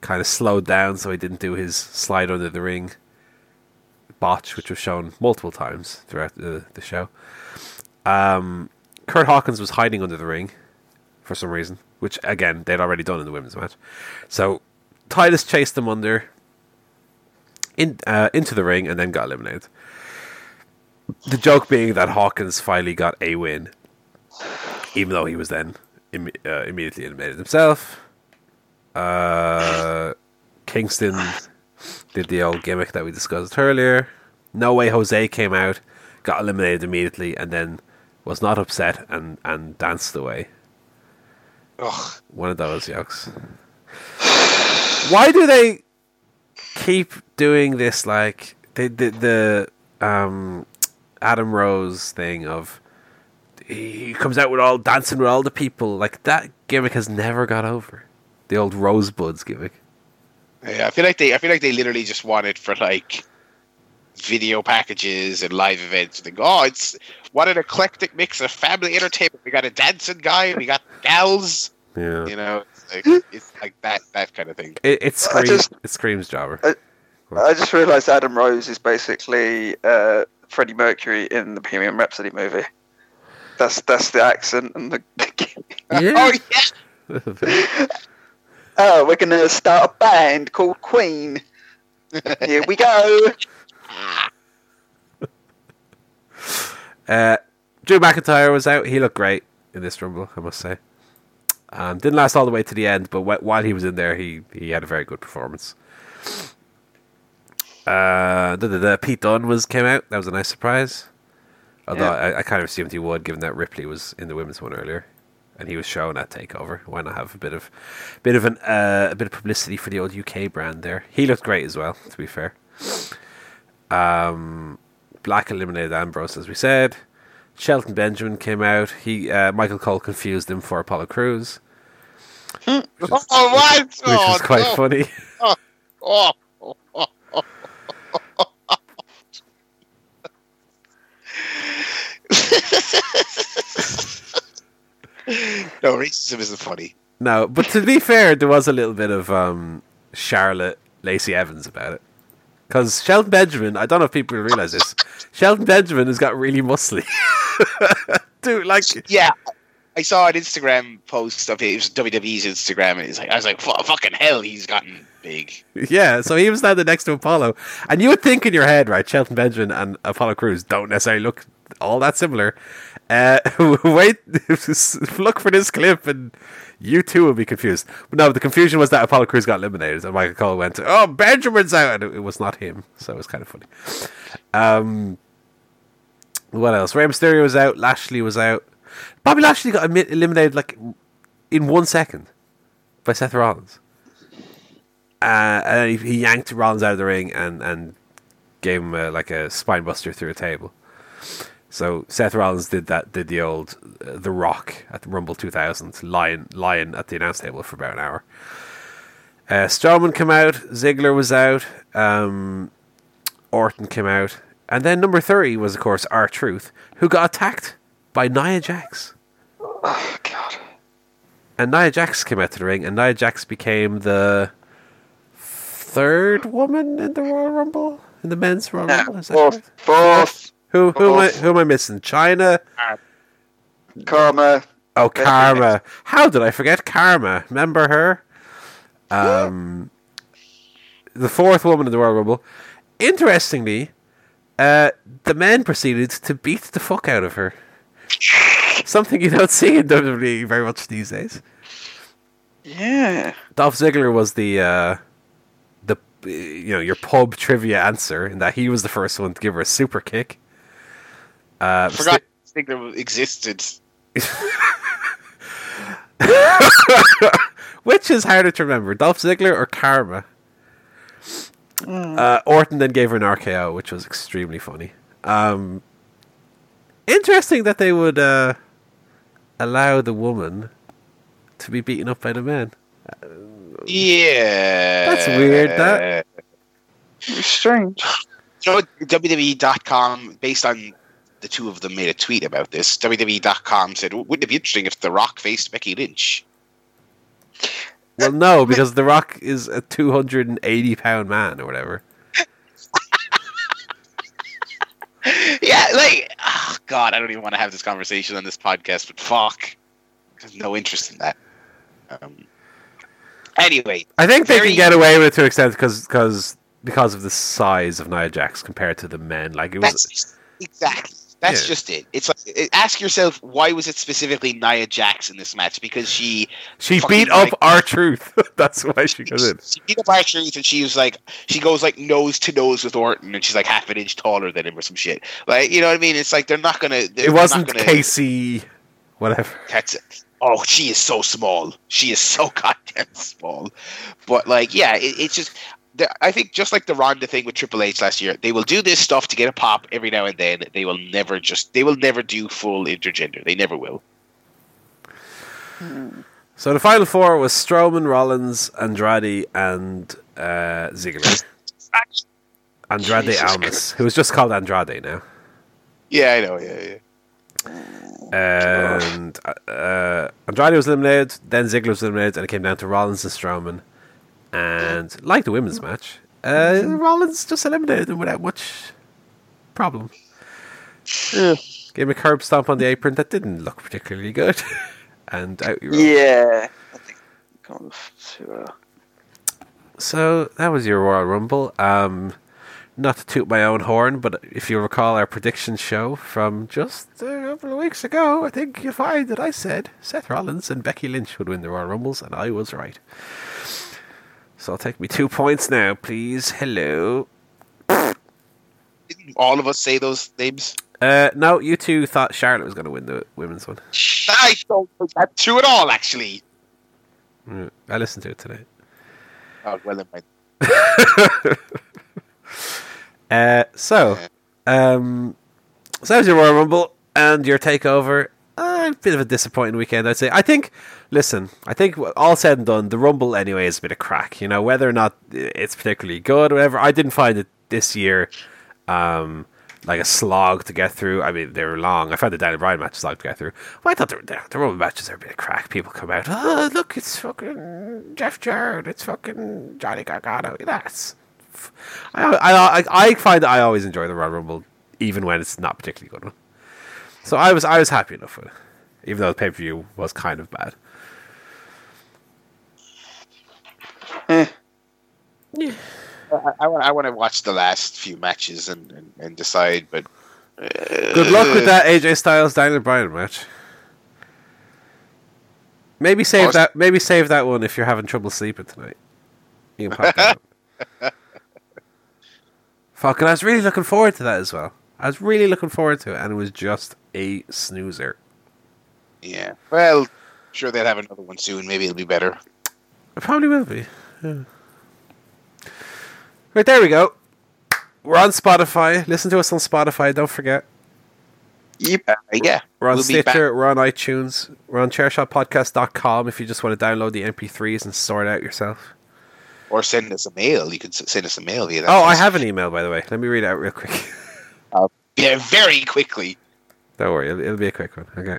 kind of slowed down, so he didn't do his slide under the ring botch, which was shown multiple times throughout the, the show. Um, Kurt Hawkins was hiding under the ring for some reason, which again they'd already done in the women's match. So Titus chased him under in uh, into the ring and then got eliminated. The joke being that Hawkins finally got a win, even though he was then Im- uh, immediately eliminated himself. Uh, Kingston did the old gimmick that we discussed earlier. No way Jose came out, got eliminated immediately, and then was not upset and, and danced away.
Ugh.
One of those jokes. Why do they keep doing this? Like the the, the um, Adam Rose thing of he comes out with all dancing with all the people. Like that gimmick has never got over. The old Rosebuds gimmick.
Yeah, I feel like they I feel like they literally just want it for like video packages and live events. They go, oh, it's what an eclectic mix of family entertainment. We got a dancing guy, we got gals.
Yeah,
You know, it's like, it's like that that kind of thing.
it, it screams.
just-
it screams jobber.
I- I just realised Adam Rose is basically uh, Freddie Mercury in the Bohemian Rhapsody movie. That's that's the accent and the.
Oh yeah.
oh, we're gonna start a band called Queen. Here we go.
Uh, Drew McIntyre was out. He looked great in this rumble, I must say. Um, didn't last all the way to the end, but wh- while he was in there, he, he had a very good performance. Uh, the, the, the Pete Dunne was came out. That was a nice surprise. Although
Yeah.
I, I kind of assumed he would, given that Ripley was in the women's one earlier, and he was shown at Takeover. Why not have a bit of, bit of an uh, a bit of publicity for the old UK brand there? He looked great as well. To be fair, um, Black eliminated Ambrose, as we said. Shelton Benjamin came out. He uh, Michael Cole confused him for Apollo Crews,
Oh what?
which
oh,
was quite
no.
funny.
Oh. no, racism isn't funny.
No, but to be fair, there was a little bit of um, Charlotte Lacey Evans about it. Because Shelton Benjamin, I don't know if people realize this, Shelton Benjamin has got really muscly. Dude, like,
Yeah, I saw an Instagram post of it. It was WWE's Instagram, and he's like, I was like, "Fu- fucking hell, he's gotten big.
yeah, so he was standing next to Apollo. And you would think in your head, right, Shelton Benjamin and Apollo Crews don't necessarily look all that similar. Uh, wait, look for this clip and you too will be confused. But no, the confusion was that Apollo Crews got eliminated and Michael Cole went, oh, Benjamin's out. And it, was not him. So it was kind of funny. Um, what else? Rey Mysterio was out. Lashley was out. Bobby Lashley got eliminated like in one second by Seth Rollins. Uh, and he, he yanked Rollins out of the ring and, and gave him like a spine buster through a table. So Seth Rollins did that, did the old uh, The Rock at the Rumble 2000, lying, lying at the announce table for about an hour. Uh, Strowman came out, Ziggler was out, um, Orton came out, and then number 30 was, of course, R Truth, who got attacked by Nia Jax.
Oh God.
And Nia Jax came out to the ring, and Nia Jax became the third woman in the Royal Rumble, in the men's Royal Rumble. Is that
fourth,
correct?
fourth.
Who who am I who am I missing? Chyna,
Karma.
Oh, Karma. How did I forget Karma? Remember her? Um, the fourth woman in the Royal Rumble. Interestingly, uh, the men proceeded to beat the fuck out of her. Something you don't see in WWE very much these days.
Yeah.
Dolph Ziggler was the uh, the uh, you know your pub trivia answer in that he was the first one to give her a super kick. Uh,
Forgot Ziggler existed.
Which is harder to remember, Dolph Ziggler or Karma? Uh, Orton then gave her an RKO, which was extremely funny. Um, interesting that they would uh, allow the woman to be beaten up by the man.
Yeah.
That's weird, that.
Strange.
You know, WWE.com, based on the two of them made a tweet about this, WWE.com said, wouldn't it be interesting if The Rock faced Becky Lynch?
Well, no, because The Rock is a 280 pound man or whatever.
yeah, like, oh, God, I don't even want to have this conversation on this podcast, but fuck. There's no interest in that. Um, anyway,
I think they can get away with it to an extent because because because of the size of Nia Jax compared to the men. Like it was
that's exactly. That's
Yeah.
just it. It's like ask yourself why was it specifically Nia Jax in this match? Because she
she beat up R-Truth. That's why she goes in.
She beat up R-Truth, and she was like, she goes like nose to nose with Orton, and she's like half an inch taller than him or some shit. Like, you know what I mean? It's like they're not gonna. They're
It wasn't
gonna,
Kacy, whatever.
That's it. Oh, she is so small. She is so goddamn small. But like, yeah, it, it's just. The- I think just like the Ronda thing with Triple H last year, they will do this stuff to get a pop every now and then. They will never just. They will never do full intergender. They never will.
So the final four was Strowman, Rollins, Andrade, and uh, Ziggler. Andrade
Jesus
Almas, who was just called Andrade now.
Yeah, I know. Yeah, yeah.
And uh, Andrade was eliminated, then Ziggler was eliminated, and it came down to Rollins and Strowman. And like the women's match, uh, Rollins just eliminated them without much problem.
Yeah.
Gave him a curb stomp on the apron that didn't look particularly good. and out you roll.
Yeah. I think kind of to, uh,
So that was your Royal Rumble. Um, not to toot my own horn, but if you recall our prediction show from just a couple of weeks ago, I think you'll find that I said Seth Rollins and Becky Lynch would win the Royal Rumbles, and I was right. So I'll take me two points now, please. Hello.
Didn't all of us say those names?
Uh, no, you two thought Charlotte was going to win the women's one.
I don't think that's true at all. Actually.
Mm, I listened to it today.
Oh well, my
Uh, so, um, so that was your Royal Rumble and your takeover. A bit of a disappointing weekend, I'd say. I think, listen, I think all said and done, the Rumble anyway is a bit of crack. You know, whether or not it's particularly good whatever, I didn't find it this year um, like a slog to get through. I mean, they were long. I found the Daniel Bryan match slog to get through. But I thought the, the, the Rumble matches are a bit of crack. People come out, oh, look, it's fucking Jeff Jarrett, it's fucking Johnny Gargano. That's. I, I, I, I find that I always enjoy the Royal Rumble, even when it's not particularly good one. So I was I was happy enough with it, even though the pay per view was kind of bad.
eh.
I, I, want, I want to watch the last few matches and, and, and decide, but. Uh,
Good luck with that AJ Styles Daniel Bryan match. Maybe save
Awesome.
that. Maybe save that one if you're having trouble sleeping tonight. You can pop that. Fuck, and I was really looking forward to that as well. I was really looking forward to it, and it was just a snoozer.
Yeah. Well, sure they'll have another one soon. Maybe it'll be better.
It probably will be. Yeah. Right there we go. We're on Spotify. Listen to us on Spotify. Don't forget.
Yep.
Uh, yeah.
We're on
We'll.
Stitcher. We're on iTunes. We're on chairshotpodcast.com if you just want to download the MP3s and sort out yourself.
Or send us a mail. You can send us a mail via that.
Oh, I have an email, by the way. Let me read it out real quick.
Yeah, very quickly.
Don't worry, it'll, it'll be a quick one. Okay.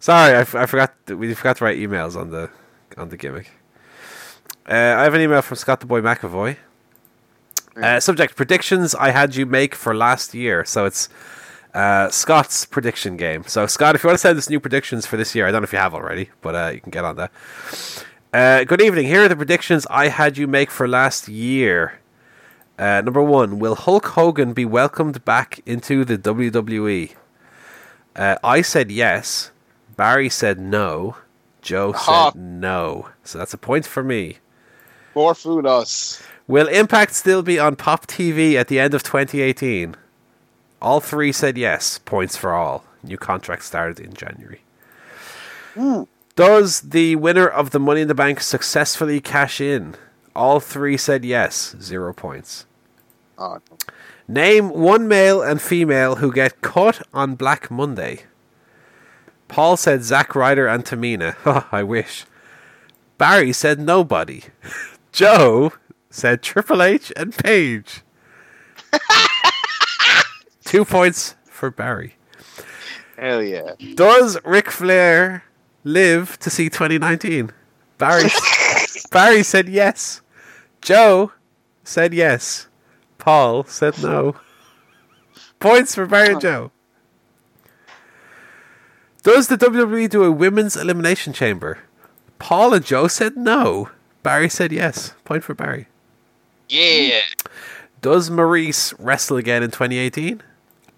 Sorry, I, f- I forgot. We forgot to write emails on the on the gimmick. Uh, I have an email from Scott the Boy McAvoy. Uh, subject predictions I had you make for last year. So it's Uh, Scott's prediction game. So, Scott, if you want to send us new predictions for this year, I don't know if you have already, but uh, you can get on that. Uh, good evening. Here are the predictions I had you make for last year. Uh, number one, will Hulk Hogan be welcomed back into the WWE? Uh, I said yes. Barry said no. Joe said no. So that's a point for me.
More food us.
Will Impact still be on Pop TV at the end of 2018? All three said yes. Points for all. New contract started in January. Does the winner of the Money in the Bank successfully cash in? All three said yes. Zero points.
Oh,
Name one male and female who get caught on Black Monday. Paul said Zack Ryder and Tamina. Oh, I wish. Barry said nobody. Joe said Triple H and Paige. Two points for Barry.
hell yeah.
Does Ric Flair live to see 2019? Barry Barry said yes. Joe said yes. Paul said no. Points for Barry and Joe. Does the WWE do a women's elimination chamber? Paul and Joe said no. Barry said yes. Point for Barry.
Yeah.
Does Maurice wrestle again in 2018?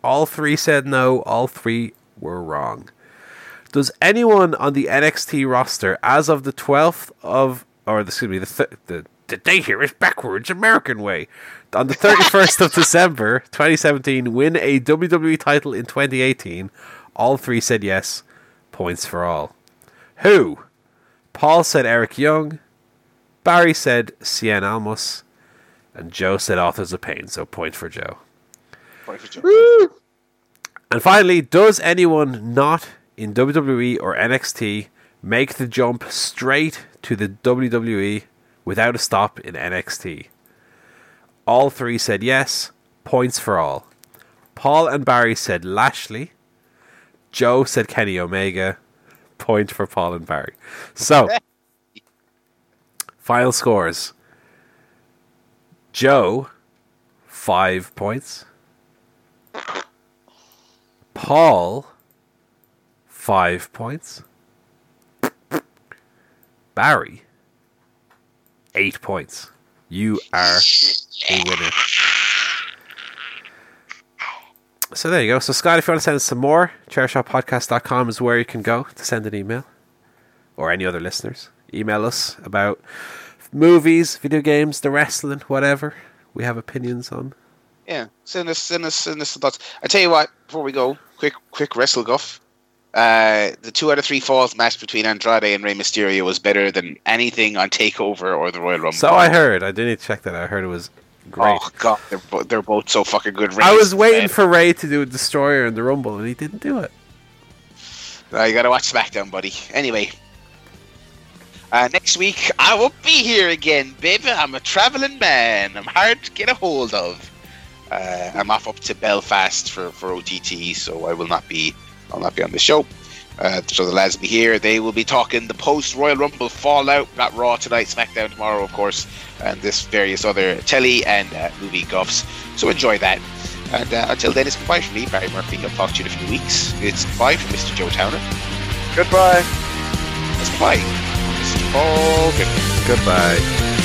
All three said no. All three were wrong. Does anyone on the NXT roster, as of the 12th of, or excuse me, the th- the, the date here is backwards, American way, on the 31st of December 2017, win a WWE title in 2018? All three said yes. Points for all. Who? Paul said Eric Young. Barry said Cien Almas. And Joe said Authors of Pain, so point for Joe.
Point for Joe.
And finally, does anyone not in WWE or NXT make the jump straight to the WWE without a stop in NXT? All three said yes. Points for all. Paul and Barry said Lashley. Joe said Kenny Omega. Point for Paul and Barry. So, final scores. Joe, five points. Paul, five points. Barry, eight points. You are a winner. So there you go. So Scott, if you want to send us some more, chairshotpodcast.com is where you can go to send an email. Or any other listeners. Email us about movies, video games, the wrestling, whatever. We have opinions on.
Yeah, send us, send us, send us some thoughts. I tell you what, before we go, quick, quick wrestle guff. Uh, the two out of three falls match between Andrade and Rey Mysterio was better than anything on Takeover or the Royal Rumble.
So I heard. I didn't check that. I heard it was great.
Oh god, they're, bo- they're both so fucking good.
I was waiting
dead.
for Rey to do a destroyer in the Rumble, and he didn't do it.
Uh, you gotta watch SmackDown, buddy. Anyway, uh, next week I won't be here again, baby. I'm a traveling man. I'm hard to get a hold of. Uh, I'm off up to Belfast for, for OTT, so I will not be. I'll not be on the show. Uh, so the lads will be here. They will be talking the post Royal Rumble fallout. Got Raw tonight, SmackDown tomorrow, of course, and this various other telly and uh, movie guffs. So enjoy that. And uh, until then, it's goodbye from me, Barry Murphy. I'll talk to you in a few weeks. It's goodbye from Mr. Joe Towner.
Goodbye.
It's goodbye. Mr. Paul Goodman.
Goodbye.